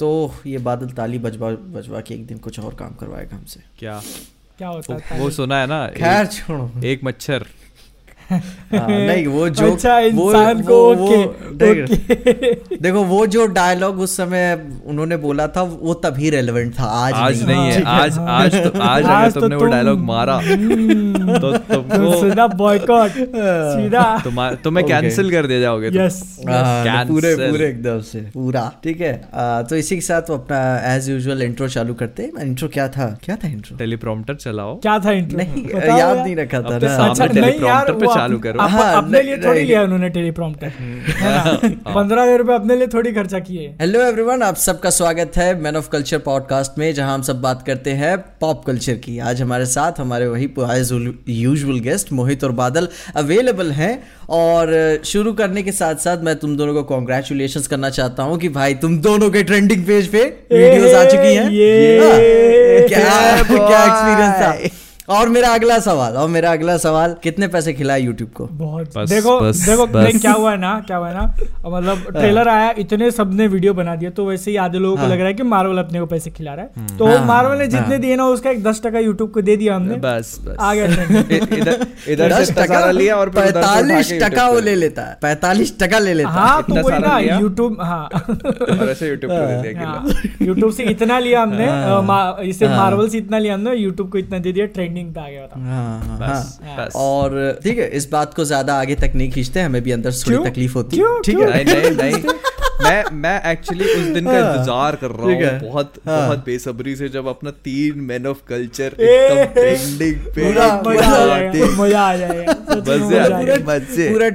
तो ये बादल ताली बजवा बजवा के एक दिन कुछ और काम करवाएगा हमसे। क्या? क्या होता है वो सुना है ना खैर छोड़ो। एक, एक मच्छर। हाँ, नहीं वो जो अच्छा वो इंसान को वो, वो ओके देख, ओके। देखो वो जो डायलॉग उस समय उन्होंने बोला था वो तभी रेलेवेंट था आज, आज नहीं, नहीं है हाँ, आज हाँ। आज तो आज अगर आज तो तुमने वो डायलॉग मारा हम्म, तो तो तुमको सीधा बॉयकॉट सीधा। तुम्हारा तुम्हें कैंसिल कर दिया जाओगे यस हाँ, पूरे पूरे एकदम से पूरा। ठीक है तो इसी के साथ वो अपना एज यूजुअल इंट्रो चालू करते हैं। इंट्रो क्या था? क्या था इंट्रो टेलीप्रॉम्प्टर चलाओ। क्या था इंट्रो नहीं याद नहीं रखा था ना। सामने अच्छा नहीं पे चालू करो। हाँ, अपने लिए थोड़ी लिया उन्होंने टेलीप्रॉम्प्टर पंद्रह हज़ार रुपए अपने लिए थोड़ी खर्चा किए। हेलो एवरीवन आप सबका स्वागत है मैन ऑफ़ कल्चर पॉडकास्ट में जहाँ हम सब बात करते हैं पॉप कल्चर की। आज हमारे साथ हमारे वही यूजुअल गेस्ट मोहित और बादल अवेलेबल हैं। और शुरू करने के साथ साथ मैं तुम दोनों को कॉन्ग्रेचुलेशन करना चाहता हूँ कि भाई तुम दोनों के ट्रेंडिंग पेज पे वीडियोस आ चुकी हैं। ये हाँ, क्या क्या एक्सपीरियंस था? और मेरा अगला सवाल और मेरा अगला सवाल कितने पैसे खिलाए यूट्यूब को? बहुत। बस, देखो बस, देखो बस। क्या हुआ है ना क्या हुआ है ना मतलब ट्रेलर आया इतने सबने वीडियो बना दिया तो वैसे ही आधे लोगों को हाँ। लग रहा है कि मार्वल अपने को पैसे खिला रहा है। तो हाँ, मार्वल ने हाँ। जितने दिए ना उसका एक दस टका यूट्यूब को दे दिया हमने। बस आ गया इधर से इतना लिया और पैतालीस टका वो ले लेता है। पैतालीस टका ले लेता है। हाँ तो वही ना यूट्यूब हाँ। यूट्यूब पे दे दिया हाँ, कि यूट्यूब से इतना लिया हमने हाँ। इसे हाँ। मार्वल से इतना लिया हमने यूट्यूब को इतना दे दिया ट्रेंडिंग पे आ गया था। हाँ, हाँ, बस हाँ। बस। और ठीक है इस बात को ज़्यादा आगे तक नहीं खींचते हमें भी अंदर थोड़ी तकलीफ़ होती है। ठीक है? नहीं नहीं मैं मैं एक्चुअली उस दिन का हाँ, इंतज़ार कर रहा हूँ। बहुत हाँ। बहुत बेसब्री से जब अपना तीन मैन ऑफ़ कल्चर ट्रेंडिंग पे पूरा-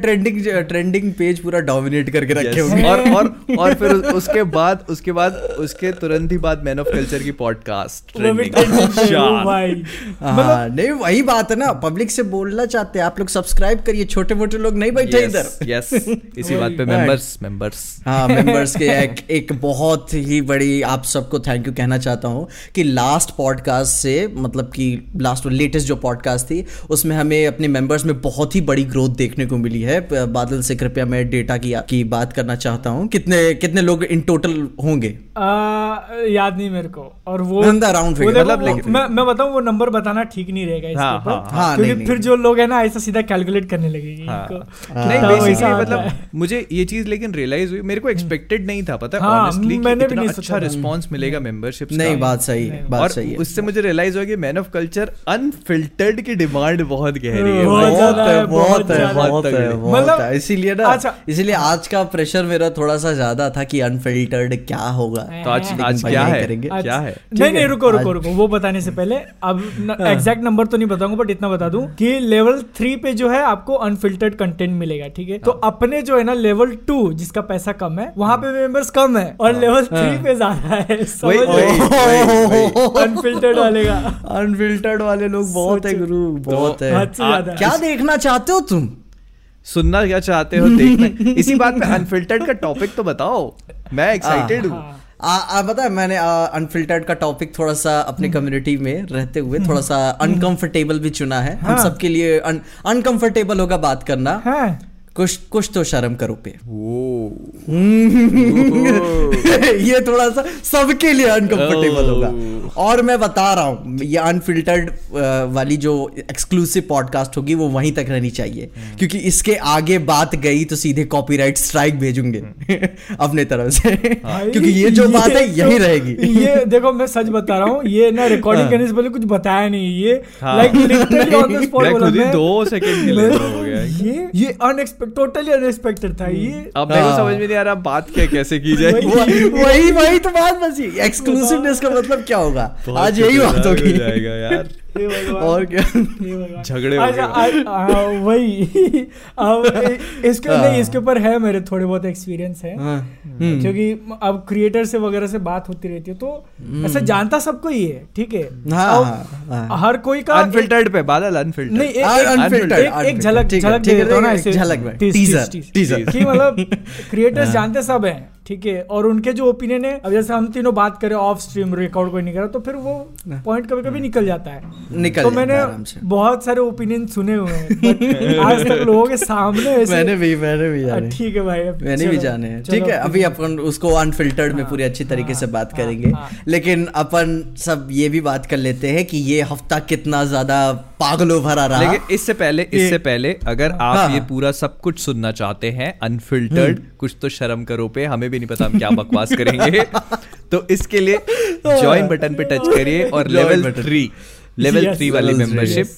ट्रेंडिंग ट्रेंडिंग पेज पूरा डोमिनेट करके रखे होंगे। और और और फिर उसके बाद उसके बाद उसके तुरंत ही बाद मैन ऑफ़ कल्चर की पॉडकास्ट भाई हाँ। नहीं वही बात है ना पब्लिक से बोलना चाहते हैं आप लोग सब्सक्राइब करिए छोटे मोटे लोग नहीं बैठे इधर। यस इसी बात पे. मेंबर्स मेंबर्स हाँ मेंबर्स के एक एक बहुत ही बड़ी आप सबको थैंक यू कहना चाहता हूँ कि लास्ट पॉडकास्ट से मतलब कि लास्ट लेटेस्ट जो पॉडकास्ट थी उसमें हमें अपने मेंबर्स में बहुत ही बड़ी ग्रोथ देखने को मिली है। बादल से कृपया मैं डेटा की की बात करना चाहता हूँ। कितने कितने लोग इन टोटल होंगे? याद नहीं मेरे को। और वो देखो, मतलब मैं मैं बताऊँ वो नंबर बताना ठीक नहीं रहेगा इसके हाँ, ऊपर। हाँ, हाँ, क्योंकि फिर जो लोग है ना ऐसा सीधा कैलकुलेट करने लगेगी हाँ। नहीं बेसिकली मतलब मुझे ये चीज़ लेकिन रियलाइज़ हुई। मेरे को एक्सपेक्टेड नहीं था पता है? हाँ, ऑनेस्टली मैंने भी इतना नहीं अच्छा रिस्पांस मिलेगा मेंबरशिप नहीं बात सही नहीं, बात और सही है। उससे मुझे रियलाइज़ हुआ कि मैन ऑफ़ कल्चर अनफिल्टर्ड की डिमांड बहुत गहरी है बहुत है, बहुत है बहुत है बहुत मतलब- है इसीलिए ना अच्छा। इसीलिए आज का प्रेशर मेरा थोड़ा सा ज़्यादा था कि अनफिल्टर्ड क्या होगा। तो आज आज क्या है? करेंगे। क्या है? नहीं नहीं रुको रुको रुको वो बताने से पहले अब हाँ। एग्जैक्ट नंबर तो नहीं बताऊँगा बट इतना बता दूँ कि लेवल थ्री पे जो है आपको अनफिल्टर्ड कंटेंट मिलेगा ठीक है? तो हाँ। अपने जो है ना लेवल टू जिसका पैसा कम है वहाँ पे मेंबर्स कम है और लेवल थ्री पे ज़्यादा है अनफिल्टर्ड वाले का। अनफिल्टर्ड वाले लोग बहुत है गुरु बहुत है। आ- ज़्यादा क्या देखना चाहते हो तुम? सुनना क्या चाहते हो देखना। इसी बात पे अनफिल्टर्ड का टॉपिक तो बताओ। मैं एक्साइटेड हूँ। हाँ। पता है मैंने अनफिल्टर्ड का टॉपिक थोड़ा सा अपने कम्युनिटी में रहते हुए थोड़ा सा अनकंफर्टेबल भी चुना है। हाँ। हम हाँ। सबके लिए अनकंफर्टेबल होगा बात करना। हाँ। कुछ कुछ तो शर्म करो पे। वो ये थोड़ा सा सबके लिए अनकंफर्टेबल होगा। और मैं बता रहा हूँ ये अनफिल्टर्ड वाली जो एक्सक्लूसिव पॉडकास्ट होगी वो वहीं तक रहनी चाहिए। क्योंकि इसके आगे बात गई तो सीधे कॉपीराइट स्ट्राइक भेजूँगे। अपने तरफ़ से। क्योंकि ये जो ये बात है तो- यही रहेगी। ये देखो मैं सच बता रहा हूँ ये ना रिकॉर्डिंग करने से पहले कुछ बताया नहीं ये हाँ। Like literally on the spot मैं बोला मैं- दो सेकंड के लिए हो गया। है। ये ये अनएक्सपेक्टेड टोटली अनएक्सपेक्टेड था ये। अब मेरे को हाँ। समझ में नहीं आ रहा बात क्या कैसे की जाए वही- वही तो बात बची। एक्सक्लूसिवनेस का मतलब क्या होगा? आज यही बात हो होगी जाएगा यार। और क्या? झगड़े हो अच्छा, वही। अब इसके हाँ। नहीं इसके ऊपर है मेरे थोड़े बहुत एक्सपीरियंस है। हम्म। क्योंकि अब क्रिएटर से वगैरह से बात होती रहती है तो ऐसा जानता सबको ही है ठीक है? हाँ, हाँ। हर कोई का अनफिल्टर्ड पे बादल अनफिल्टर्ड नहीं एक, एक, झलक झलक ठीक दे है, देता हूँ ना ऐसे झलक में, tease, teaser, tease, tease. teaser। कि मतलब क्रिएटर्स जानते सब हैं। ठीक है और उनके जो ओपिनियन है अब जैसे हम तीनों बात करें ऑफ़ स्ट्रीम रिकॉर्ड कोई नहीं करा तो फिर वो पॉइंट कभी कभी निकल जाता है। निकल तो मैंने बहुत सारे ओपिनियन सुने हुए हैं आज तक लोगों के सामने ऐसे मैंने भी मैंने भी हाँ, जाने ठीक है भाई मैंने भी जाने हैं। ठीक है अभी अपन उसको अनफिल्टर्ड में हाँ, पूरी अच्छी तरीके से हाँ, बात हाँ, करेंगे। हाँ। लेकिन अपन सब ये भी बात कर लेते हैं कि ये हफ़्ता कितना ज़्यादा पागलों भरा रहा। लेकिन इससे पहले इससे पहले अगर आप हाँ। ये पूरा सब कुछ सुनना चाहते हैं अनफिल्टर्ड कुछ तो शर्म करो पे हमें भी नहीं पता हम क्या बकवास करेंगे। तो इसके लिए ज्वाइन बटन पे टच करिए और लेवल थ्री लेवल थ्री वाली membership.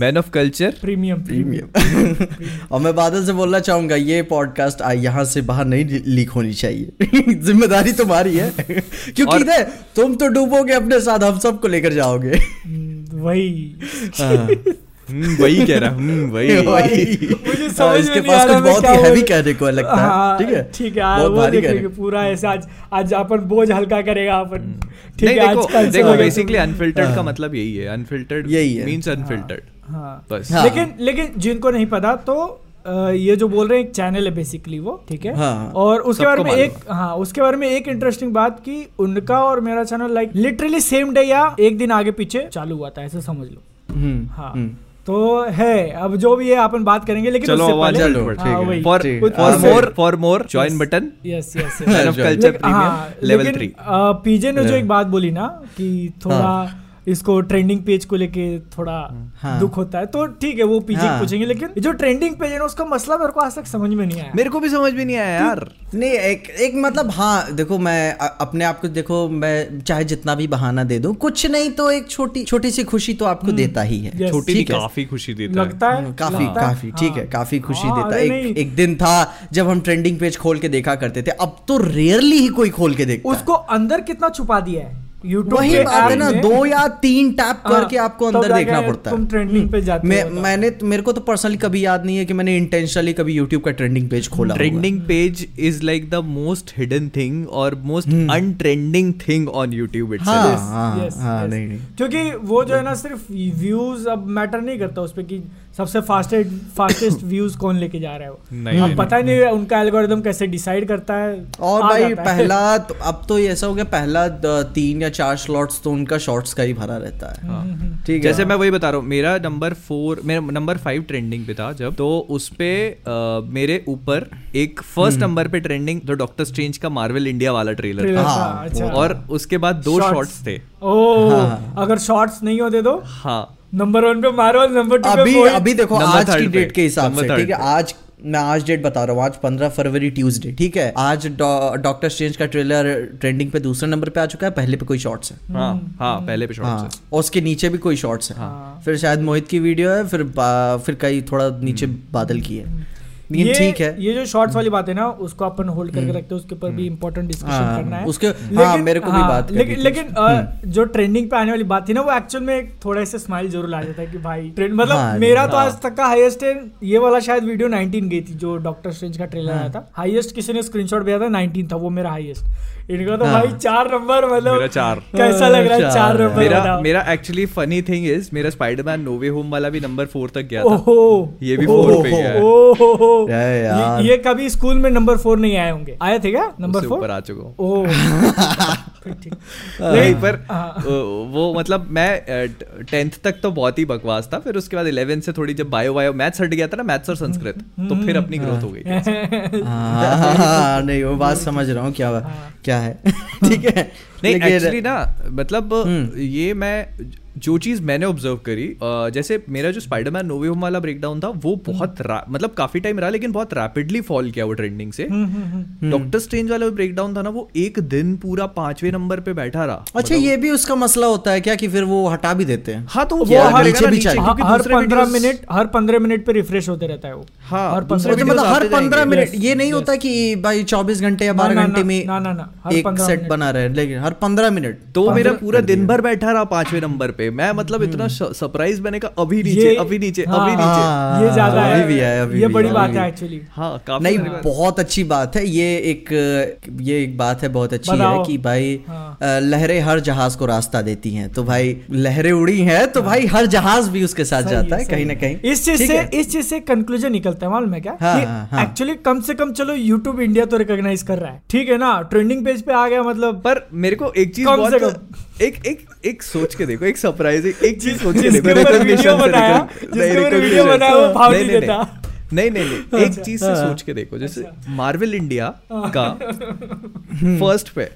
Man of culture premium premium और मैं बादल से बोलना चाहूँगा ये पॉडकास्ट यहाँ से बाहर नहीं लीक होनी चाहिए। ज़िम्मेदारी तुम्हारी है। क्योंकि और- तुम तो डूबोगे अपने साथ हम सबको लेकर जाओगे। वही। हाँ। वही कह रहा हूँ वही। वही। मुझे हाँ, समझ इसके पास आ रहा कुछ बहुत ही हैवी कहने को लगता है हाँ, ठीक है? ठीक है हाँ, बहुत वो भारी देखेंगे पूरा ऐसे आज आज अपन बोझ हल्का करेगा अपन। ठीक है आज देखो देखो बेसिकली अनफिल्टर्ड का मतलब यही है अनफिल्टर्ड यही है। मींस अनफिल्टर्ड हाँ। बस। हाँ। लेकिन लेकिन जिनको नहीं पता तो ये जो बोल रहे हैं एक चैनल है बेसिकली वो ठीक है? हाँ। और उसके बारे में एक हाँ उसके बारे में एक इंटरेस्टिंग बात कि उनका और मेरा channel like literally same day या एक दिन आगे पीछे चालू हुआ था ऐसे समझ लो। हम्म, हाँ। हम्म। तो है अब जो भी है अपन बात करेंगे लेकिन चलो आवाज़ हाँ, है। For for more for more join button yes yes culture premium हाँ, लेवल थ्री पीजे ने जो एक बात बोली ना कि थोड़ा इसको ट्रेंडिंग पेज को लेके थोड़ा हाँ। दुख होता है तो ठीक है वो पीछे हाँ। पूछेंगे लेकिन जो ट्रेंडिंग पेज है ना उसका मसला मेरे को आज तक समझ में नहीं आया। मेरे को भी समझ में नहीं आया यार। नहीं एक एक मतलब हाँ देखो मैं अपने आप को देखो मैं चाहे जितना भी बहाना दे दूँ कुछ नहीं तो एक छोटी छोटी सी खुशी तो आपको देता ही है। छोटी। काफ़ी खुशी देता लगता है? काफ़ी काफ़ी ठीक है। काफ़ी खुशी हाँ, देता है। एक, दिन था जब हम ट्रेंडिंग पेज खोल के देखा करते थे अब तो रेयरली ही कोई खोल के देखता उसको अंदर कितना छुपा दिया है? यूट्यूब वही बात है ना दो या तीन टैप करके आपको अंदर देखना पड़ता है। तुम ट्रेंडिंग पे जाते मैं हो। तो। मैंने मेरे को तो पर्सनली कभी याद नहीं है कि मैंने इंटेंशनली कभी यूट्यूब का ट्रेंडिंग पेज खोला trending page is like the most hidden thing और most untrending thing on YouTube हाँ इटसेल्फ हाँ Yes, हाँ क्योंकि वो जो है ना सिर्फ़ व्यूज़ अब मैटर नहीं करता उस पे कि सबसे फास्टेस्ट फास्टेस्ट व्यूज़ कौन लेके जा रहा है वो? नहीं, अब नहीं, पता नहीं। है उनका एल्गोरिदम कैसे डिसाइड करता है और भाई पहला तो, अब तो ये ऐसा हो गया पहला तीन या चार स्लॉट्स तो उनका शॉर्ट्स का ही भरा रहता है। ठीक है। जैसे मैं वही बता रहा हूँ मेरा नंबर फोर मेरा नंबर फाइव ट्रेंडिंग पे था जब तो उस पे मेरे ऊपर एक फ़र्स्ट नंबर पे ट्रेंडिंग जो डॉक्टर स्ट्रेंज का मार्वल इंडिया वाला ट्रेलर था, हाँ, अच्छा। और उसके बाद दो शॉर्ट्स थे। ओ हाँ। अगर शॉर्ट्स नहीं होते तो? हाँ। नंबर वन पे मारो नंबर टू अभी पे अभी देखो आज की डेट के हिसाब से ठीक है? आज मैं आज डेट बता रहा हूँ आज पंद्रह फरवरी ट्यूसडे ठीक है? आज डॉक्टर स्ट्रेंज का ट्रेलर ट्रेंडिंग पे दूसरे नंबर पे आ चुका है पहले पे कोई शॉर्ट्स है। हाँ हाँ पहले पे हाँ शॉर्ट्स और उसके नीचे भी कोई शॉर्ट्स है। हाँ। फिर शायद मोहित की वीडियो है फिर फिर कई थोड़ा नीचे बादल की है। लेकिन ठीक है। ये जो शॉर्ट्स वाली बात है ना उसको अपन होल्ड करके रखते हैं उसके ऊपर भी इंपॉर्टेंट डिस्कशन हाँ, करना है। उसके- हाँ, मेरे को भी बात लेकिन लेकिन जो ट्रेंडिंग पे आने वाली बात थी ना वो एक्चुअल में एक थोड़ा सा स्माइल ज़रूर आ जाता है कि भाई ट्रेंड मतलब हाँ, मेरा तो हाँ। आज तक का हाईएस्ट है ये वाला शायद वीडियो 19 गई थी जो डॉक्टर स्ट्रेंज का ट्रेलर हाँ। आया था। हाईएस्ट किसी ने स्क्रीनशॉट भेजा था 19 था वो मेरा हाईएस्ट इनका तो हाँ। भाई चार नंबर मतलब चार। कैसा लग रहा है? चार नंबर मेरा मेरा एक्चुअली फनी थिंग इज़ मेरा स्पाइडरमैन नोवे होम वाला भी नंबर फोर तक गया था। ये भी फोर पे गया है। ये, ये कभी स्कूल में नंबर फोर नहीं आए होंगे। आए थे क्या? Number four? आ चुका ठीक। नहीं पर हाँ। वो मतलब मैं टेंथ तक तो बहुत ही बकवास था फिर उसके बाद इलेवन से थोड़ी जब बायो बायो मैथ्स हट गया था ना मैथ्स और संस्कृत तो फिर अपनी ग्रोथ हो गई। हाँ, हाँ, हाँ, नहीं वो बात समझ रहा हूँ क्या क्या है? ठीक है। नहीं एक्चुअली ना मतलब हम्म। ये मैं जो चीज़ मैंने ऑब्ज़र्व करी जैसे मेरा जो स्पाइडरमैन नोवे होम वाला ब्रेकडाउन था वो बहुत मतलब काफ़ी टाइम रहा लेकिन बहुत रैपिडली फॉल किया वो ट्रेंडिंग से। हम्म। डॉक्टर स्ट्रेंज वाला ब्रेकडाउन था ना वो एक दिन पूरा पाँचवें नंबर पे बैठा रहा। अच्छा ये भी उसका मसला होता है क्या कि फिर वो हटा भी देते हैं? हाँ तो वो हर- नीचे भी नीचे चाहिए। क्योंकि हर दूसरे पंद्रह मिनट हर पंद्रह मिनट पे रिफ्रेश होते रहता है वो। हाँ, हर मतलब हर पंद्रह मिनट ये नहीं होता कि भाई चौबीस घंटे या बारह घंटे में ना, ना, ना, एक सेट बना रहे लेकिन हर पंद्रह मिनट। तो मेरा पूरा दिन भर बैठा रहा पाँचवें नंबर पे। मैं मतलब इतना सरप्राइज़ बने का अभी नीचे अभी नीचे हाँ, अभी नीचे। हाँ, ये ज़्यादा अभी है। भी है, अभी ये बड़ी बात है एक्चुअली हाँ नहीं बहुत अच्छी बात है। ये एक ये एक बात है बहुत अच्छी है। कि भाई हाँ। लहरें हर जहाज़ को रास्ता देती हैं। तो भाई लहरें उड़ी हैं तो भाई हर जहाज़ भी उसके साथ जाता है कहीं ना कहीं। इस चीज़ से इस चीज़ से कंक्लूजन निकलता रहता है मालूम है क्या हाँ, कि हाँ, हाँ। एक्चुअली कम से कम चलो यूट्यूब इंडिया तो रिकॉग्नाइज कर रहा है ठीक है ना ट्रेंडिंग पेज पे आ गया मतलब पर मेरे को एक चीज़ कम से कम। एक एक एक सोच के देखो एक सरप्राइजिंग एक चीज़ सोच के देखो वीडियो बनाया, जिसके वीडियो। बनाया, वो भाव नहीं नहीं, देता। नहीं नहीं नहीं एक अच्छा। चीज़ से सोच के देखो जैसे अच्छा। मार्वल इंडिया का फ़र्स्ट पे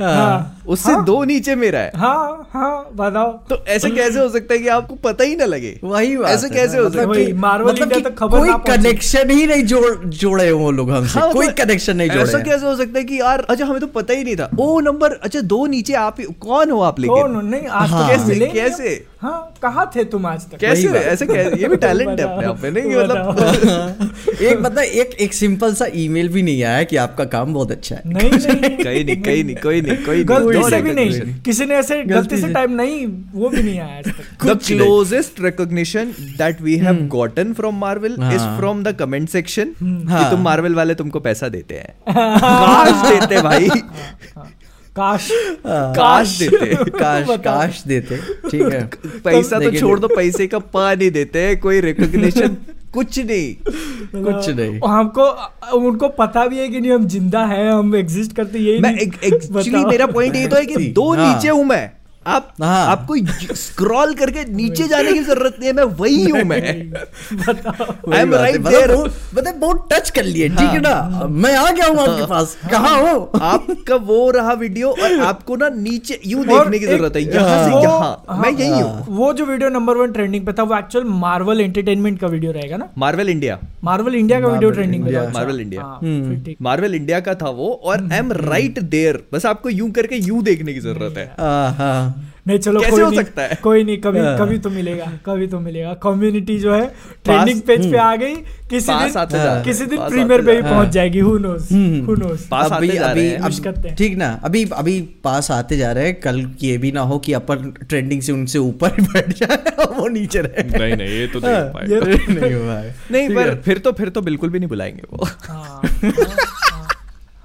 हाँ। उससे दो नीचे मेरा है। हाँ हाँ बताओ। तो ऐसे कैसे हो सकता है कि आपको पता ही ना लगे? वही बात ऐसे कैसे हो मतलब सकता है? कि- Marvel मतलब कि तक खबर कोई कनेक्शन ही नहीं जोड़ जोड़े वो लोग हमसे। हाँ, कोई मतलब कनेक्शन नहीं जोड़े ऐसा कैसे हो सकता है कि यार अच्छा हमें तो पता ही नहीं था। ओ नंबर अच्छा दो नीचे आप कौन हो आप कौन लेकिन नहीं आज हाँ। तक कैसे? मिले कैसे? हाँ कहाँ थे तुम आज तक? कैसे? ऐसे कैसे ये भी टैलेंट है अपने आप में नहीं मतलब एक मतलब एक एक सिंपल सा ईमेल भी नहीं आया कि आपका काम बहुत अच्छा है। नहीं नहीं। कहीं नहीं कहीं नहीं कोई नहीं कोई गलती से भी नहीं। किसी ने ऐसे गलती से से। टाइम नहीं वो भी नहीं आया आज तक। The कुछ नहीं। closest recognition that we have gotten from Marvel is हाँ। from the comment section कि हाँ। तुम मार्वल वाले तुमको पैसा देते हैं। काश देते भाई। काश। काश। देते। काश काश देते। ठीक है। पैसा तो छोड़ दो पैसे का पा नहीं देते कोई रिकॉग्निशन कुछ नहीं। कुछ नहीं। हमको उनको पता भी है कि नहीं हम ज़िंदा हैं हम एग्जिस्ट करते यही मैं एक्चुअली मेरा पॉइंट ये तो है कि दो हाँ। नीचे हूँ मैं। आप हाँ। आपको स्क्रॉल करके नीचे जाने की ज़रूरत नहीं है मैं वही हूँ मैं। आई एम है। राइट मतलब देयर मतलब बहुत टच कर लिए ठीक है ना? मैं आ गया हूँ आपके पास। कहाँ हो? आपका वो रहा वीडियो और आपको ना नीचे यू देखने की ज़रूरत है यहाँ से यहाँ। मैं यही हूँ। वो जो वीडियो नंबर वन ट्रेंडिंग पे था वो एक्चुअल मार्वल एंटरटेनमेंट का वीडियो रहेगा ना? मार्वल इंडिया मार्वल इंडिया का वीडियो ट्रेंडिंग पे था। India। Marvel India। हाँ, हम्म। फिर ठीक। मार्वल इंडिया का था वो और आई एम राइट देयर बस आपको यूँ करके यू देखने की ज़रूरत है। हाँ, हाँ। नहीं चलो कैसे कोई हो नहीं, सकता है? कोई नहीं कभी हाँ। कभी तो मिलेगा कभी तो मिलेगा। कम्युनिटी जो है ट्रेंडिंग पेज पे आ गई किसी दिन रहे किसी दिन प्रीमियर पे भी पहुँच जाएगी who knows hmm. Who knows पास अभी आते जा अभी रहे हैं। अब हैं। ठीक ना अभी अभी पास आते जा रहे हैं। कल ये भी ना हो कि अपन ट्रेंडिंग से उनसे ऊपर बैठ जाए वो नीचे रहे नहीं नहीं ये तो नहीं हो पाएगा। नहीं हुआ है नहीं पर फिर तो फिर तो बिल्कुल भी नहीं बुलाएँगे वो।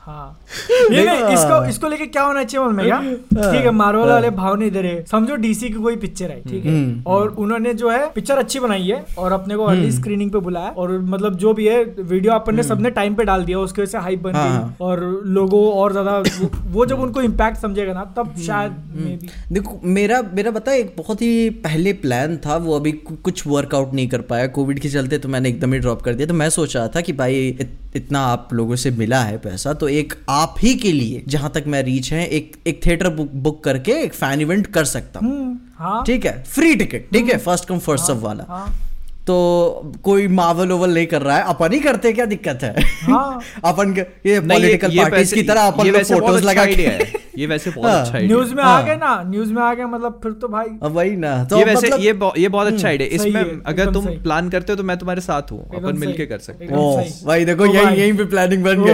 हाँ, हाँ, हाँ। ये नहीं इसको इसको लेके क्या होना चाहिए मालूम है। ठीक है मार्वल वाले भाव नहीं दे रहे समझो डीसी की कोई पिक्चर है ठीक है? हम्म, और उन्होंने जो है पिक्चर अच्छी बनाई है और अपने को अर्ली स्क्रीनिंग पे बुलाया और मतलब जो भी है वीडियो अपन ने सबने टाइम पे डाल दिया उसकी वजह से हाइप बन हाँ, गई हाँ। और लोगों और ज़्यादा वो, वो जब उनको इम्पैक्ट समझेगा ना तब शायद देखो मेरा मेरा बता एक बहुत ही पहले प्लान था वो अभी कुछ वर्कआउट नहीं कर पाया। कोविड के चलते तो मैंने एकदम ही ड्रॉप कर दिया। तो मैं सोच रहा था कि भाई इतना आप लोगों से मिला है पैसा तो एक आप ही के लिए जहाँ तक मैं रीच है एक एक थिएटर बुक बुक करके एक फ़ैन इवेंट कर सकता हूँ। हाँ। ठीक है? फ्री टिकट ठीक है? फ़र्स्ट कम फ़र्स्ट सब वाला। हाँ। तो कोई मावल ओवल नहीं कर रहा है। अपन ही करते क्या दिक्कत है? हाँ। अपन ये पॉलिटिकल पार्टीज़ की तरह अपन लोग फ़ोटोज़ अच्छा लगा के ये वैसे बहुत हाँ। अच्छा न्यूज़ है में आ गए ना? न्यूज़ में आ गए मतलब फिर तो भाई अब वही ना। तो ये वैसे मतलब- ये ये बहुत अच्छा आइडिया इसमें अगर तुम प्लान करते हो तो मैं तुम्हारे साथ हूँ। अपन मिलके कर सकते हैं। भाई देखो ओ यहीं पे प्लानिंग बन गई।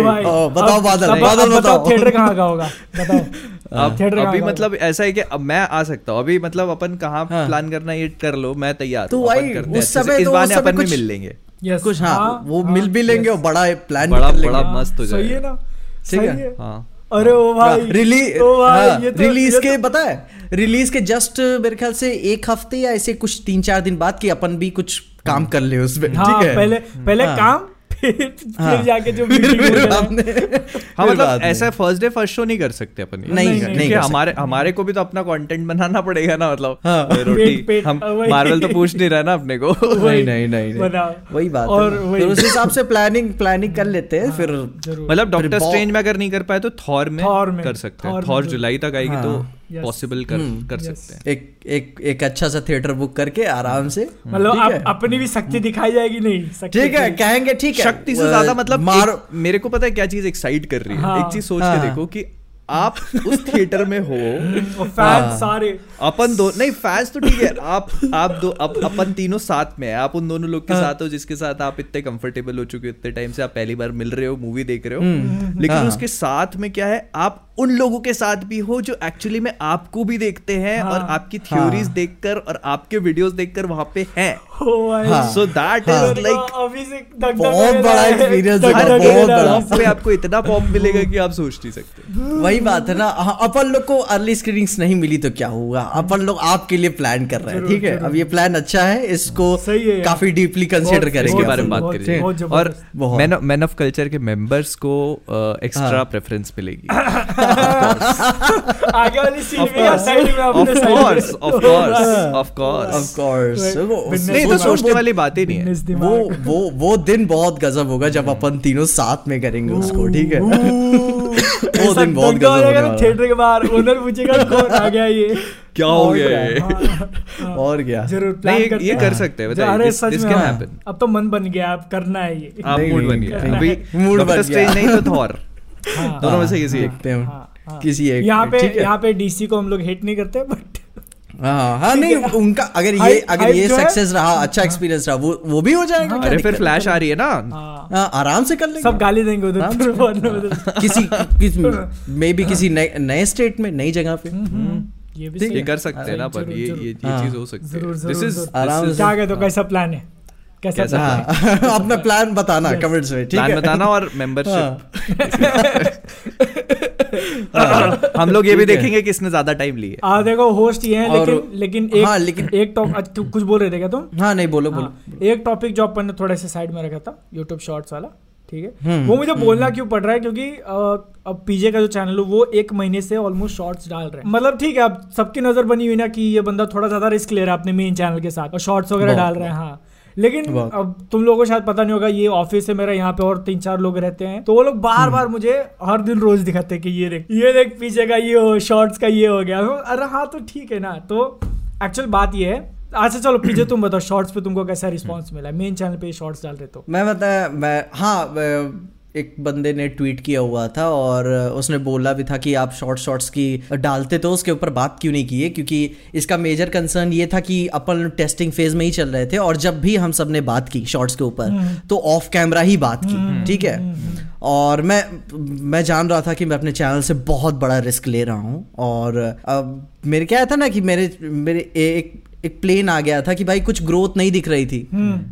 बताओ बादल बादल बताओ थिएटर कहाँ का होगा? बताओ। अब थिएटर अभी मतलब ऐसा है कि अब मैं आ सकता हूँ। अभी मतलब अपन कहाँ हाँ। प्लान करना ये कर लो मैं तैयार तो भाई, उस समय इस तो बहाने अपन भी मिल लेंगे। Yes, कुछ हाँ, वो हाँ, मिल भी लेंगे और बड़ा प्लान बड़ा- बड़ा मस्त हो सही है जाएगा। ना? ठीक है। है? हाँ। अरे ओ भाई रिलीज़ ओ भाई ये तो रिलीज़ ये के तो- पता है? रिलीज़ के जस्ट मेरे ख्याल से एक हफ़्ते या ऐसे कुछ तीन चार दिन बाद कि अपन भी कुछ काम कर ले उसमें हाँ ठीक है? पहले पहले हाँ। काम फिर हाँ। फिर जाके जो हो हाँ मतलब ऐसा फ़र्स्ट डे फ़र्स्ट शो नहीं कर सकते अपन। नहीं, नहीं, नहीं क्योंकि कर हमारे हमारे को भी तो अपना कंटेंट बनाना पड़ेगा ना मतलब। हाँ। रोटी हम मार्वल तो पूछ नहीं रहा ना अपने को। नहीं नहीं नहीं। वही बात और है। फिर उस हिसाब से प्लानिंग प्लानिंग कर लेते हैं फिर मतलब डॉक्टर स्ट्रेंज में अगर नहीं कर पाए तो थॉर में थॉर कर सकते हैं। थॉर तो- जुलाई तक आएगी तो हाँ। Yes. पॉसिबल कर कर Yes. सकते हैं एक एक एक अच्छा सा थिएटर बुक करके आराम से मतलब ठीक अप- है? अपनी भी शक्ति दिखाई जाएगी नहीं ठीक है कहेंगे ठीक है शक्ति से ज़्यादा मतलब मार मेरे को पता है क्या चीज़ एक्साइट कर रही है हाँ। एक चीज़ सोच हाँ। के देखो कि आप उस थिएटर में हो फ़ैन हाँ। सारे अपन दो नहीं फैंस तो ठीक है आप आप दो अप, अपन तीनों साथ में है आप उन दोनों लोग के हाँ। साथ हो जिसके साथ आप इतने कंफर्टेबल हो चुके हो इतने टाइम से आप पहली बार मिल रहे हो मूवी देख रहे हो हम्म, लेकिन हाँ। उसके साथ में क्या है आप उन लोगों के साथ भी हो जो एक्चुअली में आपको भी देखते हैं हाँ, और आपकी थ्योरीज हाँ, देखकर और आपके वीडियोस देखकर वहाँ पे हैं हाँ। सो दैट हाँ। इज़ लाइक बहुत बड़ा धक बहुत। बड़ा। पे आपको इतना पॉप मिलेगा कि आप सोच नहीं सकते वही बात है ना हाँ, अपन लोग को अर्ली स्क्रीनिंग्स नहीं मिली तो क्या होगा अपन लोग आपके लिए प्लान कर रहे हैं ठीक है अब ये प्लान अच्छा है इसको। काफ़ी डीपली कंसिडर करेंगे इसके बारे में बात। बहुत- और मैन ऑफ़ कल्चर के मेंबर्स को एक्स्ट्रा हाँ। प्रेफरेंस मिलेगी आगे वाली सीट में या साइड में ऑफ़ अपने साइड कोर्स में। Of course of course Of course. Right. वो- नहीं तो सोचने वाली बात ही नहीं है। वो वो वो दिन बहुत गजब होगा जब अपन तीनों साथ में करेंगे उसको ठीक है? वो दिन बहुत गजब होने थिएटर के बाहर ओनर पूछेगा कौन आ गया ये? क्या हो गया ये? हाँ। और क्या? ज़रूर नहीं ये- ये कर सकते हैं बताइए दिस दिस कैन। हैपन अब तो मन बन गया अब करना है ये। आप मूड बन गया। अभी डॉक्टर बन स्ट्रेंज गया। नहीं तो थॉर हाँ, दोनों में से किसी एक देखते हैं हाँ, हाँ। किसी एक यहाँ पे है? यहाँ पे डीसी को हम लोग हेट नहीं करते बट हाँ हाँ नहीं उनका अगर ये अगर ये सक्सेस रहा अच्छा एक्सपीरियंस रहा वो वो भी हो जाएगा अरे फिर फ्लैश आ रही है ना। हाँ, हाँ, आराम से कर लेंगे। सब गाली देंगे उधर आराम फिर से। बाद में उधर। किसी मे बी किसी नए नए स्टेट में नई जगह पे। ये भी ये कर सकते हैं ना पर ये ये हाँ। चीज़ हो। सकती है। दिस इज़ आराम से। क्या हो कैसा प्लान है? कैसा? कैसा हाँ। अपना प्लान बताना Yes. कमेंट्स में ठीक है? बताना और मेंबरशिप हाँ। हम लोग ये भी है। देखेंगे किसने ज़्यादा टाइम लिया आ देखो होस्ट ये हैं लेकिन लेकिन एक हाँ, लेकिन- एक टॉप तू कुछ बोल रहे थे क्या तुम? हाँ नहीं बोलो बोलो हाँ, एक टॉपिक जो अपन ने थोड़े से साइड में रखा था यूट्यूब शॉर्ट्स वाला ठीक है? हम्म, वो मुझे बोलना क्यों पड़ रहा है? क्योंकि अब पीजे का जो चैनल है वो एक महीने से ऑलमोस्ट शॉर्ट्स डाल रहे हैं। मतलब ठीक है अब सबकी नज़र बनी हुई ना कि ये बंदा थोड़ा ज़्यादा रिस्क ले रहा है अपने मेन चैनल के साथ और शॉर्ट्स वगैरह डाल रहे हैं हाँ। लेकिन अब तुम लोगों को शायद पता नहीं होगा ये ऑफ़िस है मेरा यहाँ पे और तीन चार लोग रहते हैं। तो वो लोग बार बार मुझे हर दिन रोज दिखाते हैं कि ये देख ये देख पीछे का ये हो शॉर्ट्स का ये हो गया। मैं, अरे हाँ तो ठीक है ना। तो एक्चुअल बात ये है। अच्छा चलो पीछे तुम बताओ शॉर्ट्स पे तुमको कैसा रिस्पांस मिला? मेन चैनल पे शॉर्ट्स डाल रहे तो। मैं बता मैं हाँ एक बंदे ने ट्वीट किया हुआ था और उसने बोला भी था कि आप शॉर्ट शॉर्ट्स की डालते तो उसके ऊपर बात क्यों नहीं की है? क्योंकि इसका मेजर कंसर्न ये था कि अपन टेस्टिंग फ़ेज़ में ही चल रहे थे और जब भी हम सबने बात की शॉर्ट्स के ऊपर तो ऑफ़ कैमरा ही बात की ठीक है? और मैं मैं जान रहा था कि मैं अपने चैनल से बहुत बड़ा रिस्क ले रहा हूँ और अब मेरे क्या था ना कि मेरे मेरे एक एक प्लेन आ गया था कि भाई कुछ ग्रोथ नहीं दिख रही थी।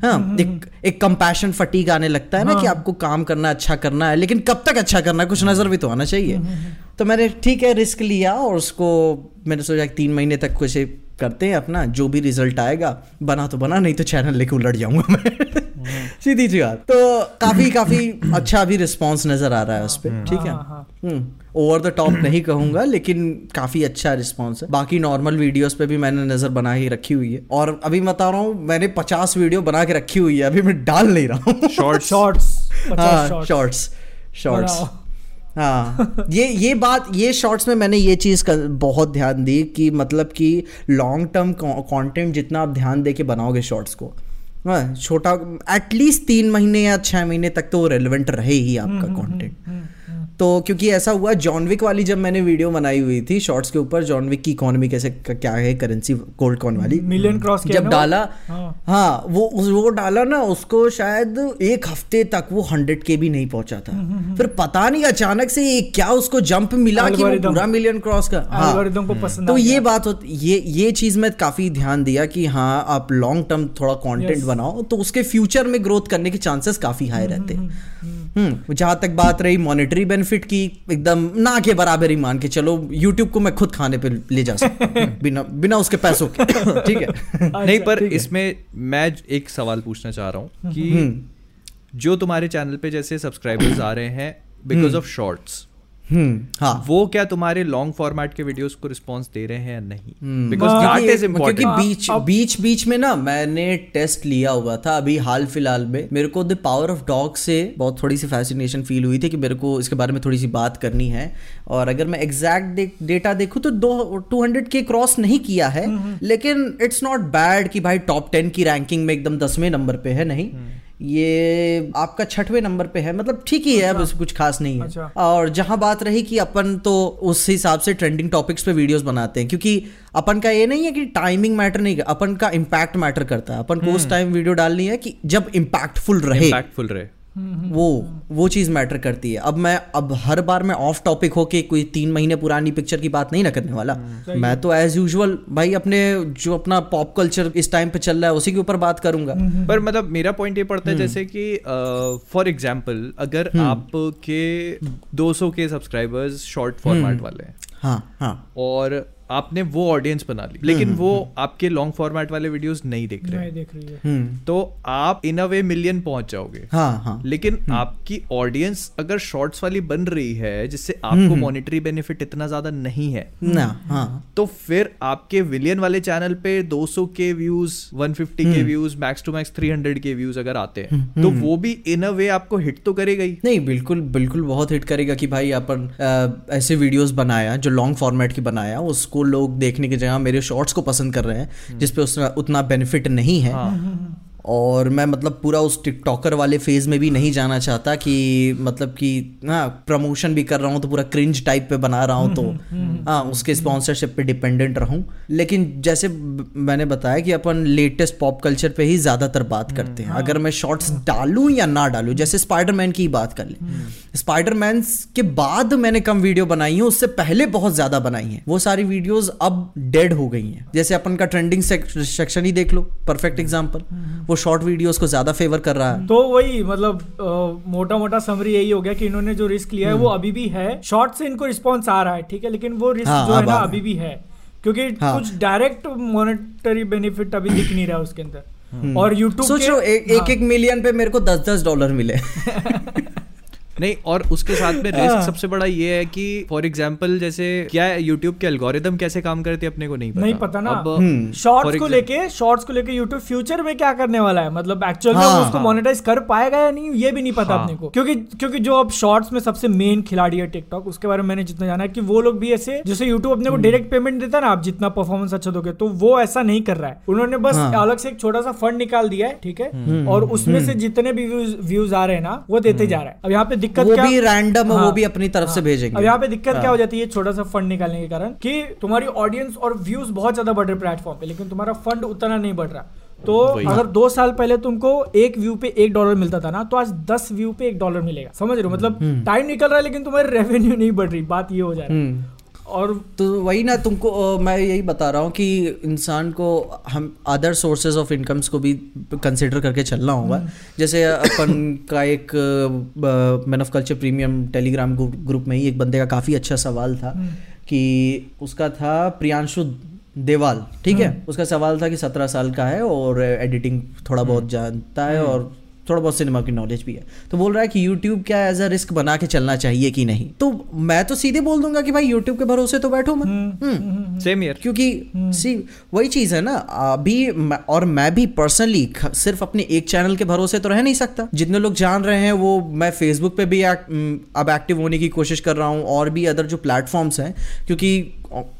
हाँ एक एक कंपैशन फटीक आने लगता है ना कि आपको काम करना अच्छा करना है लेकिन कब तक अच्छा करना है कुछ नज़र भी तो आना चाहिए। तो मैंने ठीक है रिस्क लिया और उसको मैंने सोचा तीन महीने तक कुछ करते हैं अपना जो भी रिज़ल्ट आएगा बना तो बना नहीं तो चैनल लेके उलट जाऊँगा मैं। सीधी सी बात। तो काफ़ी काफ़ी अच्छा भी रिस्पांस नज़र आ रहा है उस पर ठीक है? हाँ, हाँ। ओवर द टॉप नहीं कहूँगा लेकिन काफ़ी अच्छा रिस्पांस है। बाकी नॉर्मल वीडियोस पे भी मैंने नज़र बना ही रखी हुई है। और अभी बता रहा हूँ मैंने पचास वीडियो बना के रखी हुई है अभी मैं डाल नहीं रहा हूँ। शॉर्ट्स शॉर्ट्स हाँ शॉर्ट्स शॉर्ट्स। हाँ। ये ये बात ये शॉर्ट्स में मैंने ये चीज़ का बहुत ध्यान दी कि मतलब कि लॉन्ग टर्म कंटेंट जितना आप ध्यान दे के बनाओगे शॉर्ट्स को हाँ, छोटा एटलीस्ट तीन महीने या छः महीने तक तो वो रेलिवेंट रहे ही आपका कंटेंट तो क्योंकि ऐसा हुआ जॉनविक वाली जब मैंने वीडियो बनाई हुई थी शॉर्ट्स के ऊपर जॉनविक की इकोनॉमी कैसे क्या है करेंसी गोल्ड कॉइन वाली। मिलियन क्रॉस जब डाला हाँ। हाँ वो वो डाला ना उसको शायद एक हफ़्ते तक वो हंड्रेड के भी नहीं पहुँचा था। फिर पता नहीं अचानक से ये क्या उसको जंप मिला कि वो पूरा मिलियन क्रॉस का। हाँ। तो ये बात होती ये ये चीज़ में काफ़ी ध्यान दिया कि हाँ आप लॉन्ग टर्म थोड़ा कॉन्टेंट बनाओ तो उसके फ्यूचर में ग्रोथ करने के चांसेस काफ़ी हाई रहते। हैं हम्म। जहाँ तक बात रही मॉनेटरी बेनिफिट की एकदम ना के बराबर ही मान के चलो यूट्यूब को मैं खुद खाने पे ले जा सकता बिना बिना उसके पैसों के ठीक है? नहीं अच्छा, पर इसमें मैं एक सवाल पूछना चाह रहा हूँ कि हम्म। जो तुम्हारे चैनल पे जैसे सब्सक्राइबर्स आ रहे हैं बिकॉज़ ऑफ़ शॉर्ट्स हम्म हाँ। वो क्या तुम्हारे लॉन्ग फॉर्मेट के वीडियोस को रिस्पांस दे रहे हैं या नहीं? हम्म। बिकॉज़ हाँ, दैट क्योंकि- इज़ क्योंकि बीच अब- बीच बीच में ना मैंने टेस्ट लिया हुआ था अभी हाल फ़िलहाल में। मेरे को द पावर ऑफ़ डॉग से बहुत थोड़ी सी फैसिनेशन फील हुई थी कि मेरे को इसके बारे में थोड़ी सी बात करनी है। और अगर मैं एग्जैक्ट डेटा देखूँ तो दो टू हंड्रेड के क्रॉस नहीं किया है। लेकिन इट्स नॉट बैड कि भाई टॉप टेन की रैंकिंग में एकदम दसवें नंबर पे है नहीं? ये आपका छठवें नंबर पे है। मतलब ठीक ही है बस कुछ खास नहीं है। अच्छा। और जहाँ बात रही कि अपन तो उस हिसाब से ट्रेंडिंग टॉपिक्स पे वीडियोस बनाते हैं क्योंकि अपन का ये नहीं है कि टाइमिंग मैटर नहीं अपन का इम्पैक्ट मैटर करता है। अपन को उस टाइम वीडियो डालनी है कि जब इम्पैक्टफुल रहे। इम्पैक्टफुल रहे। वो वो चीज़ मैटर करती है। अब मैं अब हर बार मैं ऑफ़ टॉपिक होके कोई तीन महीने पुरानी पिक्चर की बात नहीं ना करने वाला। मैं तो एज यूजुअल भाई अपने जो अपना पॉप कल्चर इस टाइम पे चल रहा है उसी के ऊपर बात करूँगा। पर मतलब मेरा पॉइंट ये पड़ता है जैसे कि फॉर एग्ज़ाम्पल अगर आपके 200 के सब्सक्राइबर्स शॉर्ट फॉर्मेट वाले हैं। हाँ हाँ। और आपने वो ऑडियंस बना ली। लेकिन वो आपके लॉन्ग फॉर्मेट वाले वीडियोस नहीं देख रहे। नहीं देख रही है। हम्म। तो आप इन अ वे मिलियन पहुँच जाओगे। हाँ हाँ। लेकिन आपकी ऑडियंस अगर शॉर्ट्स वाली बन रही है जिससे आपको मॉनिटरी बेनिफिट इतना ज़्यादा नहीं है ना हाँ। तो फिर आपके विलियन वाले चैनल पे 200 के व्यूज़ 150 के व्यूज़ मैक्स टू मैक्स 300 के व्यूज़ अगर आते हैं तो वो भी इन अ वे आपको हिट तो करेगा ही। नहीं बिल्कुल बिल्कुल बहुत हिट करेगा कि भाई अपन ऐसे वीडियोस बनाया जो लॉन्ग फॉर्मेट की बनाया उसको लोग देखने की जगह मेरे शॉर्ट्स को पसंद कर रहे हैं जिसपे उसका उतना बेनिफिट नहीं है। और मैं मतलब पूरा उस टिकटॉकर वाले फ़ेज़ में भी नहीं जाना चाहता कि मतलब कि हाँ प्रमोशन भी कर रहा हूँ तो पूरा क्रिंज टाइप पे बना रहा हूँ तो हाँ उसके स्पॉन्सरशिप पे डिपेंडेंट रहूँ। लेकिन जैसे मैंने बताया कि अपन लेटेस्ट पॉप कल्चर पे ही ज़्यादातर बात करते हैं। अगर मैं शॉर्ट्स डालूं या ना डालूं जैसे स्पाइडरमैन की ही बात कर ले। स्पाइडरमैन के बाद मैंने कम वीडियो बनाई है उससे पहले बहुत ज़्यादा बनाई है। वो सारी वीडियोज़ अब डेड हो गई हैं। जैसे अपन का ट्रेंडिंग सेक्शन ही देख लो परफेक्ट एग्ज़ाम्पल वो शॉर्ट वीडियोस को ज़्यादा फेवर कर रहा है। तो वही मतलब मोटा मोटा समरी यही हो गया कि इन्होंने जो रिस्क लिया है वो अभी भी है। शॉर्ट से इनको रिस्पॉन्स आ रहा है ठीक है लेकिन वो रिस्क हाँ, जो है ना अभी भी है। क्योंकि हाँ। कुछ डायरेक्ट मॉनेटरी बेनिफिट अभी दिख नहीं रहा उसके अंदर। और यूट्यूब सोच एक एक, एक मिलियन पे मेरे को दस दस डॉलर मिले। नहीं और उसके साथ में रिस्क सबसे बड़ा ये है कि फॉर एग्ज़ाम्पल जैसे क्या यूट्यूब के एल्गोरिदम कैसे काम करते अपने को नहीं पता नहीं पता ना अब हम्म। शॉर्ट्स को लेके शॉर्ट्स को लेके यूट्यूब फ्यूचर में क्या करने वाला है मतलब एक्चुअल में हाँ, उसको हाँ। मोनेटाइज कर पाएगा या नहीं ये भी नहीं पता हाँ। अपने को क्योंकि क्योंकि जो अब शॉर्ट्स में सबसे मेन खिलाड़ी है टिकटॉक उसके बारे में मैंने जितना जाना है कि वो लोग भी ऐसे जैसे यूट्यूब अपने हम्म। को डायरेक्ट पेमेंट देता है ना आप जितना परफॉर्मेंस अच्छा दोगे तो वो ऐसा नहीं कर रहा है उन्होंने बस हाँ। अलग से एक छोटा सा फंड निकाल दिया है ठीक है हम्म। और उसमें से जितने भी व्यूज़ आ रहे हैं ना वो देते जा रहा है अब यहाँ पे दिक्कत वो क्या भी रैंडम वो हाँ। भी अपनी तरफ़ से हाँ। भेजेंगे। अब यहाँ पे दिक्कत क्या हो जाती है छोटा सा फंड निकालने के कारण कि तुम्हारी ऑडियंस और व्यूज़ बहुत ज़्यादा बढ़ रहे प्लेटफॉर्म पे लेकिन तुम्हारा फंड उतना नहीं बढ़ रहा। तो अगर दो साल पहले तुमको एक व्यू पे एक डॉलर मिलता था ना तो आज दस व्यू पे एक डॉलर मिलेगा। समझ रहे हो? मतलब टाइम निकल रहा है लेकिन तुम्हारी रेवेन्यू नहीं बढ़ रही। बात ये हो जा रहा है। हम्म। और तो वही ना तुमको मैं यही बता रहा हूँ कि इंसान को हम अदर सोर्सेज ऑफ़ इनकम्स को भी कंसिडर करके चलना होगा। जैसे अपन का एक man of culture premium Telegram group में ही एक बंदे का काफ़ी अच्छा सवाल था कि उसका था प्रियांशु देवाल ठीक है? उसका सवाल था कि सत्रह साल का है और एडिटिंग थोड़ा बहुत जानता है और थोड़ा बहुत सिनेमा की नॉलेज भी है। तो बोल रहा है कि यूट्यूब क्या एज अ रिस्क बना के चलना चाहिए कि नहीं? तो मैं तो सीधे बोल दूँगा कि भाई यूट्यूब के भरोसे तो बैठो मत। हम्म सेम ईयर क्योंकि सी वही चीज़ है ना अभी और मैं भी पर्सनली सिर्फ़ अपने एक चैनल के भरोसे तो रह नहीं सकता। जितने लोग जान रहे हैं वो मैं फेसबुक पे भी अब एक्टिव होने की कोशिश कर रहा हूँ और भी अदर जो प्लेटफॉर्म्स हैं क्योंकि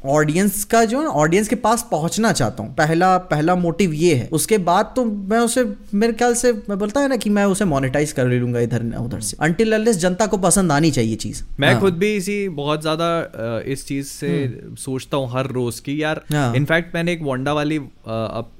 ऑडियंस का जो है ऑडियंस के पास पहुँचना चाहता हूँ। पहला पहला मोटिव ये है। उसके बाद तो मैं उसे मेरे ख्याल से मैं बोलता है ना कि मैं उसे मोनेटाइज कर ले लूँगा इधर उधर से। अनटिल जनता को पसंद आनी चाहिए चीज़। मैं हाँ। खुद भी इसी बहुत ज़्यादा इस चीज़ से सोचता हूँ हर रोज की यार हाँ। इनफैक्ट मैंने एक वोंडा वाली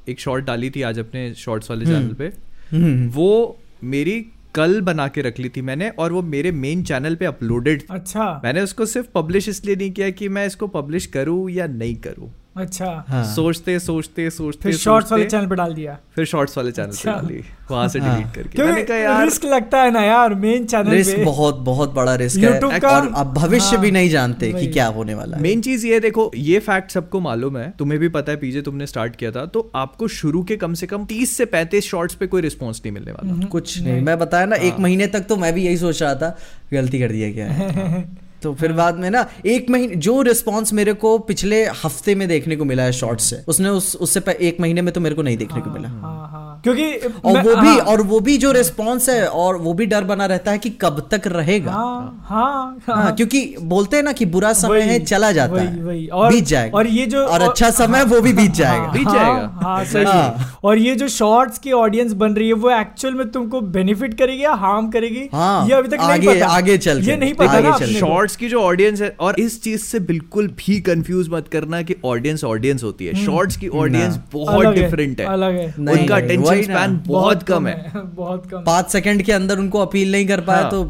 एक शॉर्ट डाली थी आज अपने शॉर्ट्स वाले चैनल पे। हम्म। वो मेरी कल बना के रख ली थी मैंने और वो मेरे मेन चैनल पे अपलोडेड अच्छा। मैंने उसको सिर्फ़ पब्लिश इसलिए नहीं किया कि मैं इसको पब्लिश करूँ या नहीं करूँ। अच्छा। हाँ। सोचते सोचते सोचते फिर शॉर्ट्स वाले चैनल पे डाल दिया। फिर शॉर्ट्स वाले चैनल अच्छा। पे। डाली वहाँ से हाँ। डिलीट करके। मैंने कहा यार रिस्क लगता है ना यार मेन चैनल रिस्क पे। बहुत बहुत बड़ा रिस्क है। और अब भविष्य हाँ, भी नहीं जानते कि क्या होने वाला है। मेन चीज़ ये देखो ये फैक्ट सबको मालूम है। तुम्हें भी पता है पीजे तुमने स्टार्ट किया था। तो आपको शुरू के कम से कम 30 से 35 शॉट्स पे कोई रिस्पॉन्स नहीं मिलने वाला। कुछ नहीं। मैं बताया ना एक महीने तक तो मैं भी यही सोच रहा था गलती कर दिया क्या है? तो फिर बाद में ना एक महीने जो रिस्पॉन्स मेरे को पिछले हफ़्ते में देखने को मिला है शॉर्ट से उसने उस उससे एक महीने में तो मेरे को नहीं देखने को मिला। हाँ हाँ। क्योंकि और वो भी हाँ, और वो भी जो रिस्पांस है और वो भी डर बना रहता है कि कब तक रहेगा। हाँ हाँ हाँ। क्योंकि बोलते हैं ना कि बुरा समय है चला जाता वही, है। वही। और- बीत जाएगा। और ये जो- और अच्छा समय वो भी बीत जाएगा। हाँ, बीत हाँ, जाएगा। हाँ सही। है। हाँ। और ये जो शॉर्ट्स की ऑडियंस बन रही है वो एक्चुअल में तुमको बेनिफिट करेगी या हार्म करेगी? हाँ, ये अभी तक आगे- नहीं पता। आगे चल ये नहीं पता शॉर्ट्स की जो ऑडियंस है और इस चीज़ से बिल्कुल भी कंफ्यूज मत करना कि ऑडियंस ऑडियंस होती है। शॉर्ट्स की ऑडियंस बहुत है, डिफरेंट है। है। उनका अटेंशन स्पैन बहुत कम है। बहुत कम पाँच सेकंड के अंदर उनको अपील नहीं कर पाया हाँ। तो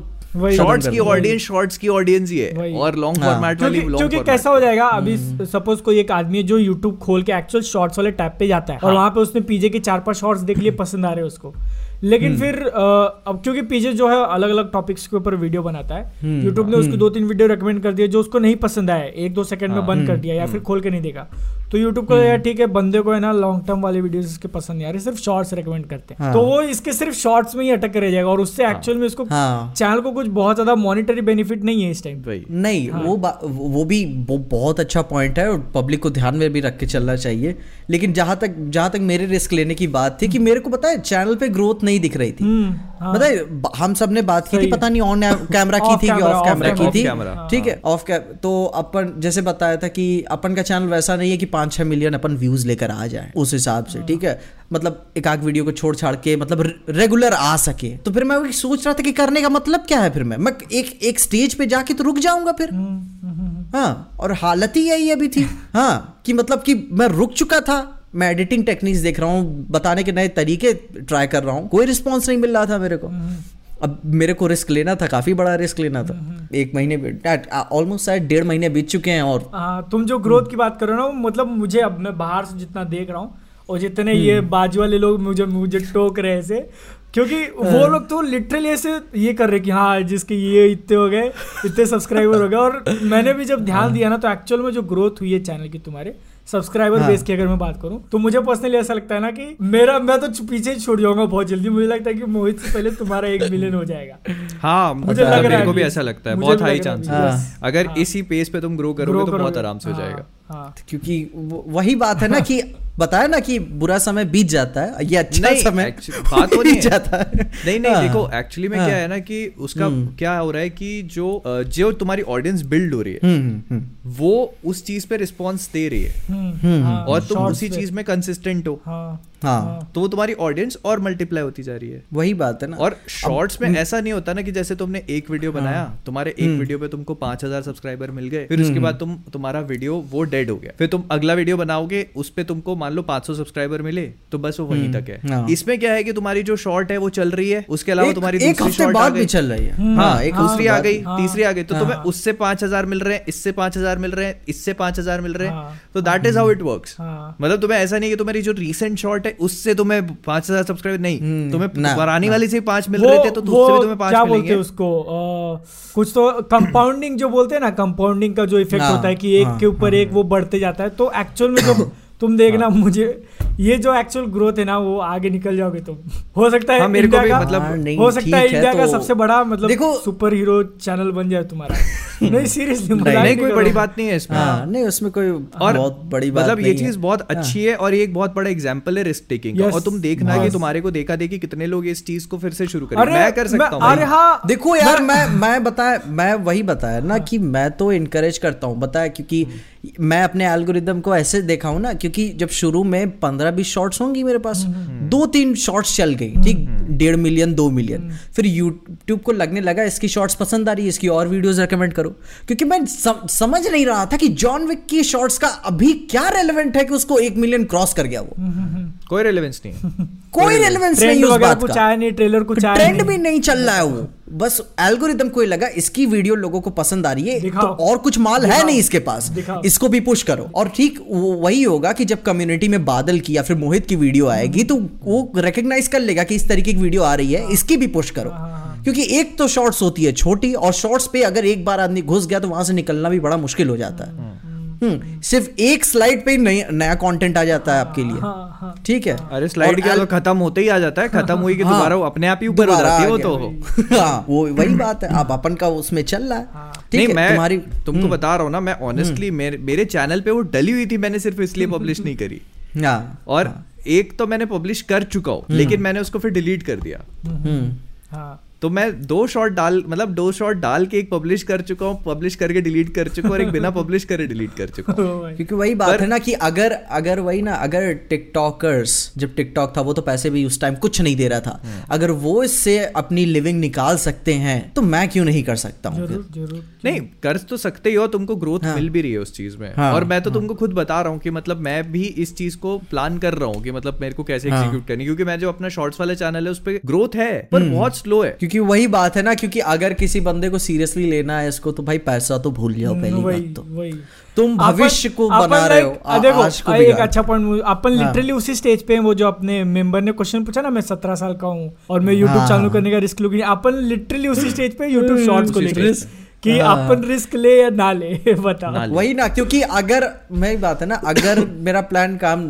शॉर्ट्स की ऑडियंस शॉर्ट्स की ऑडियंस ही है। और लॉन्ग हाँ। फॉर्मेट वाली क्योंकि लॉन्ग क्योंकि कैसा हो जाएगा? अभी सपोज़ कोई एक आदमी है जो यूट्यूब खोल के एक्चुअल शॉर्ट्स वाले टैब पे जाता है और वहाँ पे उसने पीजे के चार पाँच शॉर्ट्स देख लिए पसंद आ रहे हैं उसको। लेकिन फिर अब क्योंकि पीजे जो है अलग अलग टॉपिक्स के ऊपर वीडियो बनाता है यूट्यूब ने उसको दो तीन वीडियो रिकमेंड कर दिया जो उसको नहीं पसंद आया एक दो सेकंड में बंद कर दिया या फिर खोल के नहीं देखा। तो यूट्यूब को यार ठीक है बंदे को है ना लॉन्ग टर्म वाले वीडियोस इसके पसंद नहीं आ रहे सिर्फ़ शॉर्ट्स रेकमेंड करते हैं। हाँ। तो वो इसके सिर्फ़ शॉर्ट्स में ही अटक के रह जाएगा और उससे एक्चुअल में इसको हाँ। चैनल को कुछ बहुत ज़्यादा मॉनिटरी बेनिफिट नहीं है इस टाइम वही। नहीं हाँ। वो वो भी वो बहुत अच्छा पॉइंट है और पब्लिक को ध्यान में भी रख के चलना चाहिए। लेकिन जहाँ तक जहाँ तक मेरे रिस्क लेने की बात थी कि मेरे को पता है चैनल पे ग्रोथ नहीं दिख रही थी। हम्म, हाँ। है हम सबने बात की थी पता नहीं ऑन कैमरा की थी कि ऑफ़ कैमरा की थी। ठीक है ऑफ़ कैम तो अपन जैसे बताया था कि अपन का चैनल वैसा नहीं है कि पाँच छह मिलियन अपन व्यूज़ लेकर आ जाए उस हिसाब से ठीक है? मतलब एक आध वीडियो को छोड़ छाड़ के मतलब रेगुलर आ सके। तो फिर मैं सोच रहा था कि करने का मतलब क्या है फिर मैं? मैं एक एक स्टेज पे जाके तो रुक जाऊँगा फिर। हाँ और हालत ही यही अभी थी। हाँ कि मतलब कि मैं रुक चुका था। मैं एडिटिंग टेक्निक्स देख रहा हूँ बताने के नए तरीके ट्राई कर रहा हूँ। कोई रिस्पॉन्स नहीं मिल रहा था मेरे को। अब मेरे को रिस्क लेना था काफ़ी बड़ा रिस्क लेना था। एक महीने ऑलमोस्ट शायद डेढ़ महीने बीत चुके हैं और हाँ तुम जो ग्रोथ की बात कर रहे हो ना मतलब मुझे अब मैं बाहर से जितना देख रहा हूँ और जितने ये बाजू वाले लोग मुझे मुझे टोक रहे ऐसे क्योंकि वो लोग तो लिटरली ऐसे ये कर रहे कि हाँ जिसके ये इतने हो गए इतने सब्सक्राइबर हो गए। और मैंने भी जब ध्यान दिया ना तो एक्चुअल में जो ग्रोथ हुई है चैनल की तुम्हारे सब्सक्राइबर हाँ। बेस की अगर मैं बात करूँ तो मुझे पर्सनली ऐसा लगता है ना कि मेरा मैं तो पीछे ही छूट जाऊँगा बहुत जल्दी। मुझे लगता है कि मोहित से पहले तुम्हारा एक मिलियन हो जाएगा। हाँ मुझे लग रहा है भी ऐसा लगता है बहुत हाई लग चांस कि। बस, अगर हाँ। इसी पेस पे तुम ग्रो करोगे तो बहुत आराम से हो हाँ, जाएगा। क्योंकि वही बात है ना कि बताया ना कि बुरा समय बीत जाता है ये अच्छा नहीं, समय actually, बात वो नहीं जाता है। नहीं नहीं हाँ। देखो एक्चुअली में हाँ। क्या है ना कि उसका क्या हो रहा है कि जो जो तुम्हारी ऑडियंस बिल्ड हो रही है हम्म, हम्म, हम्म। वो उस चीज़ पे रिस्पॉन्स दे रही है। हम्म, हाँ, और तुम उसी चीज़ में कंसिस्टेंट हो। हाँ हाँ। तो वो तुम्हारी ऑडियंस और मल्टीप्लाई होती जा रही है। वही बात है ना। और शॉर्ट्स में ऐसा नहीं होता ना कि जैसे तुमने एक वीडियो बनाया तुम्हारे एक वीडियो पे तुमको पाँच हज़ार सब्सक्राइबर मिल गए फिर उसके बाद तुम तुम्हारा वीडियो वो डेड हो गया। फिर तुम अगला वीडियो बनाओगे उस पर तुमको मान लो 500 सब्सक्राइबर मिले तो बस वो वहीं तक है। हाँ। इसमें क्या है कि तुम्हारी जो शॉर्ट है वो चल रही है उसके अलावा तुम्हारी एक हफ़्ते बाद भी चल रही है। हम्म, हाँ एक हाँ, दूसरी आ गई हाँ, तीसरी आ गई तो तुम्हें हाँ। उससे पाँच हज़ार मिल रहे हैं इससे पाँच हज़ार मिल रहे हैं इससे पाँच हज़ार मिल रहे हैं। हाँ। तो that is how it works हाँ। मतलब तुम्हें ऐसा नहीं कि तुम्हारी जो रीसेंट शॉर्ट है उससे तुम्हें पाँच हज़ार सब्सक्राइबर नहीं हम्म, तुम्हें पुरानी वाली से पाँच मिल रहे थे तो तुम्हें पाँच क्या बोलते हैं उसको? कुछ तो कंपाउंडिंग जो बोलते हैं ना कंपाउंडिंग का जो इफ़ेक्ट हाँ, होता है कि एक हाँ, के ऊपर एक वो बढ़ते जाता है तो एक्चुअल में जो तुम देखना हाँ। मुझे ये जो एक्चुअल ग्रोथ है ना वो आगे निकल जाओगे तुम। हो सकता है हाँ, मेरे को भी का- मतलब- हाँ, नहीं, हो सकता है है, इंडिया का तो- सबसे बड़ा मतलब देखो- सुपर हीरो चैनल बन जाए तुम्हारा। नहीं सीरियसली नहीं नहीं कोई बड़ी बात नहीं है इसमें। हाँ नहीं उसमें कोई और बहुत बड़ी बात मतलब ये चीज़ बहुत अच्छी है और ये एक बहुत बड़ा एग्ज़ाम्पल है रिस्क टेकिंग का। और तुम देखना कि तुम्हारे को देखा देखी कितने लोग इस चीज़ को फिर से शुरू करें मैं कर सकता हूँ अरे हाँ। देखो यार मैं मैं बताया मैं वही बताया ना कि मैं तो इनकरेज करता हूँ बताया क्योंकि मैं अपने एल्गोरिदम को ऐसे देखा हूँ ना क्योंकि जब शुरू में पंद्रह बीस शॉर्ट्स होंगी मेरे पास दो तीन शॉर्ट्स चल गई ठीक? डेढ़ मिलियन दो मिलियन फिर यूट्यूब को लगने लगा इसकी शॉर्ट्स पसंद आ रही है इसकी और वीडियोस रेकमेंड करो। क्योंकि मैं सम, समझ नहीं रहा था कि जॉन विक की शॉर्ट्स का अभी क्या रेलिवेंट है कि उसको एक मिलियन क्रॉस कर गया वो। कोई रेलिवेंस नहीं है। कोई रेलेवेंस नहीं उस बात कुछ का। आया नहीं ट्रेलर कुछ आया ट्रेंड भी नहीं चल रहा है वो। बस एल्गोरिदम को लगा इसकी वीडियो लोगों को पसंद आ रही है तो और कुछ माल है नहीं इसके पास। इसको भी पुश करो। और ठीक वही होगा कि जब कम्युनिटी में बादल की या फिर मोहित की वीडियो आएगी तो वो रिकग्नाइज कर लेगा कि इस तरीके की वीडियो आ रही है इसकी भी पुश करो। क्योंकि एक तो शॉर्ट्स होती है छोटी और शॉर्ट्स पे अगर एक बार आदमी घुस गया तो वहाँ से निकलना भी बड़ा मुश्किल हो जाता है। हम्म, सिर्फ़ एक स्लाइड पे ही नया कंटेंट आ जाता है आपके लिए। हाँ, हाँ। ठीक है? अरे स्लाइड क्या तो खत्म होते ही आ जाता है खत्म हुई कि हाँ। दोबारा वो अपने आप ही ऊपर हो दोबारा जाती है वो तो। हाँ वो वही बात है आप अपन का उसमें चल रहा है। ठीक नहीं है मैं तुम्हारी तुमको बता रहा हूँ ना मैं ऑनेस्टली मेरे मेरे चैनल पे वो डली हुई थी मैंने सिर्फ़ इसलिए पब्लिश नहीं करी। हाँ। और एक तो मैंने पब्लिश कर चुका हूँ लेकिन मैंने उसको फिर डिलीट कर दिया। हम्म। हाँ। तो मैं दो शॉट डाल मतलब दो शॉट डाल के एक पब्लिश कर चुका हूँ पब्लिश करके डिलीट कर चुका हूँ और एक बिना पब्लिश करे डिलीट कर चुका हूँ। ओ क्योंकि वही बात पर... है ना कि अगर अगर वही ना अगर टिकटॉकर्स जब टिकटॉक था वो तो पैसे भी उस टाइम कुछ नहीं दे रहा था। हम्म। अगर वो इससे अपनी लिविंग निकाल सकते हैं तो मैं क्यों नहीं कर सकता हूँ ज़रूर ज़रूर नहीं कर तो सकते ही हो तुमको ग्रोथ हाँ, मिल भी रही है उस चीज़ में। हाँ, और मैं तो तुमको खुद बता रहा हूँ कि मतलब मैं भी इस चीज़ को प्लान कर रहा हूँ कि मतलब मेरे को कैसे हाँ। एग्जीक्यूट करनी क्योंकि मैं जो अपना शॉर्ट्स वाले चैनल है उस पर ग्रोथ है पर हम्म। बहुत स्लो है। क्योंकि वही बात है ना क्योंकि अगर किसी बंदे को सीरियसली लेना है इसको तो भाई पैसा तो भूल जाओ पहली बात तो। वही। तुम भविष्य को बना रहे हो आ- देखो आज को एक अच्छा पॉइंट अपन हाँ। लिटरली उसी स्टेज पे हैं वो जो अपने मेंबर ने क्वेश्चन पूछा ना मैं सत्रह साल का हूँ और मैं यूट्यूब हाँ, चालू हाँ। करने का रिस्क लूँगी अपन लिटरली उसी स्टेज पे यूट्यूब शॉर्ट्स को लेकर कि हाँ। अपन रिस्क ले या ना ले बता ना ले। वही ना क्योंकि अगर मेरी बात है ना अगर मेरा प्लान काम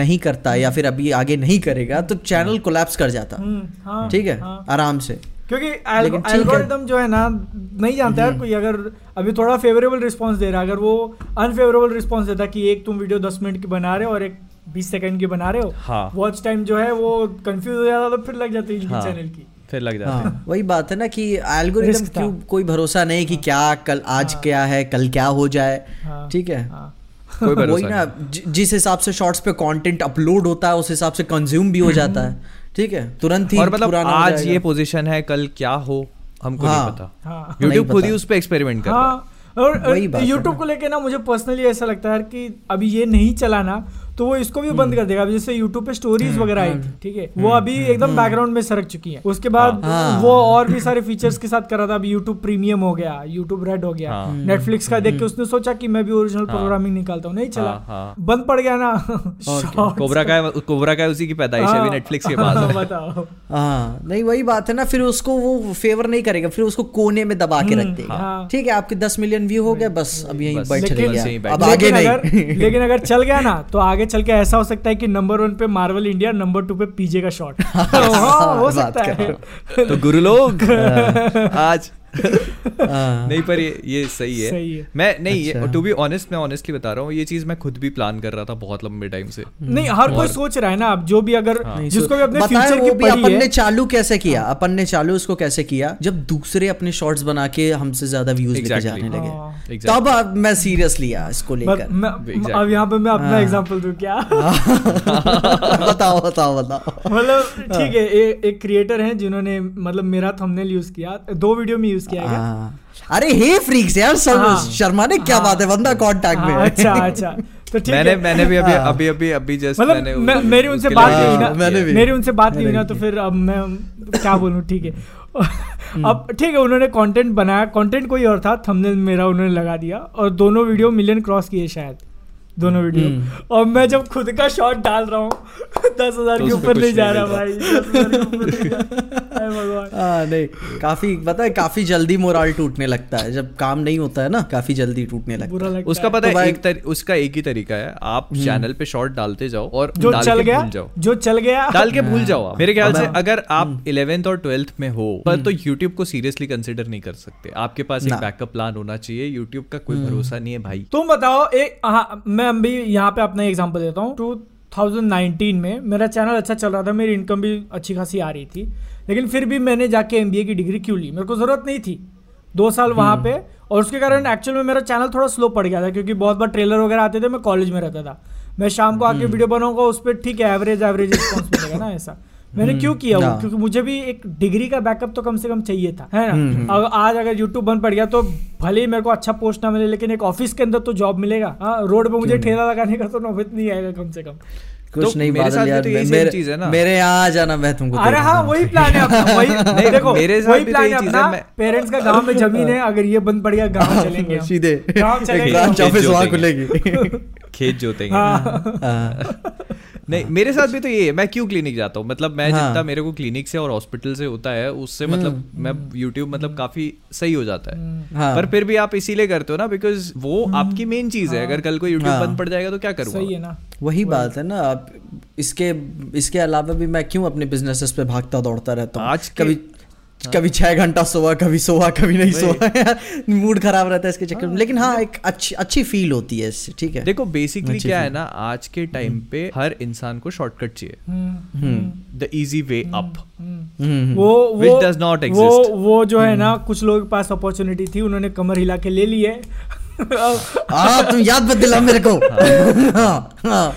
नहीं करता या फिर अभी आगे नहीं करेगा तो चैनल कोलैप्स कर जाता हम्म, हाँ, ठीक है हाँ। आराम से क्योंकि है। हम्म। एल्गोरिदम जो है ना नहीं जानता यार कोई अगर अभी थोड़ा फेवरेबल रिस्पांस दे रहा है अगर वो अनफेवरेबल रिस्पांस देता कि एक तुम वीडियो दस मिनट की बना रहे हो और एक बीस सेकंड की बना रहे हो हाँ। वॉच टाइम जो है वो कंफ्यूज हो जाता तो फिर लग जाती है हाँ। चैनल की फिर लग जाते हैं। हाँ। वही बात है ना कि था। क्यों कोई भरोसा नहीं कि क्या कल आज क्या है कल क्या हो जाए। हाँ, ठीक है। हाँ। कोई वही ना जिस हिसाब से शॉर्ट्स पे कंटेंट अपलोड होता है उस हिसाब से कंज्यूम भी हो जाता है। ठीक है। तुरंत ही और मतलब आज ये पोजीशन है कल क्या हो हमको हाँ। नहीं पता। हाँ। यूट्यूब खुद ही। उस पर एक्सपेरिमेंट कर रहा है। हाँ और यूट्यूब को लेके ना मुझे पर्सनली ऐसा लगता है कि अभी ये नहीं चलाना तो वो इसको भी हम्म। बंद कर देगा। अभी जैसे यूट्यूब पे स्टोरीज वगैरह आई थी ठीक है? वो अभी एकदम बैकग्राउंड में सरक चुकी है। उसके बाद हाँ। वो और भी सारे फीचर्स के साथ कर रहा था। अभी यूट्यूब प्रीमियम हो गया यूट्यूब रेड हो गया हाँ। नेटफ्लिक्स का देख के उसने सोचा कि मैं भी ओरिजिनल हाँ। प्रोग्रामिंग निकालता हूँ। नहीं चला। हाँ, हाँ। बंद पड़ गया ना। कोबरा का कोबरा का उसी की पैदाइश है हाँ। नेटफ्लिक्स के पास। बताओ। हाँ नहीं वही बात है ना फिर उसको वो फेवर नहीं करेगा फिर उसको कोने में दबा के रख देगा। हाँ। ठीक है आपके दस मिलियन व्यू हो गए बस अब यहीं बैठ अब आगे नहीं। लेकिन अगर चल गया ना तो आगे चल के ऐसा हो सकता है कि नंबर वन पे मार्वल इंडिया नंबर टू पे पीजे का शॉट हाँ, हो सकता है तो गुरु लोग आज हाँ। नहीं पर ये ये सही है। सही है। मैं नहीं अच्छा। ये टू बी ऑनेस्ट मैं ऑनेस्टली बता रहा हूँ ये चीज़ मैं खुद भी प्लान कर रहा था बहुत लंबे टाइम से। नहीं हर कोई सोच रहा है ना अब जो भी अगर नहीं, जिसको भी अपने फ्यूचर की भी अपन ने चालू कैसे किया? अपन ने चालू उसको कैसे किया? जब दूसरे अपने शॉर्ट्स बना के हमसे ज़्यादा व्यूज़ लेके जाने लगे। हाँ। तब अब मैं सीरियस लिया इसको लेकर। अब यहाँ पे मैं अपना हाँ। एग्जांपल दूँ क्या? बताओ बताओ बताओ। मतलब ठीक है एक क्रिएटर हैं जिन्होंने मतलब मेरा थंबनेल यूज़ किया। दो वीडियो में यूज़ किया है हाँ। अरे हे फ्रीक्स यार सब हाँ। शर्मा ने क्या हाँ। बात है बंदा कांटेक्ट में अच्छा अच्छा तो ठीक मैंने है मैंने भी अभी। अभी अभी अभी जस्ट मतलब मैंने मैं- मेरी उनसे बात नहीं हुई ना मैंने भी। मेरी उनसे बात नहीं हुई ना तो फिर अब मैं क्या बोलूँ ठीक है अब ठीक है उन्होंने कंटेंट बनाया कंटेंट कोई और था थंबनेल मेरा उन्होंने लगा दिया और दोनों वीडियो मिलियन क्रॉस किए शायद दोनों वीडियो। हम्म। और मैं जब खुद का शॉट डाल रहा हूँ दस हज़ार तो के ऊपर नहीं जा रहा। भाई 10,000 नहीं जा रहा। हाय भगवान। हाँ नहीं काफ़ी पता है काफ़ी जल्दी मोराल टूटने लगता है। जब काम नहीं होता है ना काफ़ी जल्दी टूटने लगता बुरा है। लगता उसका पता तो है एक तर, उसका एक ही तरीका है आप चैनल पे शॉर्ट डालते जाओ और जो डाल चल के गया भूल जाओ। जो चल गया। डाल के भूल जाओ आप। मेरे ख्याल से अगर आप इलेवेंथ और ट्वेल्थ में हो पर तो यूट्यूब को सीरियसली कंसिडर नहीं कर सकते। आपके पास एक बैकअप प्लान होना चाहिए। यूट्यूब का कोई भरोसा नहीं है भाई। तुम बताओ एक हाँ मैं अभी यहाँ पे अपना एग्ज़ाम्पल देता हूँ। 2019 में मेरा चैनल अच्छा चल रहा था मेरी इनकम भी अच्छी खासी आ रही थी। लेकिन फिर भी मैंने जाके एमबीए की डिग्री क्यों ली? मेरे को ज़रूरत नहीं थी। दो साल वहाँ पे और उसके कारण एक्चुअल में मेरा चैनल थोड़ा स्लो पड़ गया था क्योंकि बहुत बार ट्रेलर वगैरह आते थे मैं कॉलेज में रहता था। मैं शाम को आके वीडियो बनाऊँगा उस पर ठीक है एवरेज एवरेज रिस्पॉन्स मिलेगा ना ऐसा। मैंने क्यों किया वो। क्योंकि मुझे भी एक डिग्री का बैकअप तो कम से कम चाहिए था है ना? अगर आज अगर यूट्यूब बंद पड़ गया तो भले ही मेरे को अच्छा पोस्ट ना मिले लेकिन एक ऑफ़िस के अंदर तो जॉब मिलेगा। हाँ रोड पे मुझे ठेला लगाने का तो नौबत नहीं आएगा कम से कम। कुछ तो नहीं मेरे साथ यार तो यही मेरे, चीज़ है ना। मेरे यहाँ आ जाना मैं तुमको अरे हाँ वही प्लान है अपना वही नहीं, देखो मेरे साथ वही तो प्लान है अपना पेरेंट्स का गाँव में ज़मीन है अगर ये बंद पड़ गया गाँव चलेंगे सीधे। गाँव चलेंगे ब्रांच ऑफ़िस वहाँ। खुलेगी। खेत जोतेंगे। हाँ। हाँ। नहीं मेरे साथ भी तो ये है मैं क्यों क्लिनिक जाता हूँ? मतलब मैं हाँ। जितना मेरे को क्लिनिक से और हॉस्पिटल से होता है उससे मतलब मैं यूट्यूब मतलब काफ़ी सही हो जाता है। हाँ। पर फिर भी आप इसीलिए करते हो ना बिकॉज़ वो आपकी मेन चीज़ है। अगर कल को यूट्यूब हाँ। बंद पड़ जाएगा तो क्या करूँगा सही है ना। वही बात है ना आप इसके इसके अलावा भी मैं क्यों अपने बिजनेसेस पे भागता दौड़ता रहता हूँ? आज कभी कभी छह घंटा सोआ कभी सोआ कभी नहीं सोआ। यार मूड खराब रहता है इसके चक्कर में। लेकिन हाँ एक अच्छी अच्छी फील होती है इससे ठीक है। देखो बेसिकली क्या है ना आज के टाइम पे हर इंसान को शॉर्टकट चाहिए। Hmm, the easy way up hmm. हम्म, वो वो does not वो वो जो है ना कुछ लोगों के पास अपॉर्चुनिटी थी उन्होंने कमर हिला के ले ली है। हाँ। तुम याद मत दिला मेरे को। हाँ, हाँ।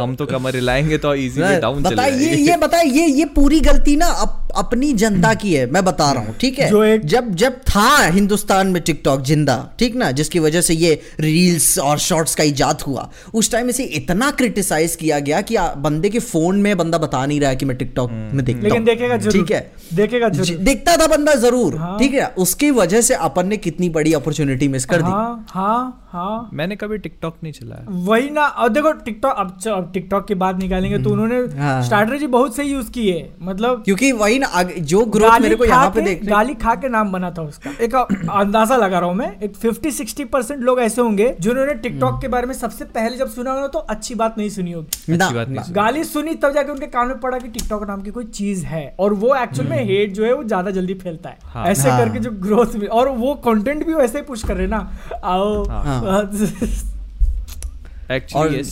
हम तो कमर हिलाएँगे तो इजी वे डाउन चले बताइए ये ये बताइए ये ये पूरी गलती ना अप, अपनी जनता की है मैं बता रहा हूँ ठीक है? जो एक- जब जब था हिंदुस्तान में टिकटॉक ज़िंदा ठीक ना? जिसकी वजह से ये रील्स और शॉर्ट्स का इजाद हुआ उस टाइम इसे इतना क्रिटिसाइज किया गया कि बंदे के फ़ोन में बंदा बता नहीं रहा है कि मैं टिकटॉक में देखता लेकिन हूँ देखेगा ज़रूर ठीक है? देखेगा ज़रूर। देखता था बंदा ज़रूर हाँ। ठीक है? उसकी वजह से अपन ने कितनी बड़ी अपॉर्चुनिटी मिस कर दी। हाँ हाँ हाँ। मैंने कभी टिकटॉक नहीं चलाया। वही ना और देखो टिकटॉक अब अब टिकटॉक की बात निकालेंगे तो उन्होंने हाँ। स्ट्रैटेजी बहुत सही यूज़ की है। मतलब क्योंकि वही ना जो ग्रोथ मेरे को यहाँ पे देखने गाली खा के नाम बना था उसका। एक अंदाज़ा लगा रहा हूँ मैं एक 50 60 परसेंट लोग ऐसे होंगे जिन्होंने टिकटॉक के बारे में सबसे पहले जब सुना होगा तो अच्छी बात नहीं सुनी होगी। अच्छी। गाली सुनी तब जाके उनके कान में पड़ा कि टिकटॉक नाम की कोई चीज़ है और वो एक्चुअल में हेट जो है वो ज़्यादा जल्दी फैलता है। हाँ। ऐसे हाँ। करके जो ग्रोथ और वो कंटेंट भी वैसे ही पुश कर रहे ना। आओ। हाँ। एक्चुअली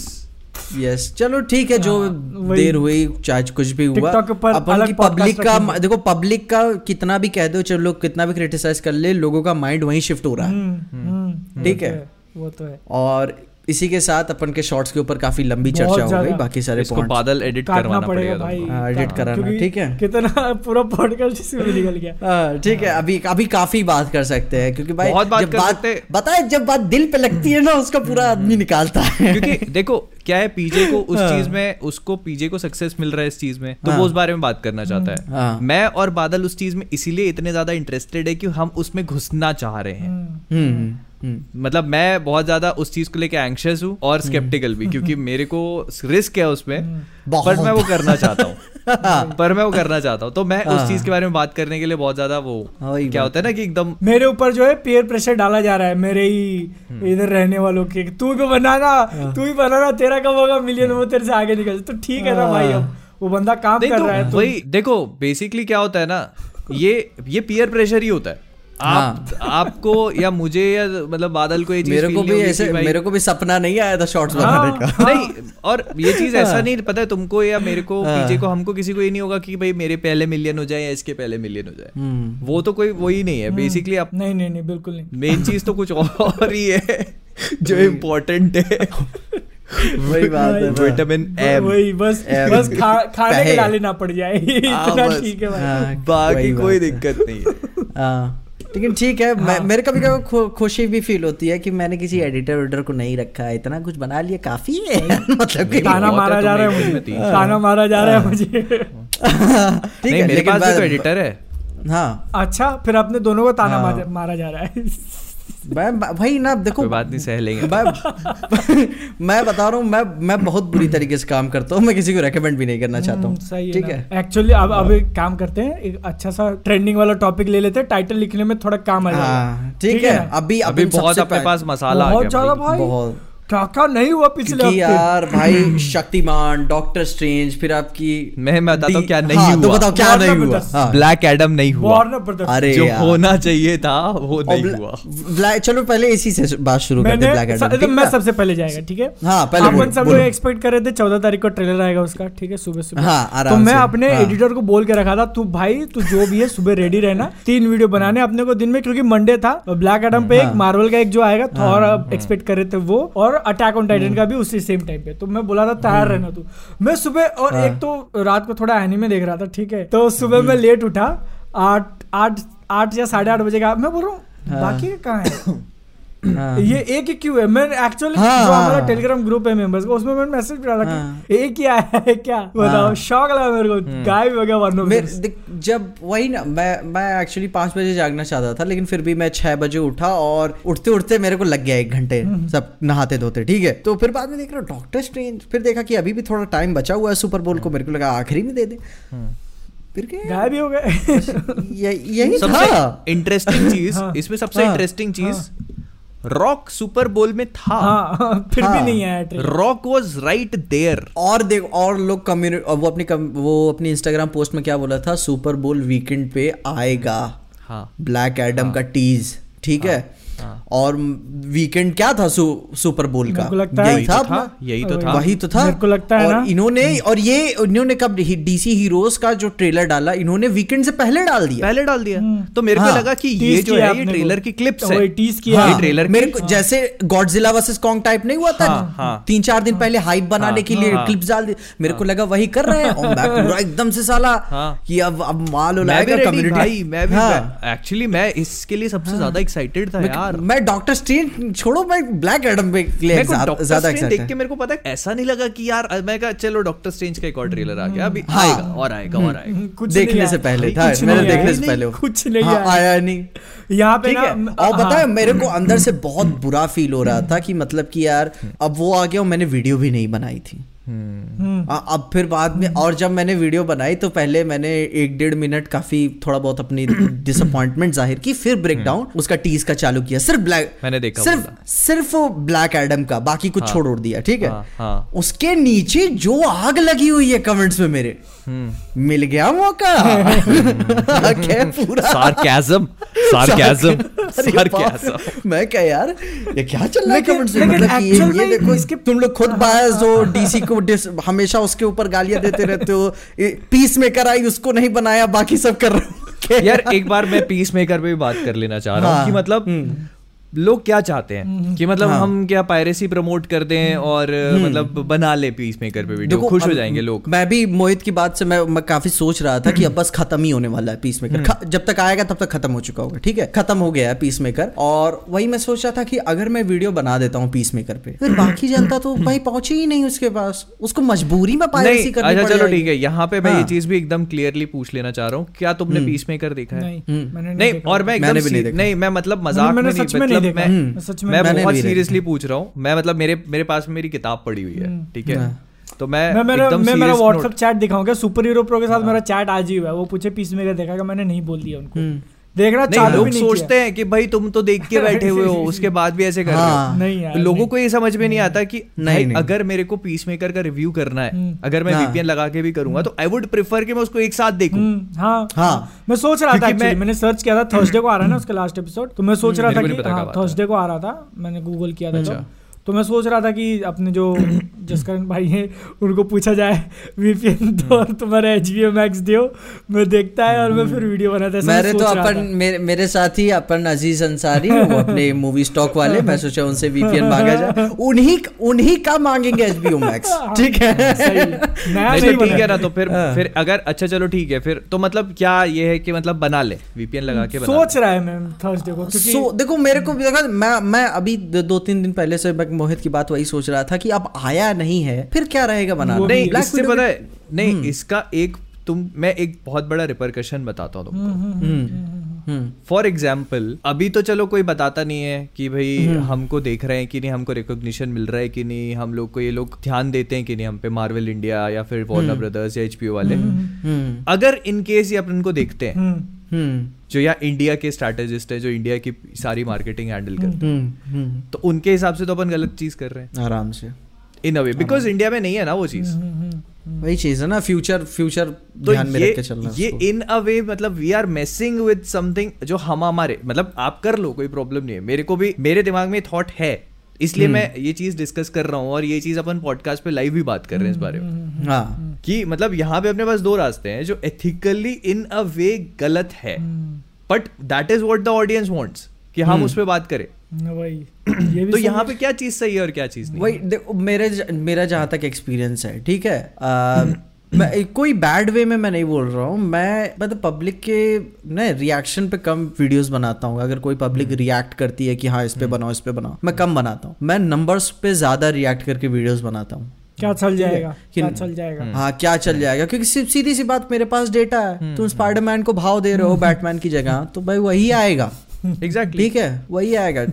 यस चलो ठीक है जो हाँ, देर हुई चार्ज कुछ भी हुआ अपन की पब्लिक का देखो पब्लिक का कितना भी कह दो चलो कितना भी क्रिटिसाइज कर ले लोगों का माइंड वहीं शिफ्ट हो रहा है। हम्म, हम्म, ठीक है। तो वो तो है। और इसी के साथ अपन के शॉर्ट्स के ऊपर काफ़ी लंबी चर्चा हो गई। बाकी सारे इसको बादल एडिट करवाना पड़ेगा पड़ेगा भाई तुमको। हाँ, कराना, ठीक है। कितना पूरा पॉडकास्ट इसमें भी निकल गया हाँ, ठीक है अभी अभी काफ़ी बात कर सकते हैं क्योंकि भाई बहुत बात जब कर बात सकते हैं। बताए जब बात दिल पे लगती है ना उसका पूरा आदमी निकालता है क्योंकि देखो क्या है पीजे को उस हाँ। चीज़ में उसको पीजे को सक्सेस मिल रहा है इस चीज़ में तो। वो उस बारे में बात करना चाहता है। मैं और बादल उस चीज़ में इसीलिए इतने ज़्यादा इंटरेस्टेड है कि हम उसमें घुसना चाह रहे हैं हम्म मतलब मैं बहुत ज़्यादा उस चीज़ को लेके एंशियस हूँ और स्केप्टिकल भी क्योंकि मेरे को रिस्क है उसमें पर मैं वो करना चाहता हूँ। पर मैं वो करना चाहता हूँ। तो मैं हाँ। उस चीज़ के बारे में बात करने के लिए बहुत ज़्यादा वो क्या होता है ना कि एकदम मेरे ऊपर जो है पेयर प्रेशर डाला जा रहा है मेरे ही हम्म। इधर रहने वालों के। तू भी बनाना हाँ। तू ही बनाना तेरा कब होगा? मिलियन वो तेरे से आगे निकल। तो ठीक है ना भाई हाँ। अब वो बंदा काम कर तो रहा है तो वही देखो बेसिकली क्या होता है ना ये ये पीयर प्रेशर ही होता है। आप आपको या मुझे या मतलब बादल को ये चीज़ मेरे को भी ऐसे मेरे को भी सपना नहीं आया था शॉर्ट्स हाँ। बनाने का। नहीं और ये चीज़ ऐसा हाँ। नहीं पता है तुमको या मेरे को हाँ। पीछे को हमको किसी को ये नहीं होगा कि भाई मेरे पहले मिलियन हो जाए या इसके पहले मिलियन हो जाए। हम्म। वो तो कोई वही नहीं है बेसिकली आप नहीं नहीं नहीं बिल्कुल नहीं। मेन चीज़ तो कुछ और ही है जो इम्पोर्टेंट है। वही बात है ना। विटामिन एम वही बस एम। बस खा, खाने के। डाले ना पड़ जाए। इतना ठीक है हाँ, बाकी कोई दिक्कत नहीं है। हाँ। लेकिन ठीक है मैं हाँ। मेरे कभी कभी खु, खुशी भी फील होती है कि मैंने किसी एडिटर उडिटर को नहीं रखा है इतना कुछ बना लिया काफ़ी है। मतलब कि नहीं, ताना मारा जा रहा है मुझे। में ताना मारा जा रहा है मुझे। ठीक है मेरे लेकिन पास तो एडिटर है। हाँ। अच्छा फिर आपने दोनों को ताना हाँ। मारा जा रहा है। मैं भाई ना देखो बात नहीं सह लेंगे। मैं मैं बता रहा हूँ मैं मैं बहुत बुरी तरीके से काम करता हूँ मैं किसी को रेकमेंड भी नहीं करना चाहता हूँ। हम्म, सही ठीक है? एक्चुअली अब अब एक काम करते हैं एक अच्छा सा ट्रेंडिंग वाला टॉपिक ले लेते हैं टाइटल लिखने में थोड़ा काम आ जाएगा। हाँ ठीक है अभी अभी बहुत अपने पास मसाला बहुत ज़्यादा भाई। क्या नहीं हुआ पिछले हफ़्ते। यार भाई शक्तिमान डॉक्टर स्ट्रेंज फिर आपकी मैं मैं बताता हूँ क्या नहीं हाँ, तो हुआ। बताओ क्या नहीं हुआ। हाँ। ब्लैक एडम नहीं हुआ। वार्नर ब्रदर्स अरे जो होना चाहिए था वो नहीं हुआ। ब्लैक चलो पहले इसी से बात शुरू करते ब्लैक एडम तो मैं सबसे पहले जाएगा ठीक है? हाँ, पहले अपन सब लोग एक्सपेक्ट कर रहे थे चौदह तारीख को ट्रेलर आएगा उसका ठीक है सुबह सुबह। हाँ, तो मैं अपने हाँ। एडिटर को बोल के रखा था तू भाई तू जो भी है सुबह रेडी रहना। तीन वीडियो बनाने अपने को दिन में क्योंकि मंडे था ब्लैक एडम पे एक हाँ। मार्वल का एक जो आएगा थॉर एक्सपेक्ट कर रहे थे वो और अटैक ऑन टाइटन का भी उसी सेम टाइम पे तो मैं बोला था तैयार रहना तू। मैं सुबह और हाँ। एक तो रात को थोड़ा एनिमे देख रहा था ठीक है? तो सुबह मैं लेट उठा आठ आठ आठ या साढ़े आठ बजे का मैं बोल रहा हूँ हाँ। बाकी कहाँ है। हाँ। ये एक ही क्यों है? मैं एक्चुअली हाँ, जो हमारा हाँ। टेलीग्राम ग्रुप है मेंबर्स का उसमें मैंने मैसेज डाला हाँ। कि एक ही आया है क्या? बताओ हाँ। शौक लगा मेरे को। गायब हो गया वरना जब वही ना मैं मैं एक्चुअली पाँच बजे जागना चाहता था लेकिन फिर भी मैं छह बजे उठा और उठते उठते मेरे को लग गया एक घंटे सब नहाते धोते ठीक है? तो फिर बाद में देख रहा डॉक्टर स्ट्रेंज फिर देखा कि अभी भी थोड़ा टाइम बचा हुआ है सुपर बोल को मेरे को लगा आखिरी में दे दे। फिर क्या? गायब हो गए। यही था। सबसे इंटरेस्टिंग चीज़ हाँ। इसमें सबसे हाँ। इंटरेस्टिंग चीज़ रॉक सुपर बोल में था। हाँ फिर हाँ, भी हाँ। नहीं आया trailer rock was right there और देख और लोग कम्युनिटी वो अपनी कम, वो अपनी इंस्टाग्राम पोस्ट में क्या बोला था? सुपर बोल वीकेंड पे आएगा। हाँ। ब्लैक एडम हाँ, का टीज ठीक हाँ, है। और वीकेंड क्या था सु, सुपर बोल का? लगता यही था यही तो था, यही तो था। वही। तो था। मेरे को लगता है और ना- इन्होंने और ये इन्होंने कब डीसी हीरोज का जो ट्रेलर डाला इन्होंने वीकेंड से पहले डाल दिया। पहले डाल दिया। तो मेरे को हाँ, लगा कि ये जो है ये ट्रेलर की क्लिप्स है। tease किया ये हाँ। ट्रेलर मेरे को जैसे गॉडजिला वर्सेस कॉन्ग टाइप नहीं हुआ था? हाँ, हाँ। तीन चार दिन पहले हाइप बनाने हाँ, के लिए हाँ। क्लिप्स डाल दी। मेरे को लगा वही कर रहे हैं। पूरा एकदम से साला हाँ। कि अब अब माल उलाएगा कम्युनिटी मैं भी हाँ। एक्चुअली मैं इसके लिए सबसे ज़्यादा एक्साइटेड था यार। मैं डॉक्टर स्ट्रेंज छोड़ो मैं ब्लैक एडम पे ज़्यादा देख के मेरे को पता है ऐसा नहीं लगा कि यार मैं कहा चलो डॉक्टर स्ट्रेंज का एक और ट्रेलर आ गया अभी हाँ। आएगा और आएगा और आएगा। कुछ देखने से पहले था मेरे देखने से पहले। कुछ नहीं हाँ, आया। नहीं। यहाँ पे ना और पता है मेरे को अंदर से बहुत बुरा फील हो रहा था कि मतलब कि यार अब वो आ गया और मैंने वीडियो भी नहीं बनाई थी। हम्म, अब फिर बाद में और जब मैंने वीडियो बनाई तो पहले मैंने एक डेढ़ मिनट काफ़ी थोड़ा बहुत अपनी डिसअपॉइंटमेंट ज़ाहिर की फिर ब्रेक डाउन उसका टीज का चालू किया। सिर्फ़ ब्लैक हम्म। मैंने देखा सिर्फ़ सिर्फ़ ब्लैक एडम का बाकी कुछ छोड़ उड़ दिया ठीक है? हाँ, हाँ। उसके नीचे जो आग लगी हुई है कमेंट्स में मेरे हम्म। मिल गया मौका। क्या पूरा। सार्केज्म सार्केज्म सार्केज्म मैं क्या यार ये क्या चल रहा है कमेंट्स में? मतलब ये, देखो इसके- तुम लोग खुद बायस हो डीसी को हमेशा उसके ऊपर गालियाँ देते रहते हो। पीस मेकर आई उसको नहीं बनाया बाकी सब कर रहे हो। यार एक बार मैं पीस मेकर पे भी बात कर लेना चाह रहा हूँ हाँ, कि मतलब लोग क्या चाहते हैं? कि मतलब हाँ। हम क्या पायरेसी प्रमोट कर दें और मतलब बना ले पीस मेकर पे वीडियो खुश हो जाएँगे लोग। मैं भी मोहित की बात से मैं, मैं काफ़ी सोच रहा था कि अब बस खत्म ही होने वाला है पीस मेकर जब तक आएगा तब तक खत्म हो चुका होगा ठीक है? खत्म हो गया है पीस मेकर और वही मैं सोच रहा था कि अगर मैं वीडियो बना देता हूँ पीस मेकर पे फिर बाकी जनता तो भाई पहुँचे ही नहीं उसके पास। उसको मजबूरी में पायरेसी करनी अच्छा चलो ठीक है यहाँ पे मैं ये हाँ। चीज़ भी एकदम क्लियरली पूछ लेना चाह रहा हूँ क्या तुमने पीस मेकर देखा है? नहीं हम्म। मैंने नहीं देखा। और मैं मैंने भी नहीं मैं मतलब मज़ाक में में नहीं मतलब देखा। मैं मैं सच में मैं बहुत सीरियसली पूछ रहा हूँ। मैं मतलब मेरे मेरे पास में मेरी किताब पड़ी हुई है ठीक है? तो मैं मैं मेरा मैं मेरा व्हाट्सएप चैट दिखाऊँगा सुपर हीरो प्रो के साथ मेरा चैट आज ही हुआ है। वो पूछे पीस मेरे देखा? कि मैंने नहीं बोल दिया उनको। देखना नहीं चालू लोग भी नहीं सोचते हैं कि भाई तुम तो देख के बैठे हुए हो उसके बाद भी ऐसे कर रहे हाँ। हो नहीं यार लोगों नहीं। को ये समझ में नहीं आता कि नहीं, नहीं। अगर मेरे को पीस मेकर का रिव्यू करना है हम्म। अगर मैं हाँ। वीपीएन लगा के भी करूँगा तो आई वुड प्रेफर कि मैं उसको एक साथ देखूँ हम्म, हाँ हाँ। मैं सोच रहा था मैं- मैंने सर्च किया था थर्सडे को आ रहा है ना उसका लास्ट एपिसोड तो मैं सोच रहा था कि पता हाँ है। थर्सडे को आ रहा था मैंने गूगल किया था तो मैं सोच रहा था कि अपने जो जसकरण भाई हैं उनको पूछा जाए वीपीएन दो और तुम्हारा एच बी मैक्स दियो मैं देखता है और मैं फिर वीडियो बनाता है मेरे तो अपन मेरे, मेरे साथ ही अपन अज़ीज़ अंसारी वो अपने मूवी स्टॉक वाले मैं सोचा उनसे वीपीएन मांगा जाए। उन्हीं उन्हीं का मांगेंगे एचबीओ मैक्स ठीक है? सही। है। तो ठीक है ना तो फिर हाँ। फिर अगर अच्छा चलो ठीक है फिर तो मतलब क्या ये है कि मतलब बना ले वीपीएन लगा के सोच रहा है मैं थर्सडे को देखो मेरे को मैं मैं अभी दो, तीन दिन पहले से मोहित की बात वही सोच रहा था कि अब आया नहीं है फिर क्या रहेगा बना नहीं इससे पता है नहीं इसका एक तुम मैं एक बहुत बड़ा रिपरकशन बताता हूँ तुमको। हम्म फॉर एग्ज़ाम्पल अभी तो चलो कोई बताता नहीं है कि भाई हम्म। हमको देख रहे हैं कि नहीं हमको रिकॉग्निशन मिल रहा है कि नहीं हम लोग को ये लोग ध्यान देते हैं कि नहीं हम पे मार्वल इंडिया या फिर वार्नर ब्रदर्स या एचपीओ वाले। हम्म अगर इन केस ये अपन को देखते हैं हम्म, हम्म। जो या इंडिया के स्ट्रैटेजिस्ट है जो इंडिया की सारी मार्केटिंग हैंडल करते हैं। हम्म हम्म। तो उनके हिसाब से तो अपन गलत चीज़ कर रहे हैं। आराम से। In a way way because India में नहीं है ना वो चीज़। वही चीज़ है ना फ्यूचर फ्यूचर तो ध्यान में ये रख के चलना ये इन अ वे मतलब we are messing with something जो हम हमारे मतलब आप कर लो कोई प्रॉब्लम नहीं है। मेरे को भी मेरे दिमाग में थॉट है। इसलिए हम्म। मैं ये चीज़ डिस्कस कर रहा हूँ और ये चीज़ अपन पॉडकास्ट पे लाइव भी बात कर रहे हैं इस बारे में। हाँ। कि मतलब यहाँ पे अपने पास दो रास्ते हैं जो एथिकली इन अ वे गलत है। But that is what the audience wants कि हम उस पर बात करें। वही। ये भी तो यहाँ पे क्या चीज़ सही है और क्या चीज़ नहीं वही देखो मेरे मेरा जहाँ तक एक्सपीरियंस है ठीक है? आ, मैं कोई बैड वे में मैं नहीं बोल रहा हूँ। मैं मतलब पब्लिक के ना रिएक्शन पे कम वीडियोस बनाता हूँ। अगर कोई पब्लिक रिएक्ट करती है कि हाँ इस पे बनाओ इस पे बनाओ मैं कम बनाता हूँ। मैं नंबर्स पे ज़्यादा रिएक्ट करके वीडियोस बनाता हूँ। क्या चल जाएगा? क्या चल जाएगा? हाँ क्या चल जाएगा? क्योंकि सिर्फ़ सीधी सी बात मेरे पास डेटा है। तुम स्पाइडरमैन को भाव दे रहे हो बैटमैन की जगह तो भाई वही आएगा। एग्जैक्टली ठीक है वही आएगा।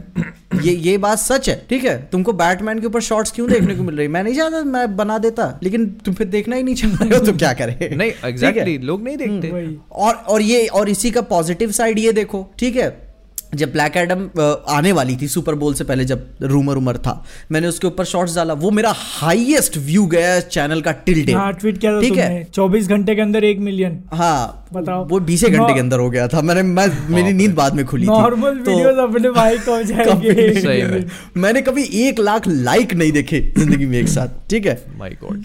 ये ये बात सच है ठीक है? तुमको बैटमैन के ऊपर शॉर्ट्स क्यों देखने को मिल रही? मैं नहीं चाहता मैं बना देता लेकिन तुम फिर देखना ही नहीं चाह रहे हो तो क्या करे? नहीं एग्जैक्टली exactly, एग्जैक्टली लोग नहीं देखते। और और ये और इसी का पॉजिटिव साइड ये देखो ठीक है? जब ब्लैक एडम आने वाली थी सुपर बोल से पहले जब रूमर उमर था मैंने उसके ऊपर शॉर्ट्स डाला। वो मेरा हाईएस्ट व्यू गया चैनल का टिल डे हाँ ट्वीट किया ठीक है? चौबीस घंटे के अंदर एक मिलियन हाँ बताओ। वो बीस घंटे के अंदर हो गया था। मैंने मैं मेरी नींद बाद में खुली नॉर्मल तो अपने भाई को जाएँगे। सही मैंने कभी एक लाख लाइक नहीं देखे ज़िंदगी में एक साथ। ठीक है? माय गॉड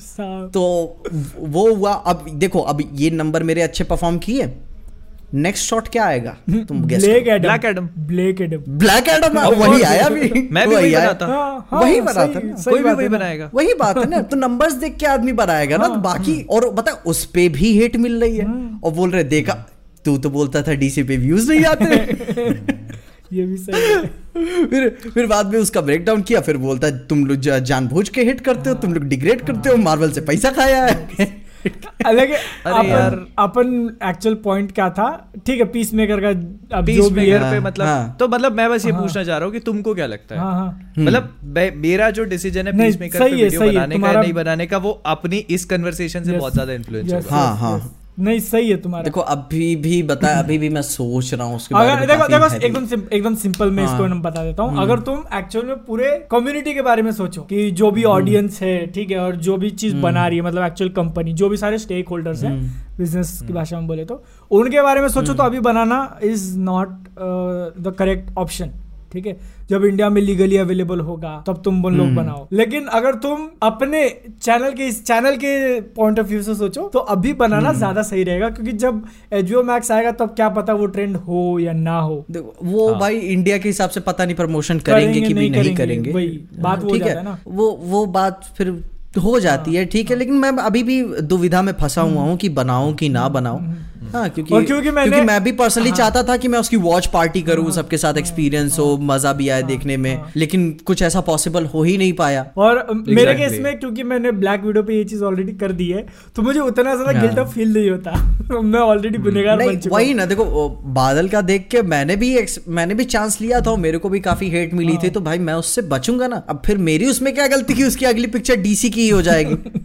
तो वो हुआ। अब देखो अब ये नंबर मेरे अच्छे परफॉर्म किए। नेक्स्ट शॉट क्या आएगा? तुम guess Black Adam Black Adam। Black Adam Black Adam वही आया भी मैं भी वही आया। बनाता। हाँ, हाँ, वही बनाता कोई भी वही बनाएगा। वही बात है ना? तो नंबर्स देख के आदमी बनाएगा ना? तो बाकी और बता उस पे भी हेट मिल रही है। और बोल रहे देखा तू तो बोलता था डीसी पे व्यूज़ नहीं आते। ये भी सही है। फिर फिर बाद में उसका ब्रेक डाउन किया फिर बोलता है तुम लोग जानबूझ के हिट करते हो तुम लोग डिग्रेड करते हो मार्वल से पैसा खाया है। अलग यार। अपन अपन एक्चुअल पॉइंट क्या था ठीक है पीस मेकर का अब पीस जो भी हाँ, मेकर पे हाँ, मतलब हाँ। तो मतलब मैं बस ये हाँ। पूछना चाह रहा हूँ कि तुमको क्या लगता है हाँ हाँ मतलब मेरा जो डिसीज़न है पीस मेकर पे वीडियो बनाने का नहीं बनाने का वो अपनी इस कन्वर्सेशन से बहुत ज़्यादा इन्फ्लुएंस होगा हाँ, हाँ। नहीं सही है तुम्हारा। देखो अभी भी बता अभी भी मैं सोच रहा हूँ उसके बारे अगर में देखो देखो एकदम एकदम सिंपल मैं इसको हाँ। मैं बता देता हूँ। अगर तुम एक्चुअल में पूरे कम्युनिटी के बारे में सोचो कि जो भी ऑडियंस है ठीक है और जो भी चीज़ बना रही है मतलब एक्चुअल कंपनी जो भी सारे स्टेक होल्डर्स हैं बिज़नेस की भाषा में बोले तो उनके बारे में सोचो तो अभी बनाना is not the correct option ठीक है? जब इंडिया में लीगली अवेलेबल होगा तब तुम वो लोग बनाओ। लेकिन अगर तुम अपने चैनल के इस चैनल के पॉइंट ऑफ़ व्यू से सोचो तो अभी बनाना ज़्यादा सही रहेगा क्योंकि जब एचबीओ मैक्स आएगा तब क्या पता वो ट्रेंड हो या ना हो। वो हाँ। भाई इंडिया के हिसाब से पता नहीं प्रमोशन करेंगे, करेंगे, कि नहीं नहीं करेंगे, करेंगे। बात वो ठीक है। है ना। वो वो बात फिर हो जाती है ठीक है लेकिन मैं अभी भी दुविधा में फंसा हुआ हूँ कि बनाऊँ कि ना बनाऊँ। हाँ क्योंकि और क्योंकि मैंने- क्योंकि मैं भी पर्सनली हाँ। चाहता था कि मैं उसकी वॉच पार्टी करूँ सबके साथ एक्सपीरियंस हो मज़ा भी आए देखने में। लेकिन कुछ ऐसा पॉसिबल हो ही नहीं पाया। और मेरे केस में क्योंकि मैंने ब्लैक वीडियो पे ये चीज़ ऑलरेडी कर दी है तो मुझे उतना ज़्यादा हाँ। गिल्ट फील नहीं होता। मैं ऑलरेडी गुनेगार बन चुका वही ना देखो बादल का देख के मैंने भी मैंने भी चांस लिया था मेरे को भी काफ़ी हेट मिली हाँ। थी तो भाई मैं उससे बचूँगा ना। अब फिर मेरी उसमें क्या गलती की उसकी अगली पिक्चर डीसी की ही हो जाएगी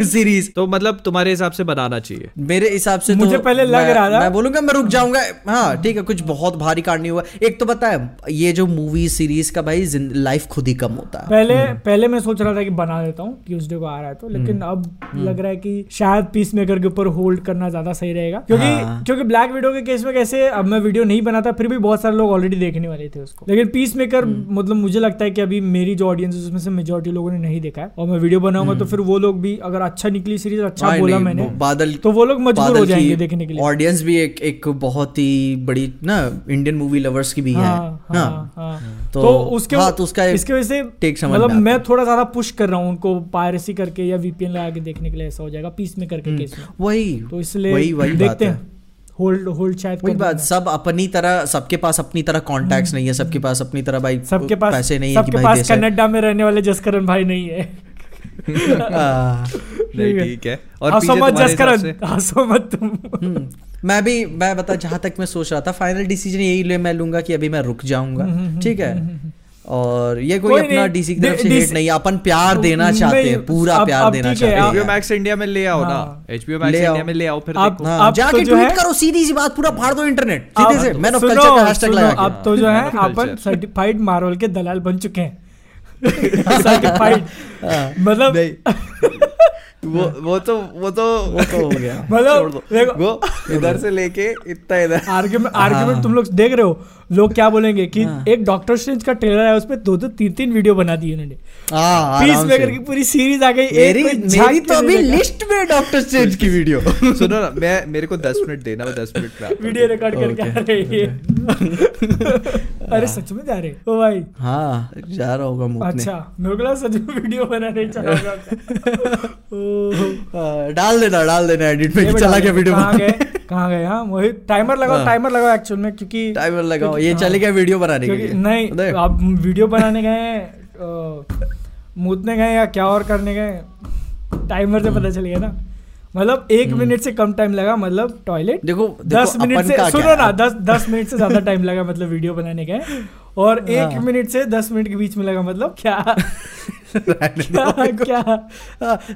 सीरीज़ तो मतलब तुम्हारे हिसाब से बनाना चाहिए। मेरे हिसाब से मुझे तो पहले लग रहा था- मैं बोलूँगा मैं रुक जाऊँगा। हाँ ठीक है कुछ बहुत भारी कांड नहीं हुआ। एक तो पता है ये जो मूवी सीरीज़ का भाई लाइफ खुद ही कम होता है। पहले पहले मैं सोच रहा था कि बना देता हूँ ट्यूसडे को आ रहा है तो लेकिन अब लग रहा है कि शायद पीस मेकर के ऊपर होल्ड करना ज़्यादा सही रहेगा। क्योंकि हाँ। क्योंकि ब्लैक वीडियो के केस में कैसे अब मैं वीडियो नहीं बनाता फिर भी बहुत सारे लोग ऑलरेडी देखने वाले थे उसको। लेकिन पीस मेकर मतलब मुझे लगता है कि अभी मेरी जो ऑडियंस है उसमें से मेजोरिटी लोगों ने नहीं देखा है। और मैं वीडियो बनाऊँगा तो फिर वो लोग भी अगर अच्छा निकली सीरीज़ अच्छा बोला मैंने बादल तो वो लोग मजबूर हो जाएँगे देखने के लिए। ऑडियंस भी एक एक बहुत ही बड़ी ना इंडियन मूवी लवर्स की भी हाँ, है हाँ, हाँ, हाँ। हाँ। तो- तो उसके हाँ, तो उसका इसके वजह से take समझ मतलब मैं थोड़ा ज़्यादा पुश कर रहा हूँ उनको पायरेसी करके या वीपीएन लगा के देखने के लिए ऐसा हो जाएगा पीस में करके केस वही तो इसलिए वही वही देखते हैं। होल्ड होल्ड शायद वही बात सब अपनी तरह सबके पास अपनी तरह कॉन्टैक्ट्स नहीं है सबके पास अपनी तरह भाई सबके पास पैसे नहीं है सबके पास। कनाडा में रहने वाले जसकरण भाई नहीं है। हाँ। नहीं ठीक है। और हंसो मत हंसो मत तुम। हम्म, मैं भी मैं बता जहाँ तक मैं सोच रहा था फाइनल डिसीज़न यही ले मैं लूँगा कि अभी मैं रुक जाऊँगा। ठीक है? और ये कोई, कोई अपना डीसी की तरफ़ से हेट नहीं अपन प्यार तो देना चाहते हैं पूरा अब- प्यार अब देना चाहते अब- एचबीओ मैक्स इंडिया में ले आओ ना। हाँ। एचबीओ मैक्स इंडिया में ले आओ फिर अब- देखो। हाँ, अब जाके तो जो ट्वीट है- करो सीधी सी बात पूरा फाड़ दो इंटरनेट सीधे से मैन ऑफ़ कल्चर का हैशटैग लगा अब तो जो है अपन सर्टिफाइड मार्वल के दलाल बन चुके हैं। सर्टिफाइड हाँ, मतलब वो वो तो वो तो वो तो हो गया। मतलब देखो वो इधर से लेके इतना इधर। आर्ग्यूमेंट आर्गुमेंट आर्ग्यूमेंट तुम लोग देख रहे हो। लोग क्या बोलेंगे कि एक डॉक्टर स्ट्रेंज का ट्रेलर है उसमें दो दो तीन तीन वीडियो बना दी उन्होंने हाँ पीस मेकर की पूरी सीरीज़ आ गई मेरी मेरी तो अभी लिस्ट में डॉक्टर स्ट्रेंज की वीडियो सुनो ना मैं मेरे को दस मिनट देना मैं दस मिनट में वीडियो रिकॉर्ड करके आ रहे अरे सच में जा रहे ओ भाई। हाँ जा रहा होगा अच्छा मेरे को सच में वीडियो बनाने चला गया हाँ, डाल देना डाल देना एडिट में चला गया वीडियो कहाँ गए? हाँ वही टाइमर लगाओ हाँ। टाइमर लगाओ एक्चुअल में क्योंकि टाइमर लगाओ। ये हाँ, चले गया वीडियो बनाने के लिए। नहीं आप वीडियो बनाने गए मूतने गए या क्या और करने गए टाइमर से पता चल गया ना। मतलब एक मिनट से कम टाइम लगा मतलब टॉयलेट देखो देखो दस मिनट से सुनो ना दस दस मिनट से ज़्यादा टाइम लगा मतलब वीडियो बनाने गए और एक हाँ। मिनट से दस मिनट के बीच में लगा मतलब क्या? क्या?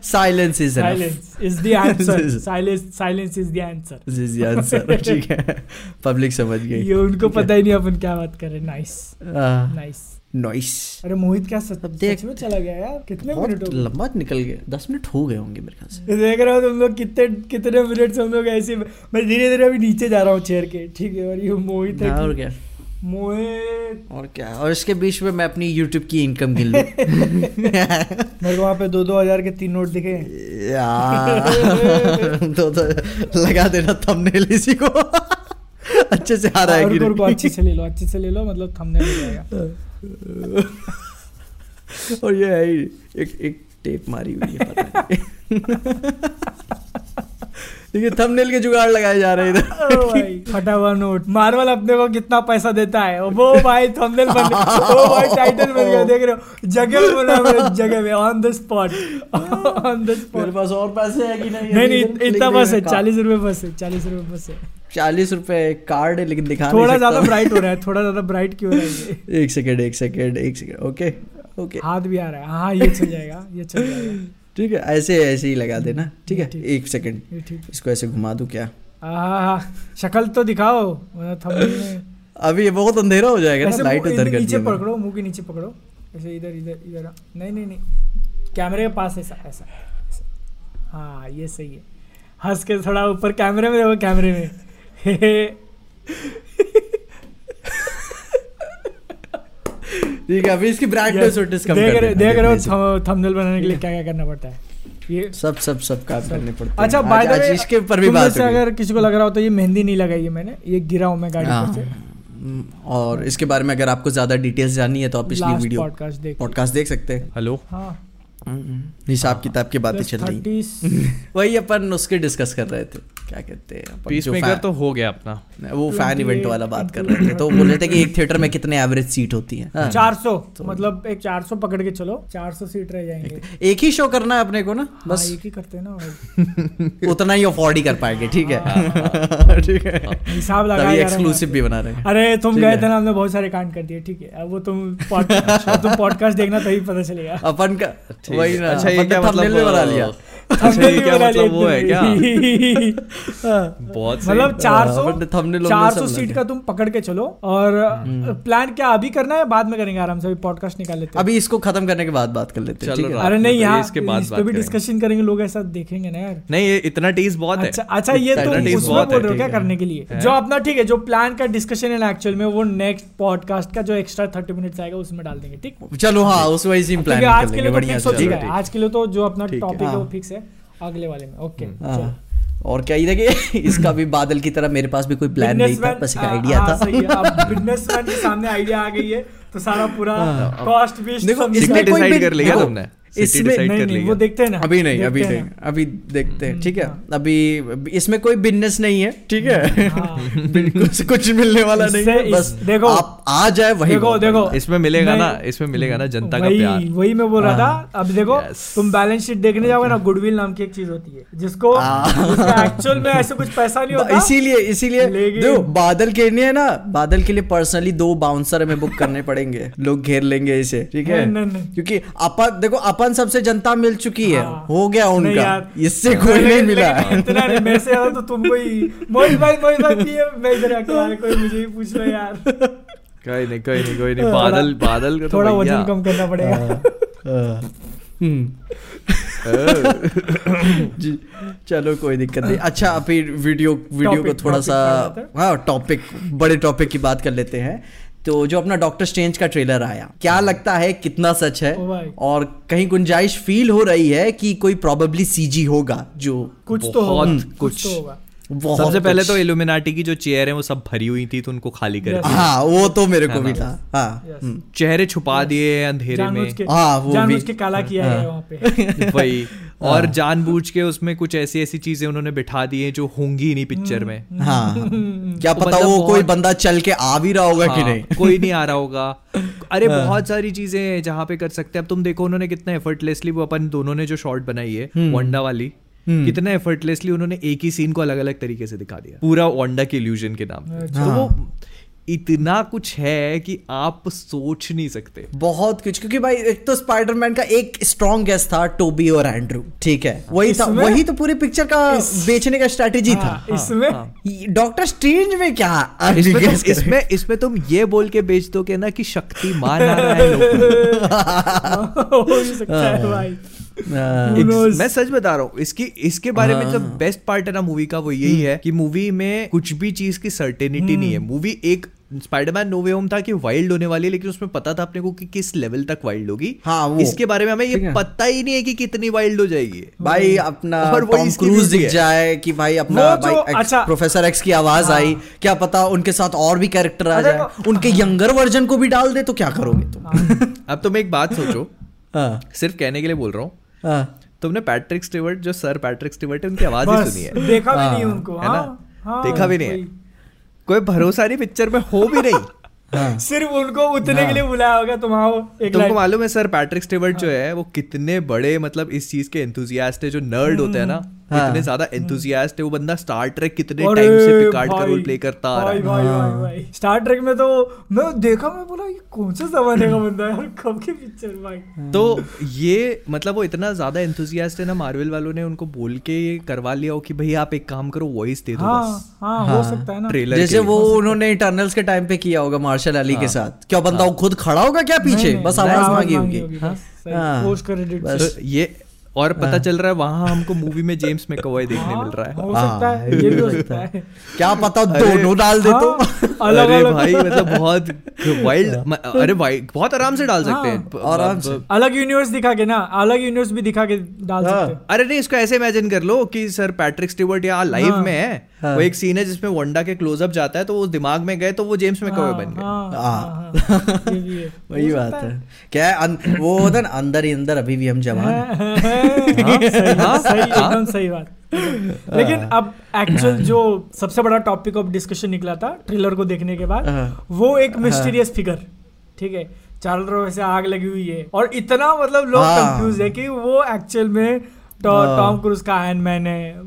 Silence is silence is the answer silence silence is the answer is the answer ठीक है. पब्लिक समझ गई. ये उनको पता ही नहीं अपन क्या बात कर. रहे नाइस नाइस नॉइस अरे मोहित क्या सच, देख- में चला गया यार? कितने मिनट हो लंबा निकल गया. दस मिनट हो गए होंगे मेरे ख्याल से. देख रहे हो तुम लोग कितने कितने मिनट से हम लोग ऐसे मैं धीरे धीरे अभी नीचे जा रहा हूँ चेयर के. ठीक है और ये मोहित है हाँ, और क्या? मोहित। और क्या? और इसके बीच में मैं अपनी यूट्यूब की इनकम गिन लूँ। मेरे को वहाँ पे दो दो हज़ार के तीन नोट दिखे। यार तो, तो लगा देना थंबनेल इसी को। अच्छे से आ रहा है? अच्छे से ले लो अच्छे से ले लो मतलब थंबनेल और ये है एक एक टेप मारी हुई है पता नहीं। देखिए थंबनेल के जुगाड़ लगाए जा रहे हैं इधर। फटा हुआ नोट। मार्वल अपने को कितना पैसा देता है? वो भाई थंबनेल बन वो भाई टाइटल बन गया देख रहे हो। जगह में बोला मेरे जगह में on the spot on the मेरे स्पॉट पास और पैसे है कि नहीं? नहीं नहीं इतना बस है चालीस रुपए बस है चालीस रुपए बस है चालीस रुपए कार्ड है लेकिन दिखा थोड़ा ज़्यादा ब्राइट हो रहा है थोड़ा ज़्यादा ब्राइट क्यों हो रहा है एक सेकेंड एक सेकेंड एक सेकेंड ओके ओके हाथ भी आ रहा है। हाँ ये चल जाएगा ये चल जाएगा। ठीक है ऐसे ऐसे ही लगा देना ठीक है? एक सेकंड इसको ऐसे घुमा दूँ क्या? शक्ल तो दिखाओ अभी बहुत अंधेरा हो जाएगा ना लाइट उधर कर नीचे पकड़ो मुँह के नीचे पकड़ो। ऐसे इधर इधर इधर। नहीं नहीं नहीं। कैमरे के पास ऐसा ऐसा ऐसा। हाँ ये सही है। हंस के थोड़ा ऊपर कैमरे में देखो कैमरे में हे हे। ठीक है अभी इसकी ब्राइटनेस और कम देख कर रहे देख रहे हो थंबनेल बनाने के लिए क्या क्या करना पड़ता है? ये सब सब सब काम करने पड़ते हैं। अच्छा बाय द वे इसके ऊपर भी बात है अगर किसी को लग रहा हो तो ये मेहंदी नहीं लगाई है मैंने ये गिरा हूँ मैं गाड़ी हाँ। पर से। हम्म, और इसके बारे में अगर आपको ज़्यादा डिटेल्स जाननी है तो आप पिछली वीडियो पॉडकास्ट देख। पॉडकास्ट देख सकते हैं। हेलो हाँ। हिसाब किताब की बातें चल रही। वही अपन उसके डिस्कस कर रहे थे। क्या कहते हैं पीस मेकर तो हो गया अपना। वो फ़ैन इवेंट वाला बात कर रहे थे तो बोल रहे थे कि एक थिएटर में कितने एवरेज सीट होती है। हाँ। चार सौ मतलब एक चार सौ पकड़ के चलो चार सौ सीट रह जाएँगे। एक ही शो करना है अपने को ना हाँ, बस। एक ही करते हैं ना भाई। उतना ही अफोर्ड ही कर पाएँगे ठीक है। ठीक है। हिसाब लगा एक्सक्लूसिव भी बना रहे हैं। अरे तुम गए थे ना हमने बहुत सारे कांड कर दिए ठीक है। वो तुम तुम पॉडकास्ट देखना तभी पता चलेगा। अपन का वही है। ना अच्छा ये क्या तो मतलब बना लिया अच्छा ये क्या मतलब वो है क्या? हाँ। बहुत मतलब चार सौ चार सौ सीट का तुम पकड़ के चलो और प्लान क्या अभी करना है बाद में करेंगे आराम से अभी पॉडकास्ट निकाल लेते हैं। अभी इसको खत्म करने के बाद बात कर लेते हैं है? अरे नहीं तो यहाँ इसके बाद इस पे भी डिस्कशन करेंगे लोग ऐसा देखेंगे ना यार। नहीं ये इतना टेस्ट बहुत है। अच्छा अच्छा ये तुम उसमें बोल रहे हो क्या करने के लिए? जो अपना ठीक है जो प्लान का डिस्कशन है ना एक्चुअल में वो नेक्स्ट पॉडकास्ट का जो एक्स्ट्रा थर्टी मिनट्स आएगा उसमें डाल देंगे ठीक? चलो हाँ उस वही सी प्लान आज के लिए लेंगे तो बढ़िया हो है। आज के लिए तो जो अपना टॉपिक है। वो हाँ। फिक्स है। अगले वाले में ओके हाँ। और क्या ही देखिए इसका भी बादल की तरह मेरे पास भी कोई प्लान नहीं था बस एक आइडिया था। बिजनेसमैन के सामने आइडिया आ गई है तो सारा पूरा कॉस्ट भी देखो, इसमें डिसाइड कर लिया तुमने। इसमें- नहीं कर नहीं वो देखते हैं ना। अभी नहीं अभी नहीं अभी देखते हैं ठीक है? हाँ। अभी इसमें कोई बिज़नेस नहीं है ठीक है? हाँ। बिल्कुल कुछ मिलने वाला नहीं है बस देखो, आप आ जाए वही देखो देखो। इसमें मिलेगा ना इसमें मिलेगा ना जनता का प्यार। वही मैं बोल रहा था। अब देखो तुम बैलेंस शीट देखने जाओगे ना गुडविल नाम की एक चीज़ होती है जिसको हाँ। एक्चुअल में ऐसे कुछ पैसा नहीं है। होता। इसीलिए इसीलिए। देखो बादल के लिए ना बादल के लिए पर्सनली दो बाउंसर हमें बुक करने पड़ेंगे। लोग घेर लेंगे इसे ठीक है? नहीं, नहीं, नहीं। क्योंकि अपन देखो अपन सबसे जनता मिल चुकी है। हाँ। हो गया उनका। इससे कोई नहीं मिला। इतना नहीं मेरे से तो तुमको ही मोहित भाई मोहित भाई मैं इधर अकेला कोई मुझे ही पूछ लो यार। कोई नहीं कोई नहीं कोई नहीं। बादल बादल का तो थोड़ा वज़न कम करना पड़ेगा। हाँ। हम्म। जी चलो कोई दिक्कत नहीं। अच्छा फिर वीडियो वीडियो को थोड़ा सा हैं। हाँ टॉपिक बड़े टॉपिक की बात कर लेते हैं। तो जो अपना डॉक्टर स्ट्रेंज का ट्रेलर आया क्या लगता है कितना सच है? और कहीं गुंजाइश फील हो रही है कि कोई प्रोबेबली सीजी होगा जो कुछ तो होगा। कुछ। कुछ तो होगा। सबसे पहले तो इल्यूमिनाटी की जो चेयर है वो सब भरी हुई थी तो उनको खाली कर Yes. हाँ वो तो मेरे को भी था। हाँ Yes. हम्म, चेहरे छुपा दिए अंधेरे में। हाँ, वो भी- के काला किया है हाँ। वहाँ पे। वही। और जानबूझ के उसमें कुछ ऐसी ऐसी चीज़ें उन्होंने बिठा दी हैं जो होंगी नहीं पिक्चर में। हाँ। क्या पता वो कोई बंदा चल के आ भी रहा होगा कि हाँ, नहीं। कोई नहीं आ रहा होगा। अरे बहुत सारी चीज़ें हैं जहाँ पे कर सकते हैं। अब तुम देखो उन्होंने कितना एफर्टलेसली वो अपन दोनों ने जो शॉर्ट बनाई है वंडा वाली। हम्म। कितना एफर्टलेसली उन्होंने एक ही सीन को अलग अलग तरीके से दिखा दिया। पूरा वंडा के इल्यूजन के नाम पे। अच्छा। तो वो इतना कुछ है कि आप सोच नहीं सकते। बहुत कुछ क्योंकि भाई एक तो स्पाइडरमैन का एक स्ट्रॉन्ग गेस्ट था टोबी और एंड्रू ठीक है? वही था वही तो पूरी पिक्चर का बेचने का स्ट्रेटेजी था। हाँ, इसमें डॉक्टर स्ट्रेंज में क्या इसमें करें। इसमें इसमें तुम ये बोल के बेच दो ना कि शक्तिमान आ रहा है हो हाँ। है हाँ, knows? मैं सच बता रहा हूँ इसकी इसके बारे में हाँ। जो बेस्ट पार्ट है ना मूवी का वो यही है कि मूवी में कुछ भी चीज़ की सर्टेनिटी नहीं है मूवी एक स्पाइडरमैन नो वे होम था कि वाइल्ड होने वाली है लेकिन उसमें पता था अपने को कि किस लेवल तक वाइल्ड होगी हाँ, वो। इसके बारे में हमें ये पता ही नहीं है कि कितनी वाइल्ड हो जाएगी भाई अपना और टॉम क्रूज दिख जाए कि भाई अपना भाई एक्स- अच्छा। प्रोफेसर एक्स की आवाज़ हाँ। आई क्या पता उनके साथ और भी कैरेक्टर आ जाए उनके यंगर वर्जन को भी डाल दे तो क्या करोगे तुम अब तुम एक बात सोचो हाँ, सिर्फ़ कहने के लिए बोल रहा हूँ हाँ। तुमने पैट्रिक स्टीवर्ट जो सर पैट्रिक स्टीवर्ट है उनकी आवाज़ ही सुनी है देखा भी हाँ, नहीं उनको है ना? हाँ, हाँ, देखा भी नहीं है। कोई भरोसा नहीं पिक्चर में हो भी नहीं हाँ। सिर्फ़ उनको उतने हाँ। के लिए बुलाया होगा तुम आओ एक तुमको मालूम है सर पैट्रिक स्टेवर्ट हाँ। जो है वो कितने बड़े मतलब इस चीज़ के एंथुजियास्ट है जो नर्ड होते हैं ना हाँ। इतने ज़्यादा एंथुजियास्ट है वो बंदा स्टार ट्रेक कितने टाइम से पिकार्ड का रोल प्ले करता आ रहा है। भाई हाँ। भाई। भाई स्टार ट्रेक में तो मैं देखा मैं बोला ये कौन सा जमाने का बंदा है कब की पिक्चर भाई? तो ये मतलब वो इतना ज़्यादा एंथुजियास्ट है ना मार्वल वालों ने उनको बोल के करवा लिया हो कि भाई आप एक काम करो वॉइस दे दो हाँ बस। हाँ हो सकता है ना। ट्रेलर जैसे वो उन्होंने इटर्नल्स के टाइम पे किया होगा मार्शल अली के साथ। क्या बंदा खुद खड़ा होगा क्या पीछे? बस आवाज़ मांगी होगी हाँ। पोस्ट क्रेडिट तो ये और पता चल रहा है वहाँ हमको मूवी में जेम्स मैकअवॉय देखने मिल रहा है। हो सकता हाँ, है ये भी हो सकता है। क्या पता दोनों डाल दे तो। हाँ, अलग अरे भाई मतलब बहुत वाइल्ड अरे भाई बहुत आराम से डाल सकते हैं। हाँ, आराम से। अलग यूनिवर्स दिखा के ना अलग यूनिवर्स भी दिखा के डाल हाँ। सकते हैं। अरे नहीं इसको ऐसे इमेजिन कर लो कि सर पैट्रिक स्टीवर्ट यहाँ लाइव हाँ। में है। हाँ। वो एक सीन है जिसमें वंडा के क्लोजअप जाता है तो वो दिमाग में गए तो वो जेम्स मैकअवॉय हाँ, बन गए हाँ, हाँ। हाँ। वही बात है क्या है अन, वो होता ना अंदर ही अंदर अभी भी हम जवान सही बात लेकिन अब एक्चुअल जो सबसे बड़ा टॉपिक ऑफ़ डिस्कशन निकला था ट्रेलर को देखने के बाद। वो एक मिस्टीरियस फिगर ठीक है चारों तरफ़ ऐसे आग लगी हुई है और इतना मतलब लोग। कंफ्यूज है कि वो एक्चुअल में। टॉम क्रूज का आयरन मैन है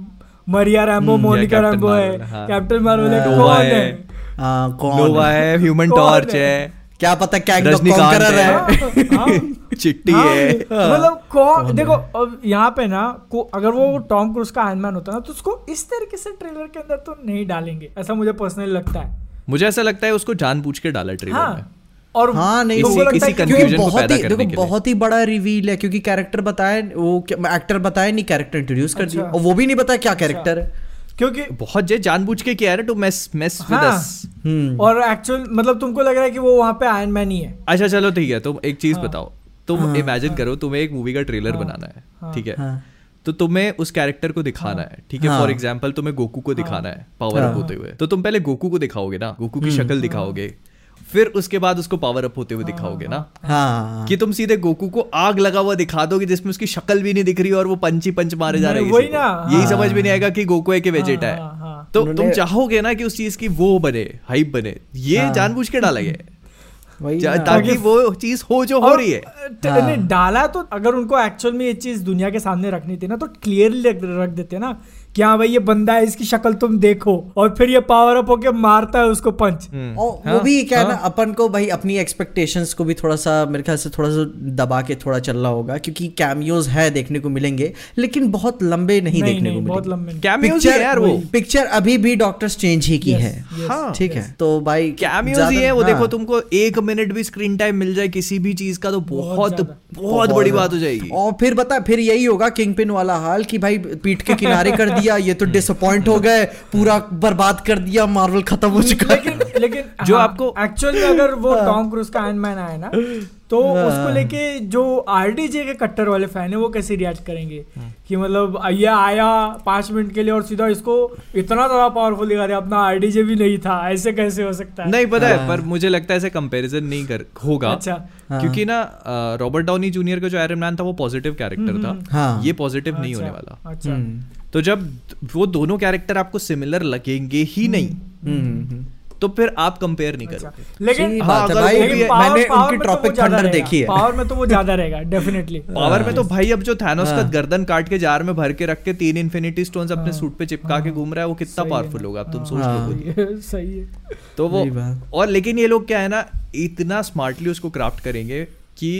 मरिया रैम्बो हम्म, मोनिका रैम्बो है हाँ। कैप्टन मार्वल है कौन है। है हाँ, कौन है ह्यूमन टॉर्च है? है क्या पता रजनीकांत कॉन्करर है। है हाँ, हाँ। चिट्टी हाँ, है मतलब कौन देखो अब यहाँ पे ना को अगर वो टॉम क्रूज का आयरन मैन होता ना तो उसको इस तरीके से ट्रेलर के अंदर तो नहीं डालेंगे ऐसा मुझे पर्सनली लगता है मुझे ऐसा लगता है उसको जानबूझ के डाला ट्रेलर में हाँ और हाँ नहीं किसी- लगता किसी कि- क्योंकि को बहुत पैदा ही करने देखो के लिए। बहुत ही बड़ा रिवील है क्योंकि कैरेक्टर बताया वो एक्टर बताया नहीं कैरेक्टर इंट्रोड्यूस कर दिया अच्छा। और वो भी नहीं बताया क्या कैरेक्टर है क्योंकि बहुत जे जानबूझ के किया है टू मेस मेस विद हाँ। अस हम्म और एक्चुअल मतलब तुमको लग रहा है कि वो वहाँ पे आयरन मैन ही है अच्छा चलो ठीक है तुम एक चीज़ हाँ। बताओ तुम इमेजिन करो तुम्हें एक मूवी का ट्रेलर हाँ। बनाना है हाँ। ठीक है हाँ। तो तुम्हें उस कैरेक्टर को दिखाना है ठीक है हाँ। फॉर एग्ज़ाम्पल तुम्हें गोकू को दिखाना है पावर हाँ। अप होते हुए तो तुम पहले गोकू को दिखाओगे ना गोकू की हम्म। शक्ल दिखाओगे फिर उसके बाद उसको पावर अप होते हुए दिखाओगे ना हाँ कि तुम सीधे गोकू को आग लगा हुआ दिखा दोगे जिसमें उसकी शक्ल भी नहीं दिख रही और वो पंची पंच मारे जा रहे हैं वही। ना, यही हाँ। समझ में नहीं आएगा कि गोकू है कि वेजेटा हाँ, है हाँ। तो तुम चाहोगे ना कि उस चीज़ की वो बने हाइप बने ये हाँ। जानबूझ के डाला गया है। ताकि वो चीज़ हो जो हो रही है हाँ। डाला तो अगर उनको एक्चुअल में ये चीज़ दुनिया के सामने रखनी थी ना तो क्लियरली रख देते ना कि हाँ भाई ये बंदा है इसकी शक्ल तुम देखो और फिर ये पावर अप होके मारता है उसको पंच हम्म। और वो हाँ, भी क्या है ना हाँ। अपन को भाई अपनी एक्सपेक्टेशंस को भी थोड़ा सा मेरे ख्याल से थोड़ा सा दबा के थोड़ा चलना होगा क्योंकि कैमियोज है देखने को मिलेंगे लेकिन बहुत लंबे नहीं, नहीं देखने नहीं को बहुत मिलेंगे लंबे नहीं। कैमियोज है यार वो पिक्चर अभी भी डॉक्टर स्ट्रेंज ही की है हाँ। ठीक है तो भाई कैमियोज ही है वो। देखो तुमको एक मिनट भी स्क्रीन टाइम मिल जाए किसी भी चीज़ का तो बहुत बहुत बहुत बड़ी बात हो जाएगी और फिर बता फिर यही होगा किंग पिन वाला हाल कि भाई पीठ के किनारे कर दिया ये तो डिसअपॉइंट हो गए पूरा बर्बाद कर दिया मार्वल खत्म हो चुका है। लेकिन लेकिन जो हाँ, आपको- एक्चुअल में अगर वो टॉम क्रूज का आयरन मैन आया ना तो उसको लेके जो आरडीजे के कट्टर वाले फ़ैन है वो कैसे रिएक्ट करेंगे? कि मतलब ये आया पाँच मिनट के लिए और सीधा इसको इतना ज़्यादा पावरफुल दिखा दिया अपना आरडीजे भी नहीं था ऐसे कैसे हो सकता है? नहीं पता हाँ। है। पर मुझे लगता है ऐसे कंपैरिजन नहीं कर होगा। अच्छा। हाँ। क्योंकि ना रॉबर्ट डाउनी जूनियर का जो आयरन मैन था वो पॉजिटिव कैरेक्टर था। हाँ। ये पॉजिटिव नहीं अच्छा, होने वाला। अच्छा। हम्म, तो जब वो दोनों कैरेक्टर आपको सिमिलर लगेंगे ही नहीं हम्म, हम्म, तो फिर आप कंपेयर नहीं अच्छा, करोगे। लेकिन हाँ, अगर भाई वो भी- मैंने उनकी में तो ट्रॉपिक थंडर देखी है। पावर में तो वो ज़्यादा रहेगा डेफिनेटली पावर में तो भाई अब जो थैनोस का हाँ। गर्दन काट के जार में भर के रख के तीन इन्फिनिटी स्टोन्स अपने हाँ। सूट पे चिपका के घूम रहा है वो कितना पावरफुल होगा अब तुम हाँ। सोच लो हाँ। सही है। तो वो और लेकिन ये लोग क्या है ना इतना स्मार्टली उसको क्राफ्ट करेंगे कि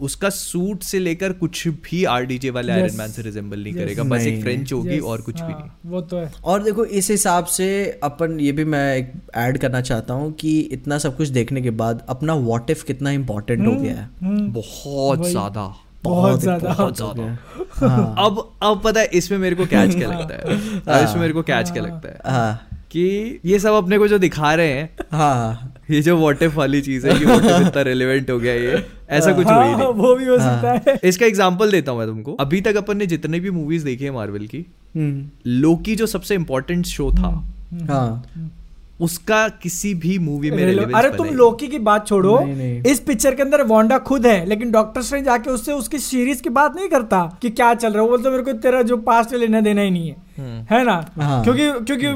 उसका सूट से लेकर कुछ भी आर आरडीजे वाले आयरन मैन से रिजेंबल नहीं करेगा। बस एक फ्रेंच होगी और कुछ भी हाँ, नहीं। वो तो है। और देखो इस हिसाब से अपन ये भी मैं एक ऐड करना चाहता हूँ कि इतना सब कुछ देखने के बाद अपना वॉट इफ़ कितना इम्पोर्टेंट हो गया है। हम्म, बहुत ज़्यादा। बहुत ज़्यादा। बहुत ज़्यादा। अब अब पता है इसमें मेरे को कैच क्या लगता है? अब इसमें मेरे को कैच क्या लगता है? हाँ। कि ये सब अपने को जो दिखा रहे हैं हाँ। ये जो वॉट इफ़ वाली चीज़ है कि इतना रेलेवेंट हो गया ये। ऐसा कुछ हाँ, नहीं। वो भी हो सकता है। इसका एग्ज़ाम्पल देता हूँ मैं तुमको। अभी तक अपन ने जितने भी मूवीज़ देखी है मार्वल की हम्म, लोकी जो सबसे इम्पोर्टेंट शो था हाँ। उसका किसी भी मूवी में अरे तुम लोकी की बात छोड़ो। नहीं, नहीं। इस पिक्चर के अंदर वांडा खुद है लेकिन डॉक्टर स्ट्रेंज आके उससे उसकी सीरीज़ की बात नहीं करता कि क्या चल रहा है। वो बोलता मेरे को तेरा जो पास्ट है लेना देना ही नहीं है। हम्म। है ना? हाँ। क्योंकि क्योंकि